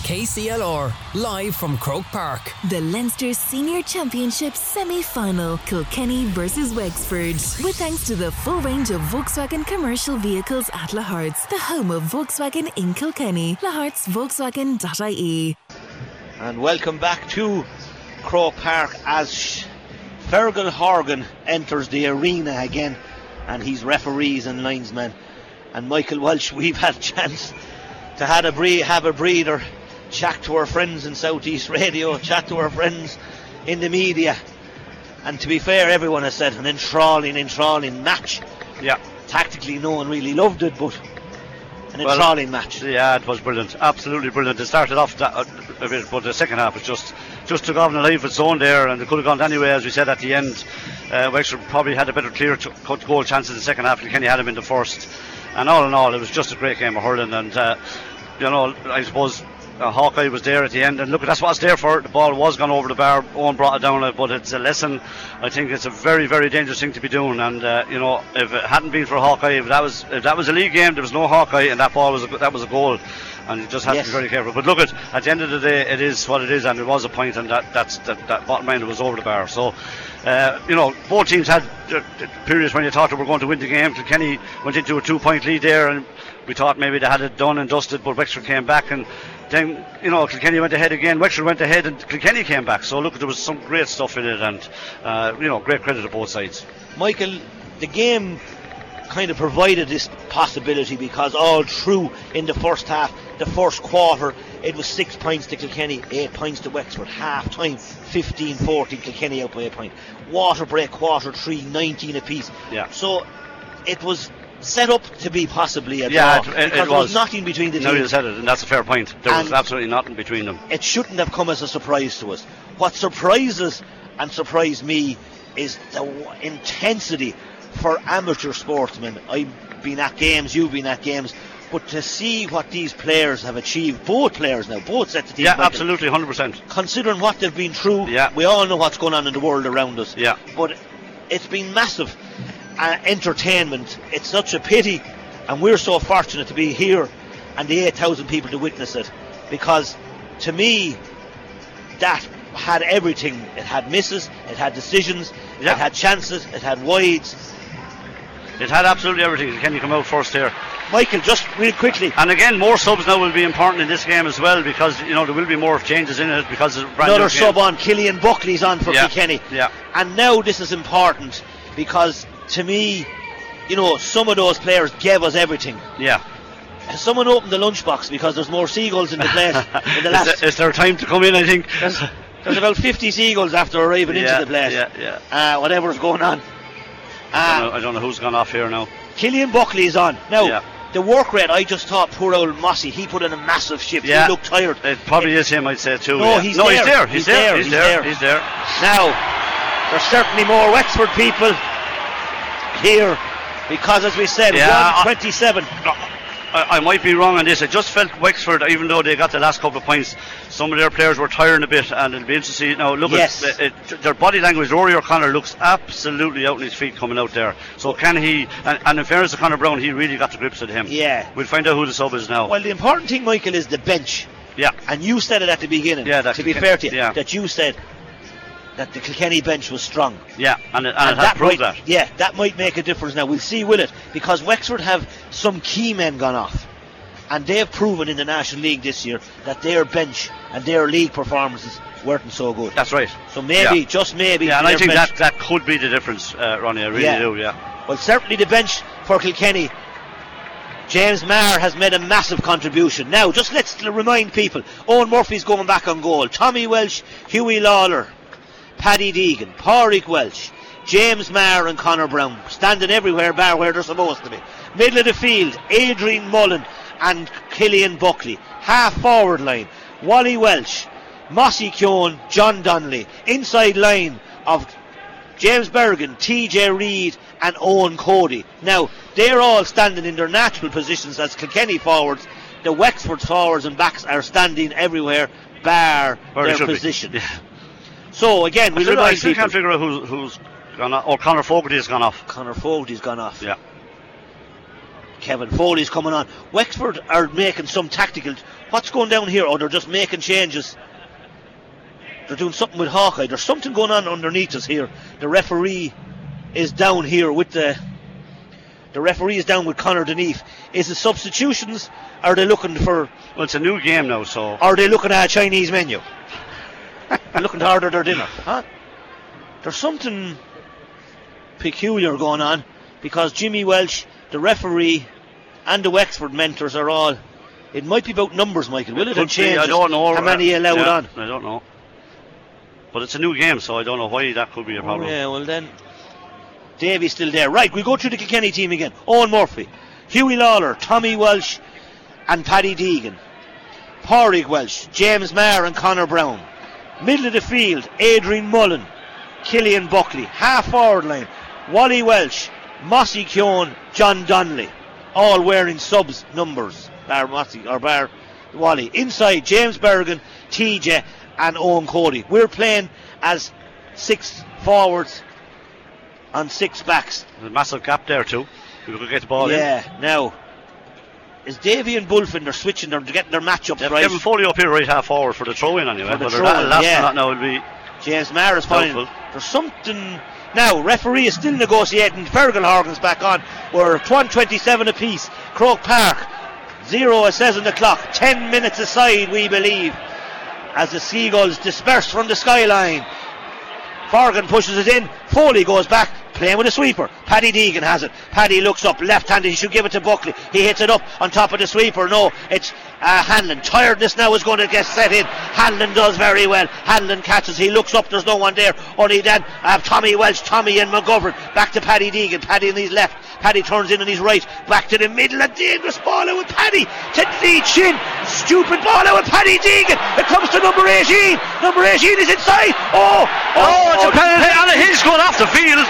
KCLR, live from Croke Park. The Leinster Senior Championship semi final, Kilkenny versus Wexford. With thanks to the full range of Volkswagen commercial vehicles at Lahart's, the home of Volkswagen in Kilkenny. lahartsvolkswagen.ie. And welcome back to Croke Park as Fergal Horgan enters the arena again, and he's referees and linesmen. And Michael Walsh, we've had a chance to have a, bre- have a breather, chat to our friends in Southeast Radio, chat to our friends in the media. And to be fair, everyone has said an enthralling, enthralling match. Yeah. Tactically, no one really loved it, but an Well, enthralling match. Yeah, it was brilliant, absolutely brilliant. It started off that, uh, a bit, but the second half was just just took off in a life of its own there, and it could have gone anyway, as we said at the end. Uh, Wexford probably had a better clear cut goal chances in the second half, and Kenny had him in the first. And all in all, it was just a great game of hurling, and uh, you know, I suppose. Uh, Hawkeye was there at the end, and look, that's what it's there for. The ball was gone over the bar. Eoin brought it down, uh, but it's a lesson. I think it's a very, very dangerous thing to be doing. And uh, you know, if it hadn't been for Hawkeye, if that was if that was a league game, there was no Hawkeye, and that ball was a, that was a goal. And you just have Yes. to be very careful. But look, at at the end of the day, it is what it is, and it was a point, and that that's that, that bottom line was over the bar. So, uh, you know, both teams had uh, periods when you thought they were going to win the game. Kilkenny went into a two-point lead there, and we thought maybe they had it done and dusted, but Wexford came back and. Then you know Kilkenny went ahead again. Wexford went ahead, and Kilkenny came back. So look, there was some great stuff in it, and uh, you know, great credit to both sides. Michael, the game kind of provided this possibility because all through in the first half, the first quarter, it was six points to Kilkenny, eight points to Wexford. Half time, 15 14, Kilkenny out by a point. Water break, quarter three, 19 apiece. Yeah. So it was set up to be possibly a Yeah, draw it- it- because it there was was. nothing between the No, you said it, and that's a fair point. There was absolutely nothing between them. It shouldn't have come as a surprise to us. What surprises and surprised me is the w- intensity for amateur sportsmen. I've been at games, you've been at games, but to see what these players have achieved, both players now, both sets of teams, Yeah, Michael, absolutely, hundred percent. considering what they've been through, Yeah. we all know what's going on in the world around us. Yeah. But it's been massive uh, entertainment. It's such a pity, and we're so fortunate to be here and the 8,000 people to witness it. Because to me, that had everything. It had misses, it had decisions, Yeah. it had chances, it had wides. It had absolutely everything. Can you come out first here? Michael, just real quickly, And again, more subs now will be important in this game as well because you know there will be more changes in it because it's brand another sub on. Killian Buckley's on for Yeah, Kilkenny. yeah. And now this is important because to me, you know, some of those players gave us everything. Yeah. Someone opened the lunchbox because there's more seagulls in the place. in the Is, last. there- is there time to come in? I think. There's, there's about 50 seagulls after arriving Yeah, into the place. yeah, yeah. Uh, whatever's going on. I, don't Uh, know, I don't know who's gone off here now. Killian Buckley is on. Now, Yeah. the work rate, I just thought poor old Mossy, he put in a massive shift. Yeah. He looked tired. It probably is him, I'd say too. No, yeah. he's no, he's there. there. He's He's, there. there. He's He's there. there. He's there. Now, there's certainly more Wexford people here because, as we said, Yeah, I- 127. I, I might be wrong on this. I just felt Wexford, even though they got the last couple of points, some of their players were tiring a bit, and it'll be interesting. Now, look Yes. at it, their body language. Rory O'Connor looks absolutely out on his feet coming out there. So can he? And, and in fairness to Conor Browne, he really got the grips with him. Yeah. We'll find out who the sub is now. Well, the important thing, Michael, is the bench. yeah. And you said it at the beginning. Yeah, that to be fair to you, yeah. that you said that the Kilkenny bench was strong. Yeah, and it, and it has proved might, that. Yeah, that might make a difference now. We'll see, will it? Because Wexford have some key men gone off. And they've proven in the National League this year that their bench and their league performances weren't so good. That's right. So maybe, Yeah. just maybe. Yeah, and I think bench- that, that could be the difference, uh, Ronnie. I really Yeah. do. Yeah. Well, certainly the bench for Kilkenny. James Maher has made a massive contribution. Now, just let's remind people Eoin Murphy's going back on goal. Tommy Walsh, Hughie Lawlor, Paddy Deegan, Pádraig Walsh, James Maher, and Conor Browne standing everywhere bar where they're supposed to be. Middle of the field, Adrian Mullen and Killian Buckley. Half forward line, Wally Walsh, Mossy Keoghan, John Donnelly. Inside line of James Bergin, TJ Reid, and Eoin Cody. Now, they're all standing in their natural positions as Kilkenny forwards. The Wexford forwards and backs are standing everywhere, bar they their position. Yeah. So, again, we I still, I still can't figure out who's, who's gone off. Oh, Conor Fogarty has gone off. Conor Fogarty's gone off. Yeah. Kevin Foley's coming on. Wexford are making some tactical. What's going down here? Oh, they're just making changes. They're doing something with Hawkeye. There's something going on underneath us here. The referee is down here with the. The referee is down with Connor Deneve. Is it substitutions? Are they looking for? Well, it's a new game now, so. Are they looking at a Chinese menu? Looking to order their dinner? Huh? There's something peculiar going on because Jimmy Welsh, the referee, and the Wexford mentors are all. It might be about numbers, Michael. Will it? Be, change I don't know. how many uh, allowed yeah, on. I don't know. But it's a new game, so I don't know why that could be a Oh, problem. yeah, well then, Davy's still there. Right, we go through the Kilkenny team again. Eoin Murphy, Hughie Lawlor, Tommy Walsh, and Paddy Deegan. Pádraig Walsh, James Maher, and Conor Browne. Middle of the field, Adrian Mullen, Killian Buckley. Half forward line, Wally Walsh, Mossy Keoghan, John Donnelly. All wearing subs numbers. Bar Mossy, or Bar Wally. Inside, James Bergin, TJ, and Eoin Cody. We're playing as six forwards on six backs. There's a massive gap there, too. We could get the ball in. yeah, now. Is Davy and Bulfin, they're switching, they're getting their matchups They've right. Kevin Foley up here right half forward for the throw in anyway. For the throw-in, last yeah. now will be. James Maher is fine. Doubtful. There's something. Now, referee is still negotiating. Fergal Horgan's back on. We're 127 apiece. Croke Park, zero, it says on the clock. Ten minutes aside, we believe, as the Seagulls disperse from the skyline. Forgan pushes it in. Foley goes back, playing with a sweeper. Paddy Deegan has it. Paddy looks up, left-handed. He should give it to Buckley. He hits it up on top of the sweeper. No, it's uh, Hanlon. Tiredness now is going to get set in. Hanlon does very well. Hanlon catches. He looks up. There's no one there. Only then uh, Tommy Walsh, Tommy and McGovern. Back to Paddy Deegan. Paddy on his left. Paddy turns in on his right. Back to the middle. A dangerous ball out with Paddy to Chin. Stupid ball out with Paddy Deegan. It comes to number 18. Number 18 is inside. Oh, Oh, it's a penalty, and he's going off the field.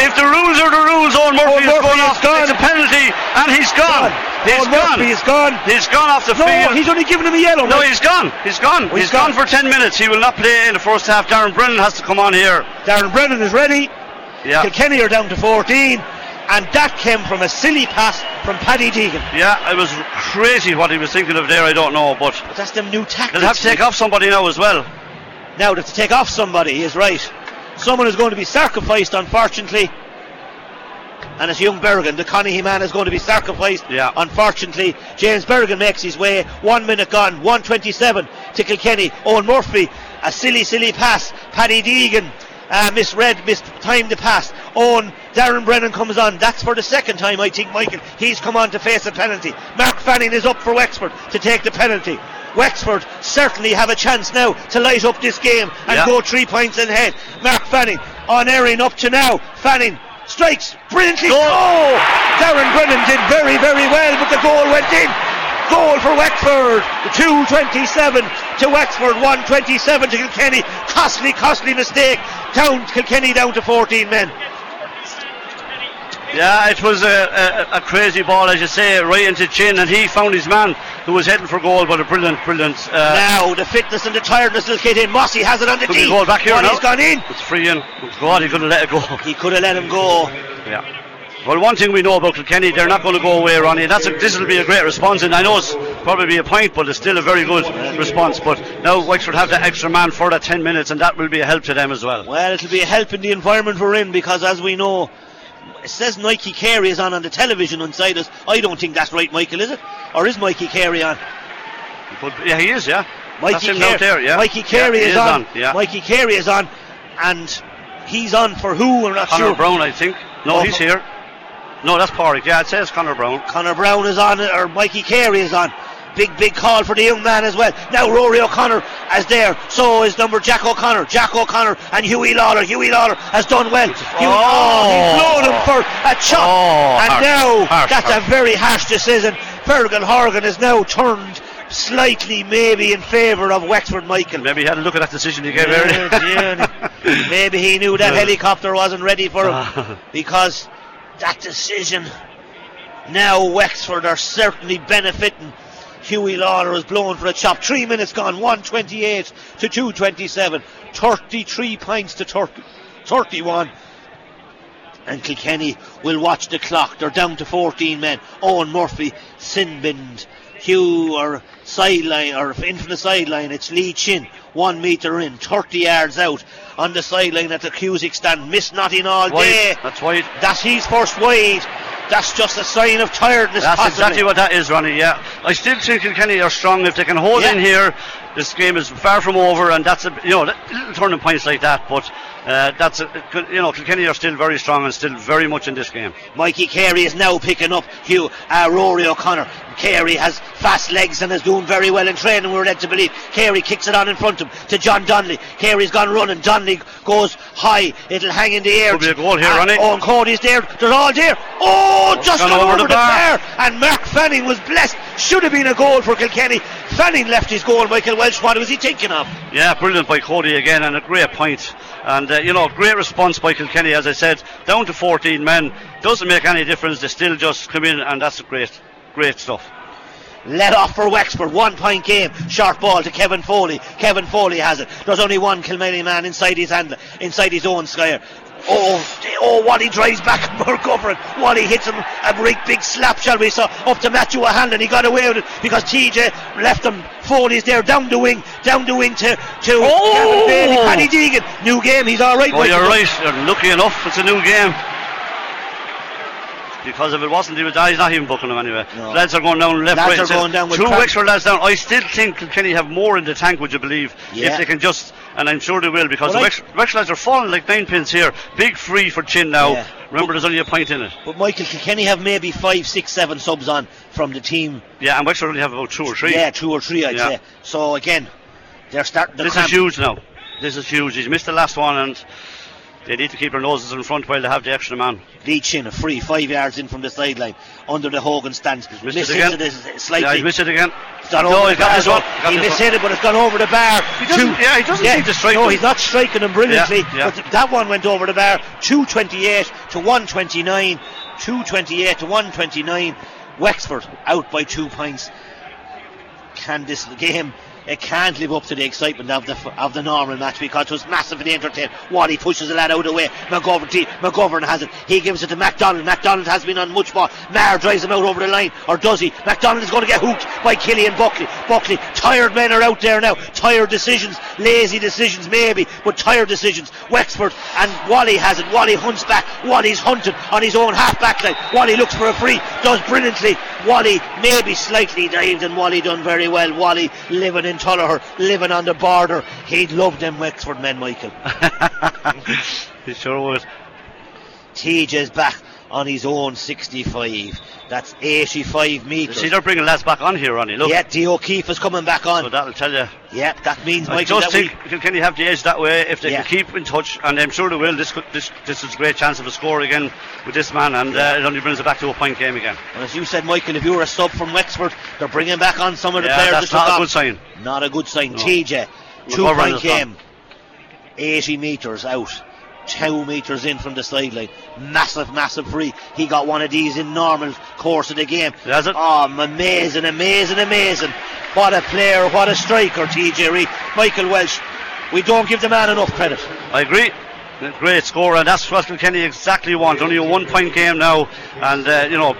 If the rules are the rules, Eoin Murphy, Eoin is Murphy going is off. gone. It's a penalty, and he's gone. He's gone. He's gone. He's gone off the No, field. he's only given him a yellow. no, he's gone. He's gone. Oh, he's he's gone. gone. for 10 minutes. He will not play in the first half. Darren Brennan has to come on here. Darren Brennan is ready. Yeah. Kilkenny are down to 14. And that came from a silly pass from Paddy Deegan. Yeah, it was crazy what he was thinking of there. I don't know, but But that's them new tactics. they'll have to take off somebody now as well. Now they have to take off somebody he is right. Someone is going to be sacrificed, unfortunately. And it's young Bergin, the Connie man, is going to be sacrificed. Yeah. Unfortunately, James Bergin makes his way. One minute gone, 127 to Kilkenny. Eoin Murphy, a silly, silly pass. Paddy Deegan uh, misread, mistimed the pass. Eoin, Darren Brennan comes on. That's for the second time, I think, Michael. He's come on to face a penalty. Mark Fanning is up for Wexford to take the penalty. Wexford certainly have a chance now to light up this game and Yeah. go three points ahead. Mark Fanning on airing up to now. Fanning strikes brilliantly. Oh! Darren Brennan did very, very well, but the goal went in. Goal for Wexford. 227 to Wexford, 127 to Kilkenny. Costly, costly mistake. Down Kilkenny down to 14 men. Yeah, it was a, a, a, crazy ball, as you say, right into Chin, and he found his man who was heading for goal. But a brilliant, brilliant. Uh, now the fitness and the tiredness will get in. Mossy has it on the Could tee. goal back here now. he's gone in. it's free in. God, he couldn't let it go. He could have let him go. Yeah. Well, one thing we know about Kilkenny, they're not going to go away, Ronnie. That's a, this will be a great response, and I know it's probably be a point, but it's still a very good response. But now Wexford have the extra man for that 10 minutes, and that will be a help to them as well. Well, it'll be a help in the environment we're in because, as we know, it says Mikey Carey is on on the television inside us. I don't think that's right, Michael, is it? Or is Mikey Carey on? But yeah, he is, yeah. Mikey That's out there, yeah. Mikey Carey Yeah, is, is on. on, yeah. Mikey Carey is on, and he's on for who? We're not Connor sure. Brown, I think. No, Oh, he's here. No, that's Pádraig. Yeah, it says Conor Browne. Conor Browne is on, or Mikey Carey is on. Big, big call for the young man as well. Now Rory O'Connor is there. So is number Jack O'Connor. Jack O'Connor and Huey Lawlor. Huey Lawlor has done well. Huey, oh, he's blown him for a chop. Oh, and harsh, now harsh, that's harsh. a very harsh decision. Fergal Horgan is now turned slightly maybe in favour of Wexford Michael. Maybe he had a look at that decision he gave Yeah, earlier. Maybe he knew that Yeah. helicopter wasn't ready for him ah. because that decision. Now Wexford are certainly benefiting. Huey Lawlor is blown for a chop. Three minutes gone. 128 to 227. 33 points to 30, 31. And Kilkenny will watch the clock. They're down to 14 men. Eoin Murphy, Sinbind, Hugh or sideline or in from the sideline. It's Lee Chin, one metre in, 30 yards out on the sideline at the Cusack stand. Miss nothing all Wide. day. That's wide. That's his first wide. That's just a sign of tiredness. That's possibly. exactly what that is, Ronnie. Yeah, I still think Kilkenny are strong if they can hold Yeah. in here. This game is far from over, and that's a you know little turning points like that. But uh, that's a, you know Kilkenny are still very strong and still very much in this game. Mikey Carey is now picking up Hugh uh, Rory O'Connor. Carey has fast legs and is doing very well in training. We're led to believe. Carey kicks it on in front of him to John Donnelly. Carey's gone running. Donnelly goes high. It'll hang in the air. Could be a goal here, And Ronnie. Eoin Cody's there. They're all there. Oh, just gone gone over over, the the bar. bar. And Mark Fanning was blessed. Should have been a goal for Kilkenny. Fanning left his goal. Michael Walsh. What was he thinking of? Yeah, brilliant by Cody again, and a great point. And uh, you know, great response by Kilkenny, as I said, down to 14 men. Doesn't make any difference. They still just come in, and that's great, great stuff. Let off for Wexford, one point game. Short ball to Kevin Foley. Kevin Foley has it. There's only one Kilkenny man inside his hand, inside his own square. Oh, oh, Wally drives back McGovern. Wally hits him a big, big slap, shall we say, up to Matthew O'Hanlon. He got away with it because TJ left him. Foley's there down the wing, down the wing to, to Oh! Gavin Bailey. Oh! Paddy Deegan. New game, he's alright. Oh, you're right. You're lucky enough. It's a new game. Because if it wasn't, he would, he's not even booking them anyway. No. Lads are going down left, Lads right. are going down with Two crack. Wexford lads down. I still think Kilkenny have more in the tank, would you believe? Yeah. If they can just, and I'm sure they will, because Well, the Wexford, lads are falling like nine pins here. Big free for Chin now. Yeah. Remember, there's only a point in it. But Michael Kilkenny have maybe five, six, seven subs on from the team. Yeah, and Wexford only have about two or three. Yeah, two or three, I'd Yeah. say. So again, they're starting This cramp. is huge now. This is huge. He's missed the last one, and they need to keep their noses in front while they have the extra man. Lee Chin a free, five yards in from the sideline, under the Hogan stands. Missed Missed it again. it slightly. Yeah, he's missed it again. It's gone no, over he's got this one. though. Got He missed one. it, but it's gone over the bar. He doesn't- yeah, he doesn't seem to strike No, them. he's not striking them brilliantly. Yeah, yeah. But that one went over the bar. 228 to 129. 228 to 129. Wexford out by two points. Can this game? It can't live up to the excitement of the of the normal match because it was massively entertaining. Wally pushes the lad out of the way. McGovern, McGovern has it. He gives it to MacDonald. MacDonald has been on much ball. Maher drives him out over the line, or does he? MacDonald is going to get hooked by Killian Buckley. Buckley, tired men are out there now. Tired decisions, lazy decisions maybe, but tired decisions. Wexford and Wally has it. Wally hunts back. Wally's hunted on his own half back line. Wally looks for a free, does brilliantly. Wally maybe slightly dived, and Wally done very well. Wally living in Tullogher, living on the border. He'd love them Wexford men, Michael. he sure would. TJ's back on his own 65. That's 85 metres. see, they're bringing lads back on here, Ronnie. Look. Yeah, Dee O'Keeffe is coming back on. So that'll tell you. Yeah, that means I Michael just that we- think Kilkenny have the edge that way if they Yeah. can keep in touch, and I'm sure they will. This could, this this is a great chance of a score again with this man, and uh, it only brings it back to a point game again. And as you said, Michael, if you were a sub from Wexford, they're bringing back on some of the Yeah, players that's not a good sign. Not a good sign. No. TJ, two point game, 80 metres out. Two metres in from the sideline. Massive, massive free. He got one of these in normal course of the game. Does it? Oh, amazing, amazing, amazing. What a player, what a striker, TJ Reid. Michael Walsh. We don't give the man enough credit. I agree. Great score, and that's what Kilkenny exactly want. Only a one-point game now, and uh, you know,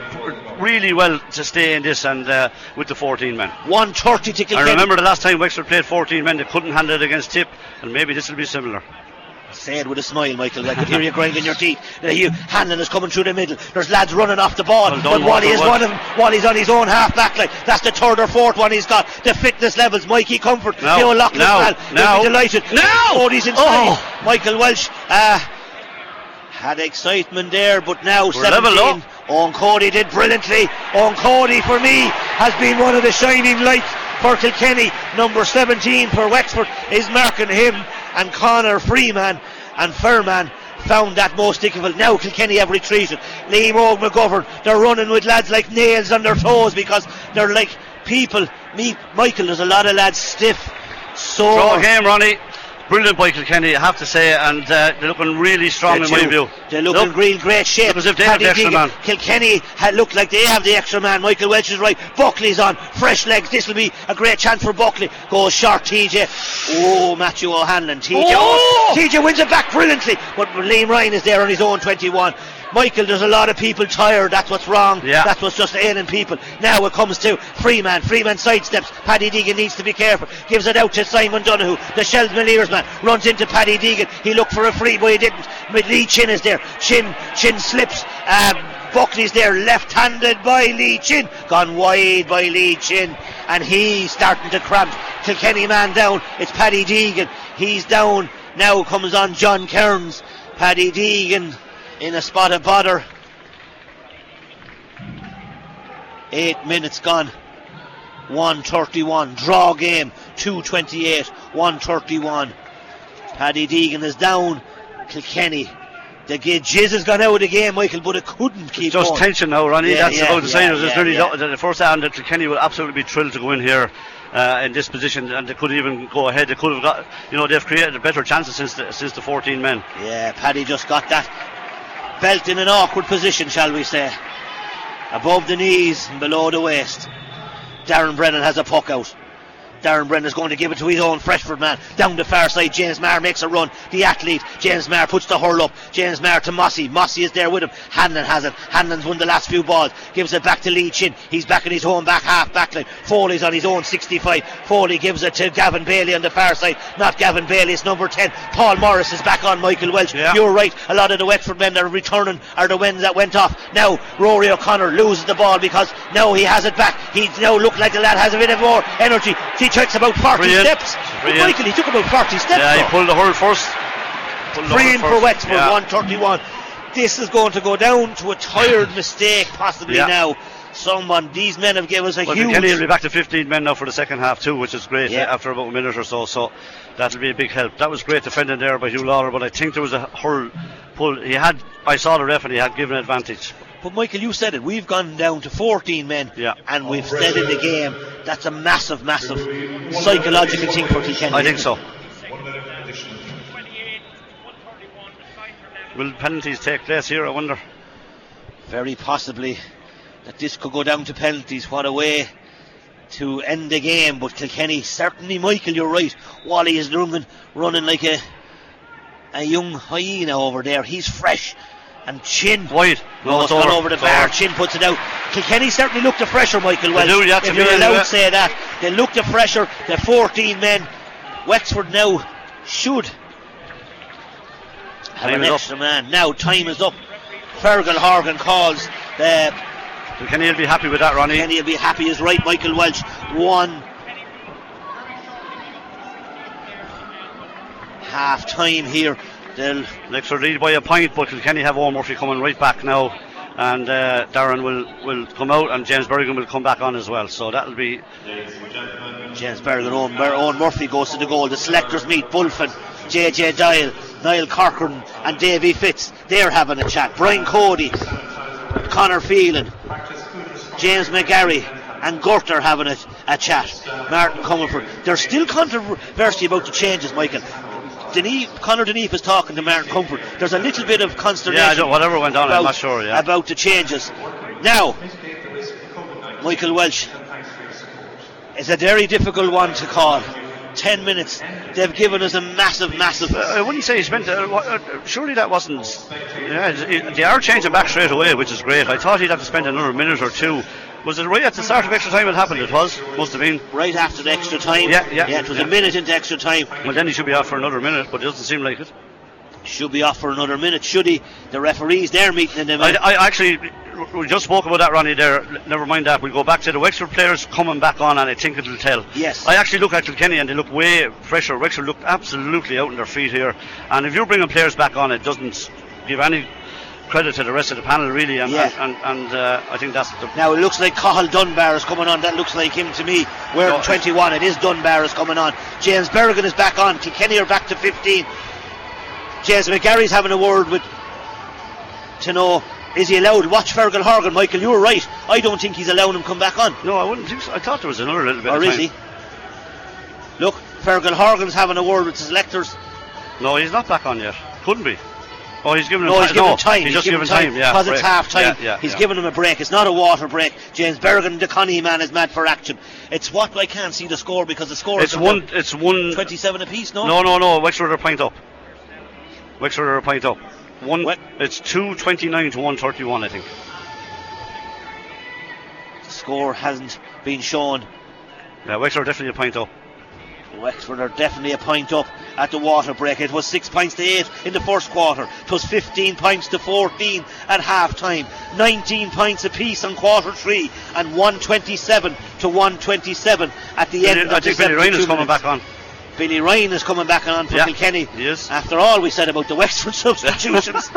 really well to stay in this and uh, with the 14 men. 130 to Kilkenny. I remember the last time Wexford played 14 men, they couldn't handle it against Tip, and maybe this will be similar. Say it with a smile, Michael. I could hear you grinding your teeth. Now you, Hanlon is coming through the middle. There's lads running off the ball. Well but Wally is well. one of them. Wally's on his own half back line. That's the third or fourth one he's got. The fitness levels. Mikey Comerford. Leo Loughlin. now, well, now, They'll be delighted. now! Cody's inside. Oh. Michael Walsh. Uh, had excitement there, but now We're 17. up. Eoin Cody did brilliantly. Eoin Cody, for me, has been one of the shining lights for Kilkenny. Number 17 for Wexford is marking him, and Connor Freeman and Fairman found that most difficult. Now Kilkenny have retreated. Liam Óg McGovern, they're running with lads like nails on their toes because they're like people. Me, Michael, there's a lot of lads stiff, So. Draw game, Ronnie. Brilliant by Kilkenny, I have to say, and uh, they're looking really strong They in my do. view. They look in real great shape. look as if they have the extra man. Kilkenny had looked like they have the extra man. Michael Walsh is right. Buckley's on. Fresh legs. This will be a great chance for Buckley. Goes short, TJ. Oh, Matthew O'Hanlon. TJ. Oh! TJ wins it back brilliantly. But Liam Ryan is there on his own 21. Michael, there's a lot of people tired. That's what's wrong. Yeah. That's what's just ailing people. Now it comes to Freeman. Freeman sidesteps. Paddy Deegan needs to be careful. Gives it out to Simon Donohoe. The Shelmaliers man runs into Paddy Deegan. He looked for a free, but he didn't. Lee Chin is there. Chin, Chin slips. Um, Buckley's there, left-handed by Lee Chin, gone wide by Lee Chin, and he's starting to cramp. Kilkenny man down. It's Paddy Deegan. He's down. Now comes on John Kearns. Paddy Deegan in a spot of bother. Eight minutes gone. 131. Draw game. 228. 131. Paddy Deegan is down. Kilkenny. The jizz has gone out of the game, Michael, but it couldn't keep just going. tension now, Ronnie. Yeah, That's yeah, about the yeah, same. Yeah, nearly yeah. the, the first hand that Kilkenny will absolutely be thrilled to go in here uh, in this position, and they could even go ahead. They could have got, you know, they've created better chances since the, since the 14 men. Yeah, Paddy just got that belt in an awkward position, shall we say. Above the knees and below the waist. Darren Brennan has a puck out. Darren Brennan's going to give it to his own Freshford man. Down the far side, James Maher makes a run. The athlete, James Maher puts the hurl up. James Maher to Mossy. Mossy is there with him. Hanlon has it. Hanlon's won the last few balls. Gives it back to Lee Chin. He's back in his home back half back line. Foley's on his own 65. Foley gives it to Gavin Bailey on the far side. Not Gavin Bailey, it's number 10. Paul Morris is back on Michael Walsh. Yeah. You're right. A lot of the Wexford men that are returning are the ones that went off. Now Rory O'Connor loses the ball because now he has it back. He now look like the lad has a bit of more energy. He takes about 40 Brilliant. steps. Brilliant. Michael, he took about 40 steps. Yeah, he pulled the hurl first. Pulled the Three hurl in for. Wexford, Yeah. 131. This is going to go down to a tired mistake, possibly Yeah. now. Someone, these men have given us a Well, huge. Kilkenny will be back to 15 men now for the second half too, which is great Yeah. uh, after about a minute or so. So that'll be a big help. That was great defending there by Hugh Lawlor, but I think there was a hurl pull. He had, I saw the ref and he had given advantage. But Michael, you said it. We've gone down to 14 men, Yeah. and we've stayed in the game. That's a massive, massive psychological thing for Kilkenny. I think isn't so. it? Will penalties take place here? I wonder. Very possibly that this could go down to penalties. What a way to end the game. But Kilkenny, certainly, Michael, you're right. Wally is running, running like a a young hyena over there. He's fresh. And Chin. Wide. No, it's gone over the bar. Chin puts it out. Kilkenny certainly looked the pressure, Michael Walsh. do, yeah, if you're allowed to say that. They looked the pressure. The 14 men. Wexford now should have Time an is up. man. Now time is up. Fergal Horgan calls the Kilkenny will be happy with that, Ronnie. Kenny will be happy is right, Michael Walsh. One half time here. They'll Leinster lead by a point, but Kilkenny have Eoin Murphy coming right back now, and uh, Darren will, will come out, and James Bergin will come back on as well. So that'll be James Bergin, Eoin, Eoin Murphy goes to the goal. The selectors meet Bulfin, JJ Doyle, Niall Corcoran, and Davy Fitz. They're having a chat. Brian Cody, Connor Phelan, James McGarry, and Gurt are having a, a chat. Martin Comerford. There's still controversy about the changes, Michael. Denise, Conor is talking to Martin Comerford. There's a little bit of consternation. Yeah, whatever went on, I'm not sure, yeah. About the changes. Now, Michael Walsh. It's a very difficult one to call. Ten minutes. They've given us a massive, massive. I wouldn't say he spent. Uh, uh, surely that wasn't. Yeah, they are changing back straight away, which is great. I thought he'd have to spend another minute or two. Was it right at the start of extra time it happened? It was. Must have been. right after the extra time. Yeah, yeah, Yeah, it was yeah. a minute into extra time. Well, then he should be off for another minute, but it doesn't seem like it. Should be off for another minute, should he? The referees, they're meeting in the I, I actually, we just spoke about that, Ronnie. There, never mind that. We'll go back to the Wexford players coming back on, and I think it'll tell. Yes. I actually look at Kilkenny, and they look way fresher. Wexford looked absolutely out on their feet here, and if you're bringing players back on, it doesn't give any credit to the rest of the panel, really. And Yeah. and, and, and uh, I think that's the. Now it looks like Cathal Dunbar is coming on. That looks like him to me. Wearing No. 21. It is Dunbar is coming on. James Bergin is back on. Kilkenny are back to 15. James McGarry's having a word with to know is he allowed? Watch Fergal Horgan, Michael. You were right. I don't think he's allowing him come back on. No, I wouldn't think so. I thought there was another little bit. Or of is he? Look, Fergal Horgan's having a word with his selectors. No, he's not back on yet. Couldn't be. Oh, he's giving him No, time. he's giving no, him time. He's, just giving giving time. Yeah, because it's half time. Yeah, yeah, he's yeah. giving him a break. It's not a water break. James Bergin, the Connie man, is mad for action. It's what I can't see the score because the score It's is one. It's one. 27 apiece. No, No, no, no. Wexford are a point up. Wexford are a point up. One. What? It's two twenty nine to one thirty one. I think. the score hasn't been shown. Yeah, Wexford are definitely a point up. Wexford are definitely a point up at the water break. It was six points to eight in the first quarter. It was 15 points to 14 at half time. 19 points apiece on quarter three, and 127 to 127 at the end I of the think Billy Ryan is coming minutes. back on. Billy Ryan is coming back on for Yeah, Kilkenny. he is. After all we said about the Wexford substitutions.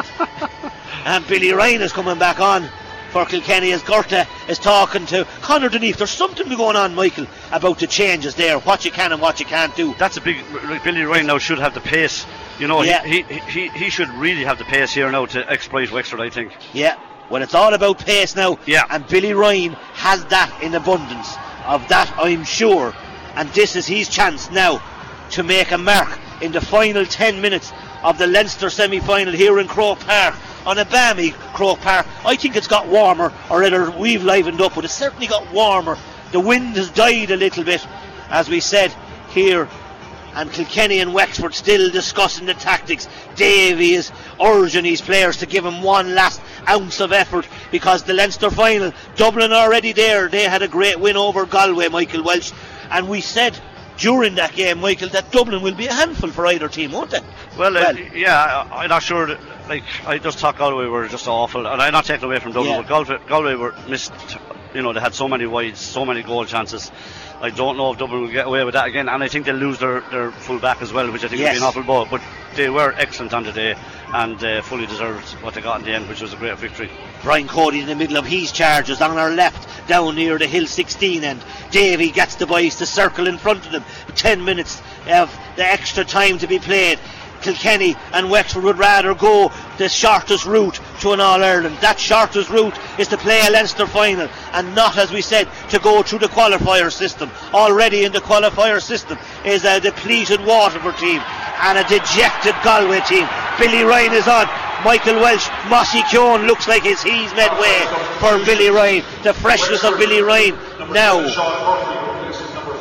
and Billy Ryan is coming back on for Kilkenny as Gorta is talking to Conor Denise. There's something going on, Michael, about the changes there, what you can and what you can't do. That's a big. Billy Ryan now should have the pace. You know, Yeah. he, he, he he should really have the pace here now to exploit Wexford. I think. Yeah, well, it's all about pace now. Yeah. And Billy Ryan has that in abundance. Of that, I'm sure. And this is his chance now to make a mark in the final 10 minutes of the Leinster semi final here in Croke Park. On a balmy Croke Park. I think it's got warmer, or rather, we've livened up, but it's certainly got warmer. The wind has died a little bit, as we said here and Kilkenny and Wexford still discussing the tactics. Davy is urging his players to give him one last ounce of effort because the Leinster final, Dublin already there. They had a great win over Galway, Michael Walsh, and we said during that game, Michael, that Dublin will be a handful for either team, won't they? Well, uh, yeah, I, I'm not sure. That, like, I just thought Galway were just awful, and I'm not taking away from Dublin, Yeah. but Galway, Galway were missed. You know, they had so many wides, so many goal chances. I don't know if Dublin will get away with that again, and I think they'll lose their, their full back as well, which I think Yes. will be an awful ball. But they were excellent on the day and uh, fully deserved what they got in the end, which was a great victory. Brian Cody in the middle of his charges on our left, down near the Hill 16 end. Davy gets the boys to circle in front of them. 10 minutes of the extra time to be played. Kilkenny and Wexford would rather go the shortest route to an All Ireland. That shortest route is to play a Leinster final and not, as we said, to go through the qualifier system. Already in the qualifier system is a depleted Waterford team and a dejected Galway team. Billy Ryan is on. Michael Walsh, Mossy Keoghan looks like he's made way for Billy Ryan. The freshness of Billy Ryan now.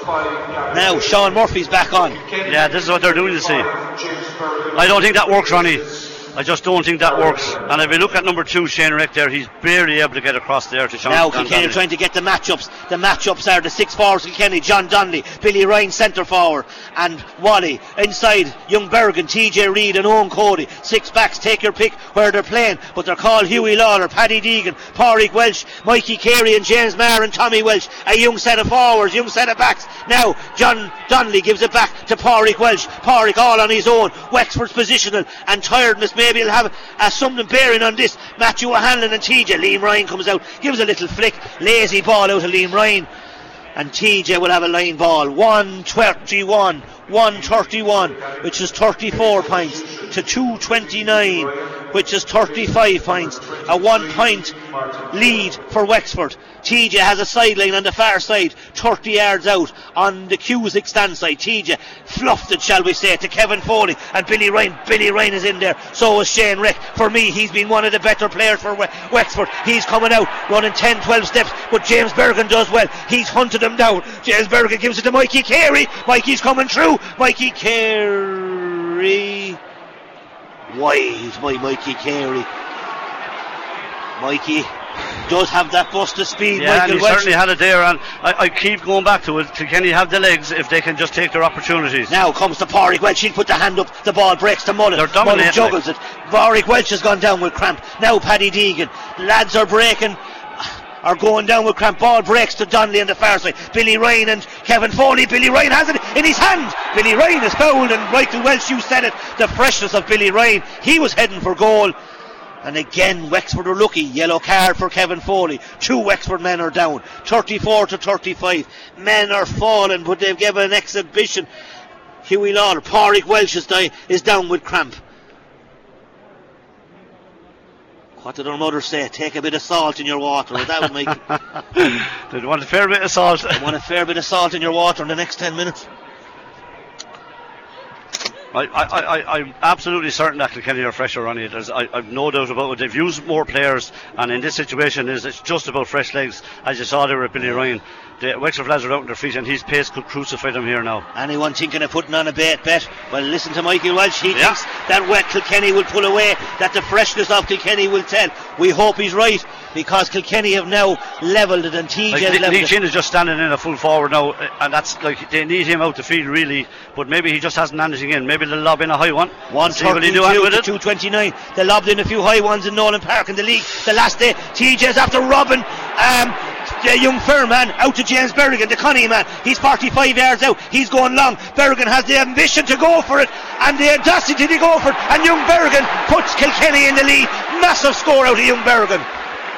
Now Sean Murphy's back on. Yeah, this is what they're doing to see. I don't think that works, Ronnie. I just don't think that works. And if you look at number two, Shane Reck there, he's barely able to get across there to Sean. Now Kilkenny are trying to get the matchups. The matchups are the six forwards Kilkenny, John Donnelly, Billy Ryan centre forward, and Wally inside. Young Bergin, TJ Reid, and Eoin Cody. Six backs. Take your pick where they're playing, but they're called Huw Lawlor, Paddy Deegan, Pádraig Walsh, Mikey Carey, and James Maher and Tommy Walsh. A young set of forwards, young set of backs. Now John Donnelly gives it back to Pádraig Walsh. Pádraig all on his own. Wexford's positional and tiredness maybe he'll have uh, something bearing on this. Matthew O'Hanlon and TJ. Liam Ryan comes out, gives a little flick, lazy ball out of Liam Ryan. And TJ will have a line ball. 121, 131, which is 34 points to 229, which is 35 points. A one point lead for Wexford. TJ has a sideline on the far side, 30 yards out on the Cusack stand side. TJ fluffed it, shall we say, to Kevin Foley and Billy Ryan. Billy Ryan is in there. So is Shane Reck. For me, he's been one of the better players for Wexford. He's coming out, running 10, 12 steps, but James Bergin does well. He's hunted him down. James Bergin gives it to Mikey Carey. Mikey's coming through. Mikey Carey. Wide by Mikey Carey. Mikey does have that bust of speed. Yeah, and he certainly had it there, and I, I keep going back to it. Can he have the legs if they can just take their opportunities? Now comes the Pádraig Walsh. He'll put the hand up. The ball breaks to Mullen. They're Mullen juggles it. Pádraig Walsh has gone down with cramp. Now Paddy Deegan. Lads are breaking. Are going down with cramp. Ball breaks to Donnelly on the far side. Billy Ryan and Kevin Foley. Billy Ryan has it in his hand. Billy Ryan is fouled, and Michael Walsh, you said it. The freshness of Billy Ryan. He was heading for goal. And again, Wexford are lucky. Yellow card for Kevin Foley. Two Wexford men are down. 34 to 35. Men are falling, but they've given an exhibition. Huw Lawlor, Pádraig Walsh is down with cramp. What did our mother say? Take a bit of salt in your water. That would make They want a fair bit of salt. want a fair bit of salt in your water in the next 10 minutes. I, I, I, I'm absolutely certain that Kilkenny are fresher on it. There's, I, I've no doubt about it. They've used more players, and in this situation, is it's just about fresh legs. As you saw there with Billy Ryan, the Wexford lads are out on their feet, and his pace could crucify them here now. Anyone thinking of putting on a bet? Bet. Well, listen to Michael Walsh. He Yeah. thinks that wet Kilkenny will pull away. That the freshness of Kilkenny will tell. We hope he's right because Kilkenny have now levelled it and TJ Like, has Lee levelled. Chin is just standing in a full forward now, uh, and that's like they need him out the field really, but maybe he just hasn't anything in. Maybe they'll lob in a high one. See what he do with it. 229. They lobbed in a few high ones in Nowlan Park in the league. The last day, TJ's after Robin. Um, the young Fairman out to James Bergin, the Connie man. He's 45 yards out. He's going long. Bergin has the ambition to go for it and the audacity to go for it. And young Bergin puts Kilkenny in the lead. Massive score out of young Bergin.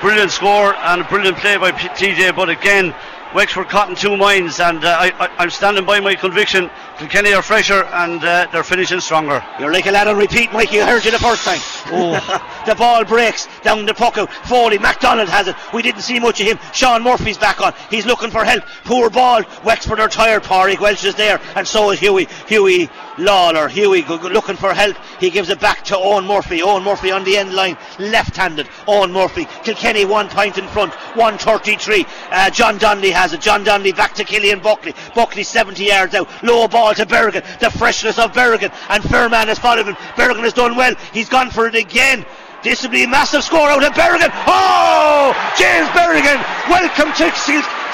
Brilliant score and a brilliant play by TJ, but again, Wexford caught in two minds, and uh, I, I'm standing by my conviction. Kilkenny are fresher and uh, they're finishing stronger. You're like a lad on repeat, Mikey. I heard you the first time. Oh, the ball breaks down the puck out. Foley, McDonald has it. We didn't see much of him. Sean Murphy's back on. He's looking for help. Poor ball. Wexford are tired. Pádraig Walsh is there, and so is Huey. Huw Lawlor. Huey looking for help. He gives it back to Eoin Murphy. Eoin Murphy on the end line, left-handed. Eoin Murphy. Kilkenny one point in front. 133. Uh, John Donnelly has it. John Donnelly back to Killian Buckley. Buckley 70 yards out. Low ball to Bergin. The freshness of Bergin. And Fairman has followed him. Bergin has done well. He's gone for it again. This will be a massive score out of Bergin. Oh! James Bergin. Welcome to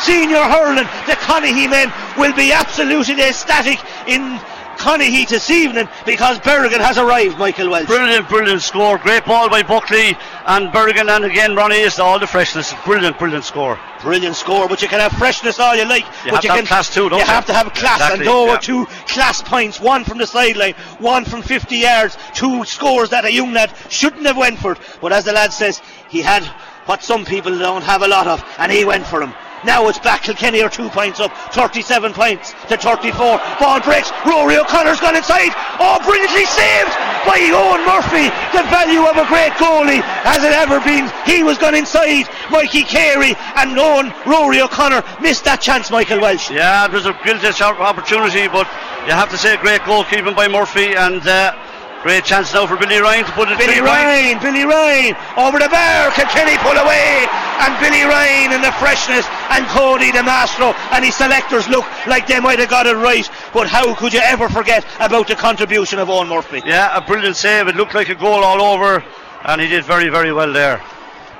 senior hurling. The Conahy men will be absolutely ecstatic in Conahy this evening because Bergin has arrived, Michael Walsh. Brilliant, brilliant score. Great ball by Buckley and Bergin, and again Ronnie is all the freshness. Brilliant, brilliant score. Brilliant score, but you can have freshness all you like. You but have you to have can, class too, don't you you? have to have class, Exactly, and those yeah. were two class points. One from the sideline, one from 50 yards. Two scores that a young lad shouldn't have went for. But as the lad says, he had what some people don't have a lot of, and he went for him. Now it's back. Kilkenny are two points up, 37 points to 34. Ball breaks. Rory O'Connor's gone inside. Oh, brilliantly saved by Eoin Murphy. The value of a great goalie has it ever been. He was gone inside. Mikey Carey and Owen Rory O'Connor missed that chance. Michael Walsh. Yeah, it was a brilliant opportunity, but you have to say great goalkeeping by Murphy and uh, great chance now for Billy Ryan to put it Billy. Ryan, Billy Ryan over the bar. Can Kenny pull away, and Billy Ryan in the freshness, and Cody the Mastro and his selectors look like they might have got it right. But how could you ever forget about the contribution of Eoin Murphy? Yeah, a brilliant save. It looked like a goal all over, and he did very, very well there.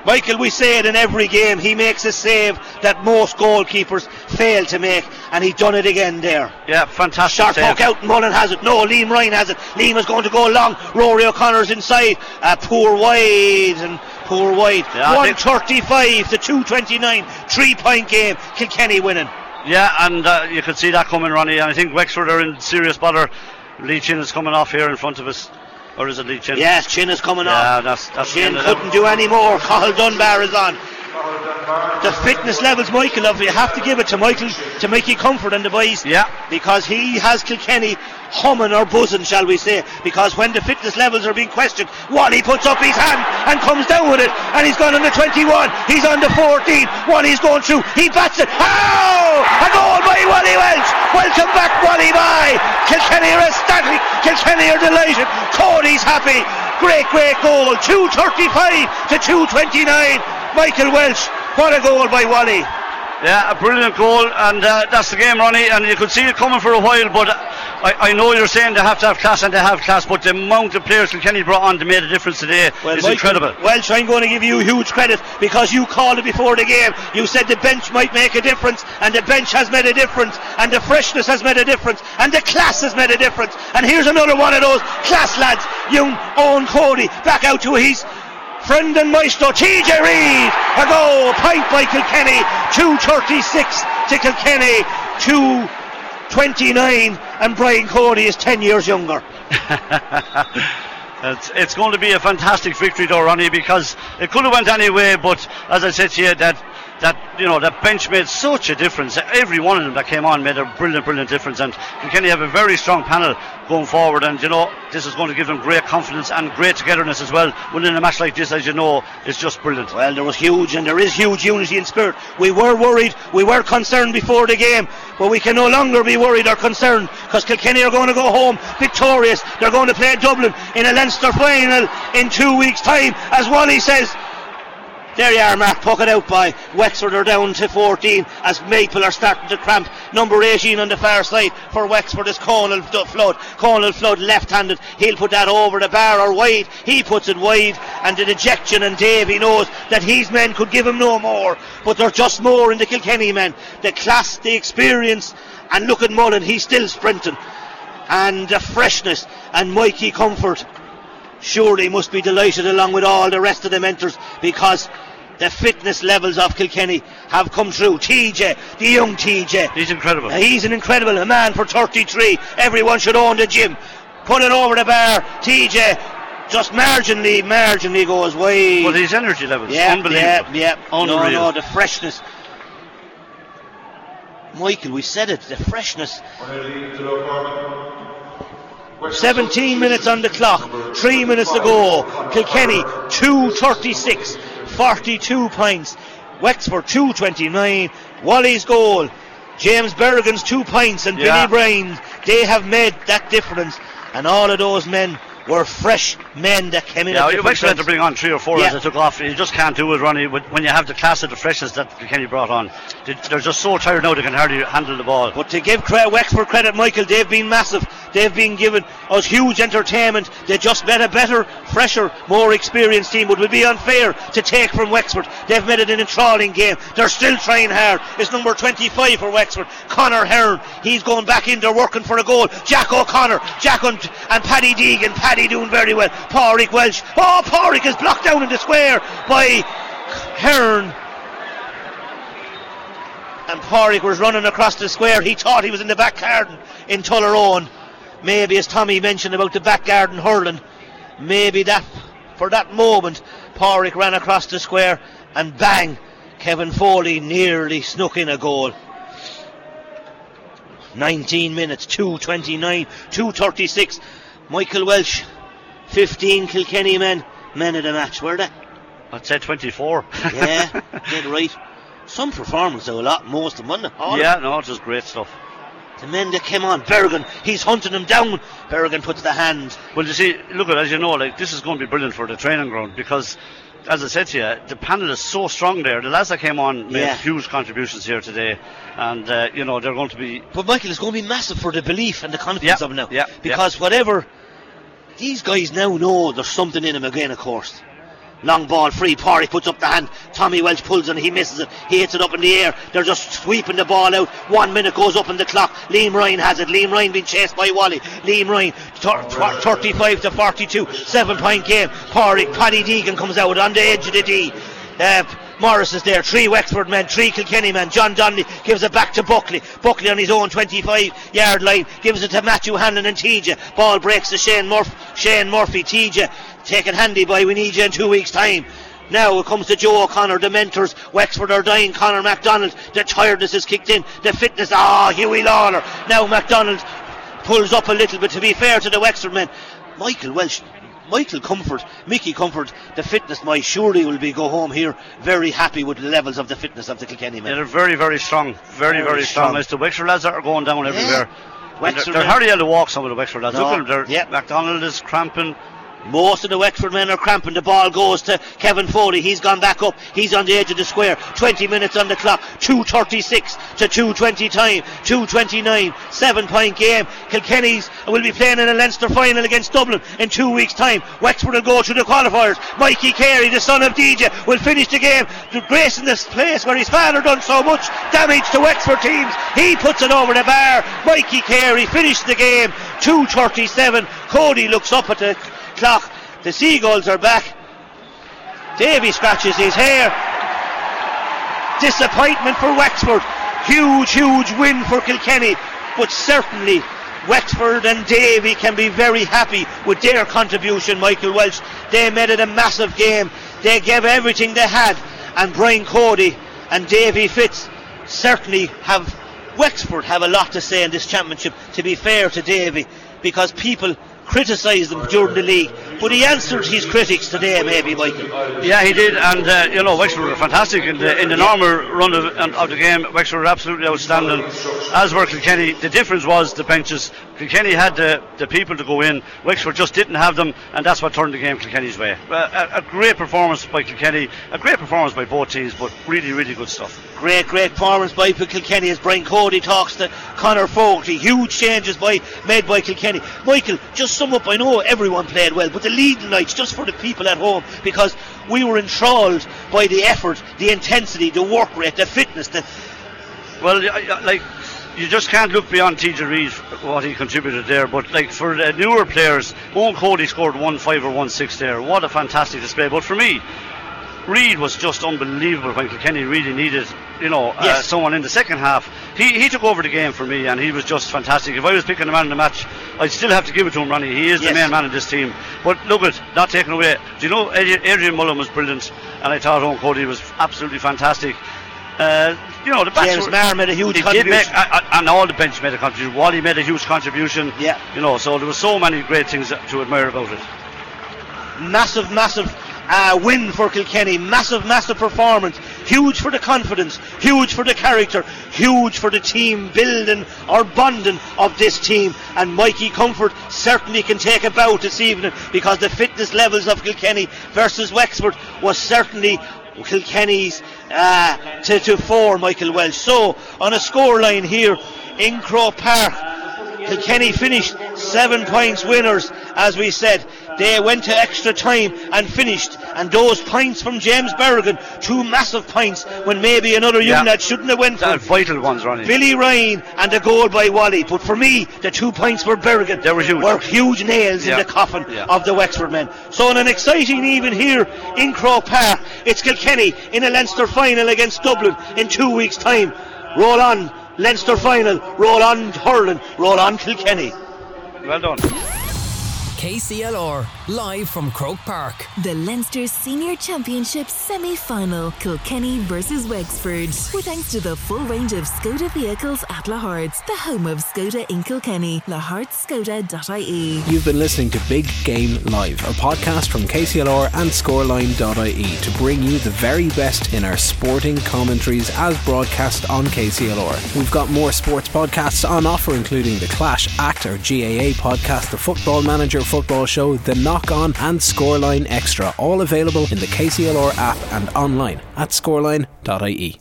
Michael, we say it in every game. He makes a save that most goalkeepers fail to make, and he done it again there. Yeah, fantastic Sharp save. out, and Mullen has it. No, Liam Ryan has it. Liam is going to go long. Rory O'Connor's inside. Uh, poor wide and poor wide. Yeah, 135 to 229. Three point game. Kilkenny winning. Yeah, and uh, you could see that coming, Ronnie. And I think Wexford are in serious bother. Lee Chin is coming off here in front of us. Or is it Lee Chin? Yes, Chin is coming Yeah, on. that's, that's Chin couldn't do any more. Carl Dunbar is on. The fitness levels, Michael, of you have to give it to Michael to make you comfort and the boys. Yeah. Because he has Kilkenny humming or buzzing, shall we say. Because when the fitness levels are being questioned, Wally puts up his hand and comes down with it. And he's gone on the 21. He's on the 14. Wally's going through. He bats it. Oh! A goal by Wally Walsh. Welcome back, Wally by. Kilkenny are ecstatic. Kilkenny are delighted. Cody's happy. Great, great goal. 235 to 229. Michael Walsh. What a goal by Wally. Yeah, a brilliant goal, and uh, that's the game, Ronnie. And you could see it coming for a while, but I, I, know you're saying they have to have class, and they have class, but the amount of players Kilkenny brought on to made a difference today well, is Michael, incredible. Walsh, I'm going to give you huge credit because you called it before the game. You said the bench might make a difference, and the bench has made a difference, and the freshness has made a difference, and the class has made a difference. And here's another one of those class lads, young Eoin Cody, back out to his friend and maestro TJ Reid a goal point by Kilkenny 236 to Kilkenny 229 and Brian Cody is 10 years younger. It's, it's going to be a fantastic victory though Ronnie because it could have went any way but as I said to you that that you know that bench made such a difference. Every one of them that came on made a brilliant, brilliant difference. And Kilkenny have a very strong panel going forward, and you know this is going to give them great confidence and great togetherness as well. Winning a match like this, as you know, is just brilliant. Well, there was huge, and there is huge unity in spirit. We were worried, we were concerned before the game, but we can no longer be worried or concerned because Kilkenny are going to go home victorious. They're going to play Dublin in a Leinster final in two weeks' time, as Wally says. There you are, Mark. Puck it out by Wexford are down to 14 as Maple are starting to cramp. Number 18 on the far side for Wexford is Conal Flood. Conal Flood left handed. He'll put that over the bar or wide. He puts it wide and the dejection and Davy knows that his men could give him no more. But there's just more in the Kilkenny men. The class, the experience and look at Mullen. He's still sprinting. And the freshness and Mikey Comerford surely must be delighted along with all the rest of the mentors because the fitness levels of Kilkenny have come through. TJ, the young TJ. He's incredible. Uh, he's an incredible a man for 33. Everyone should own the gym. Put it over the bar. TJ just marginally, marginally goes wide. But his energy levels, yeah, unbelievable. Yeah, yeah. Unreal. No, no, the freshness. Michael, we said it, the freshness. 17 minutes on the clock, 3 minutes to go. Kilkenny 236, 42 points. Wexford 229. Wally's goal. James Bergin's two pints and Yeah. Billy Bryan. They have made that difference. And all of those men were fresh men that came in. Yeah, you actually had to bring on three or four Yeah. as they took off. You just can't do it, Ronnie, when you have the class of the freshness that Kilkenny brought on. They- They're just so tired now they can hardly handle the ball. But to give Wexford credit, Michael, they've been massive. They've been given us huge entertainment. They just made a better, fresher, more experienced team. But it would be unfair to take from Wexford. They've made it an enthralling game. They're still trying hard. It's number 25 for Wexford, Connor Hearn. He's going back in. They're working for a goal. Jack O'Connor, Jack and, and Paddy Deegan. Paddy doing very well. Pádraig Walsh. Oh, Pádraig is blocked down in the square by Hearn and Pádraig was running across the square. He thought he was in the back garden in Tullaroan. Maybe, as Tommy mentioned about the back garden hurling, maybe that for that moment, Pádraig ran across the square and bang, Kevin Foley nearly snuck in a goal. 19 minutes, 2.29, 2.36. Michael Walsh, 15 Kilkenny men, men of the match, were they? I'd say 24. Yeah, dead right. Some performance though, a lot, most of them, wasn't it? All yeah, no, it's just great stuff. The men that came on, Bergin, he's hunting them down. Bergin puts the hand. Well, you see, look at as you know, like this is going to be brilliant for the training ground because, as I said to you, the panel is so strong there. The lads that came on made Yeah. huge contributions here today, and uh, you know they're going to be. But Michael, it's going to be massive for the belief and the confidence Yeah, of them now. yeah, Because whatever, these guys now know there's something in him again, of course. Long ball free. Parry puts up the hand. Tommy Walsh pulls and He misses it. He hits it up in the air. They're just sweeping the ball out. One minute goes up in the clock. Liam Ryan has it. Liam Ryan being chased by Wally. Liam Ryan, thir- thir- 35 to 42. Seven point game. Parry, Paddy Deegan comes out on the edge of the D. Uh, Morris is there. Three Wexford men. Three Kilkenny men. John Donnelly gives it back to Buckley. Buckley on his own 25 yard line. Gives it to Matthew Hanlon and TJ. Ball breaks to Shane, Murph- Shane Murphy. TJ taken handy by we need you in two weeks' time. Now it comes to Joe O'Connor, the mentors. Wexford are dying. Conor McDonald, the tiredness is kicked in. The fitness, ah, oh, Hughie Lawlor. Now McDonald pulls up a little bit. To be fair to the Wexford men, Michael Walsh Michael Comerford, Mickey Comerford, the fitness my surely will be go home here very happy with the levels of the fitness of the Kilkenny men. Yeah, they're very, very strong. Very, very, very strong. strong. As the Wexford lads that are going down everywhere. Yeah. They're, they're hardly able to walk some of the Wexford lads. No. Look at them. They're, McDonald is cramping. Most of the Wexford men are cramping. The ball goes to Kevin Foley. He's gone back up. He's on the edge of the square. 20 minutes on the clock. 2.36 to 2.20 time. 2.29. Seven point game. Kilkenny's will be playing in a Leinster final against Dublin in two weeks' time. Wexford will go to the qualifiers. Mikey Carey, the son of DJ, will finish the game. Grace in this place where his father done so much damage to Wexford teams. He puts it over the bar. Mikey Carey finished the game. 2.37. Cody looks up at the clock. The Seagulls are back. Davy scratches his hair. Disappointment for Wexford. Huge, huge win for Kilkenny. But certainly Wexford and Davy can be very happy with their contribution, Michael Walsh. They made it a massive game. They gave everything they had. And Brian Cody and Davy Fitz certainly have Wexford have a lot to say in this championship, to be fair to Davy, because people criticised them during the league, but he answered his critics today, maybe, Michael. Yeah, he did, and uh, you know, Wexford were fantastic in the, in the normal run of, of the game. Wexford were absolutely outstanding, as were Kilkenny. The difference was the benches. Kilkenny had the, the people to go in, Wexford just didn't have them, and that's what turned the game Kilkenny's way. A, a, great performance by Kilkenny, a great performance by both teams, but really, really good stuff. Great, great performance by Kilkenny as Brian Cody talks to Conor Fogarty. Huge changes by made by Kilkenny. Michael, just sum up, I know everyone played well, but the leading lights just for the people at home because we were enthralled by the effort, the intensity, the work rate, the fitness. The well, like you just can't look beyond TJ Reid what he contributed there. But like for the newer players, Eoin Cody scored one five or one six there. What a fantastic display! But for me, Reid was just unbelievable when Kilkenny really needed, you know, uh, yes. uh, someone in the second half. He, he took over the game for me, and he was just fantastic. If I was picking the man in the match, I'd still have to give it to him, Ronnie. He is yes. the main man in this team. But look at not taken away. Do you know Adrian Mullen was brilliant, and I thought Eoin Cody was absolutely fantastic. Uh, you know, the James Maher made a huge contribution. Make, and all the bench made a contribution. Wally made a huge contribution. Yeah. You know, so there were so many great things to admire about it. Massive, massive uh, win for Kilkenny. Massive, massive performance. Huge for the confidence. Huge for the character. Huge for the team building or bonding of this team. And Mikey Comerford certainly can take a bow this evening because the fitness levels of Kilkenny versus Wexford was certainly Kilkenny's uh, to, to four, Michael Walsh. So, on a scoreline here in Croke Park, Kilkenny finished seven points winners, as we said. They went to extra time and finished. And those points from James Bergin, two massive points when maybe another young yeah. lad shouldn't have went for. vital ones, Ronnie. Billy Ryan and a goal by Wally. But for me, the two points for Bergin they were huge, were huge nails yeah. in the coffin yeah. of the Wexford men. So on an exciting even here in Croke Park, it's Kilkenny in a Leinster final against Dublin in two weeks' time. Roll on, Leinster final. Roll on, hurling. Roll on, Kilkenny. Well done. KCLR, live from Croke Park. The Leinster Senior Championship semi final, Kilkenny versus Wexford. With thanks to the full range of Skoda vehicles at Lahart's, the home of Skoda in Kilkenny, lahartskoda.ie. You've been listening to Big Game Live, a podcast from KCLR and scoreline.ie to bring you the very best in our sporting commentaries as broadcast on KCLR. We've got more sports podcasts on offer, including the Clash Act or GAA podcast, the Football Manager Football Show, The Knock On, and Scoreline Extra, all available in the KCLR app and online at scoreline.ie.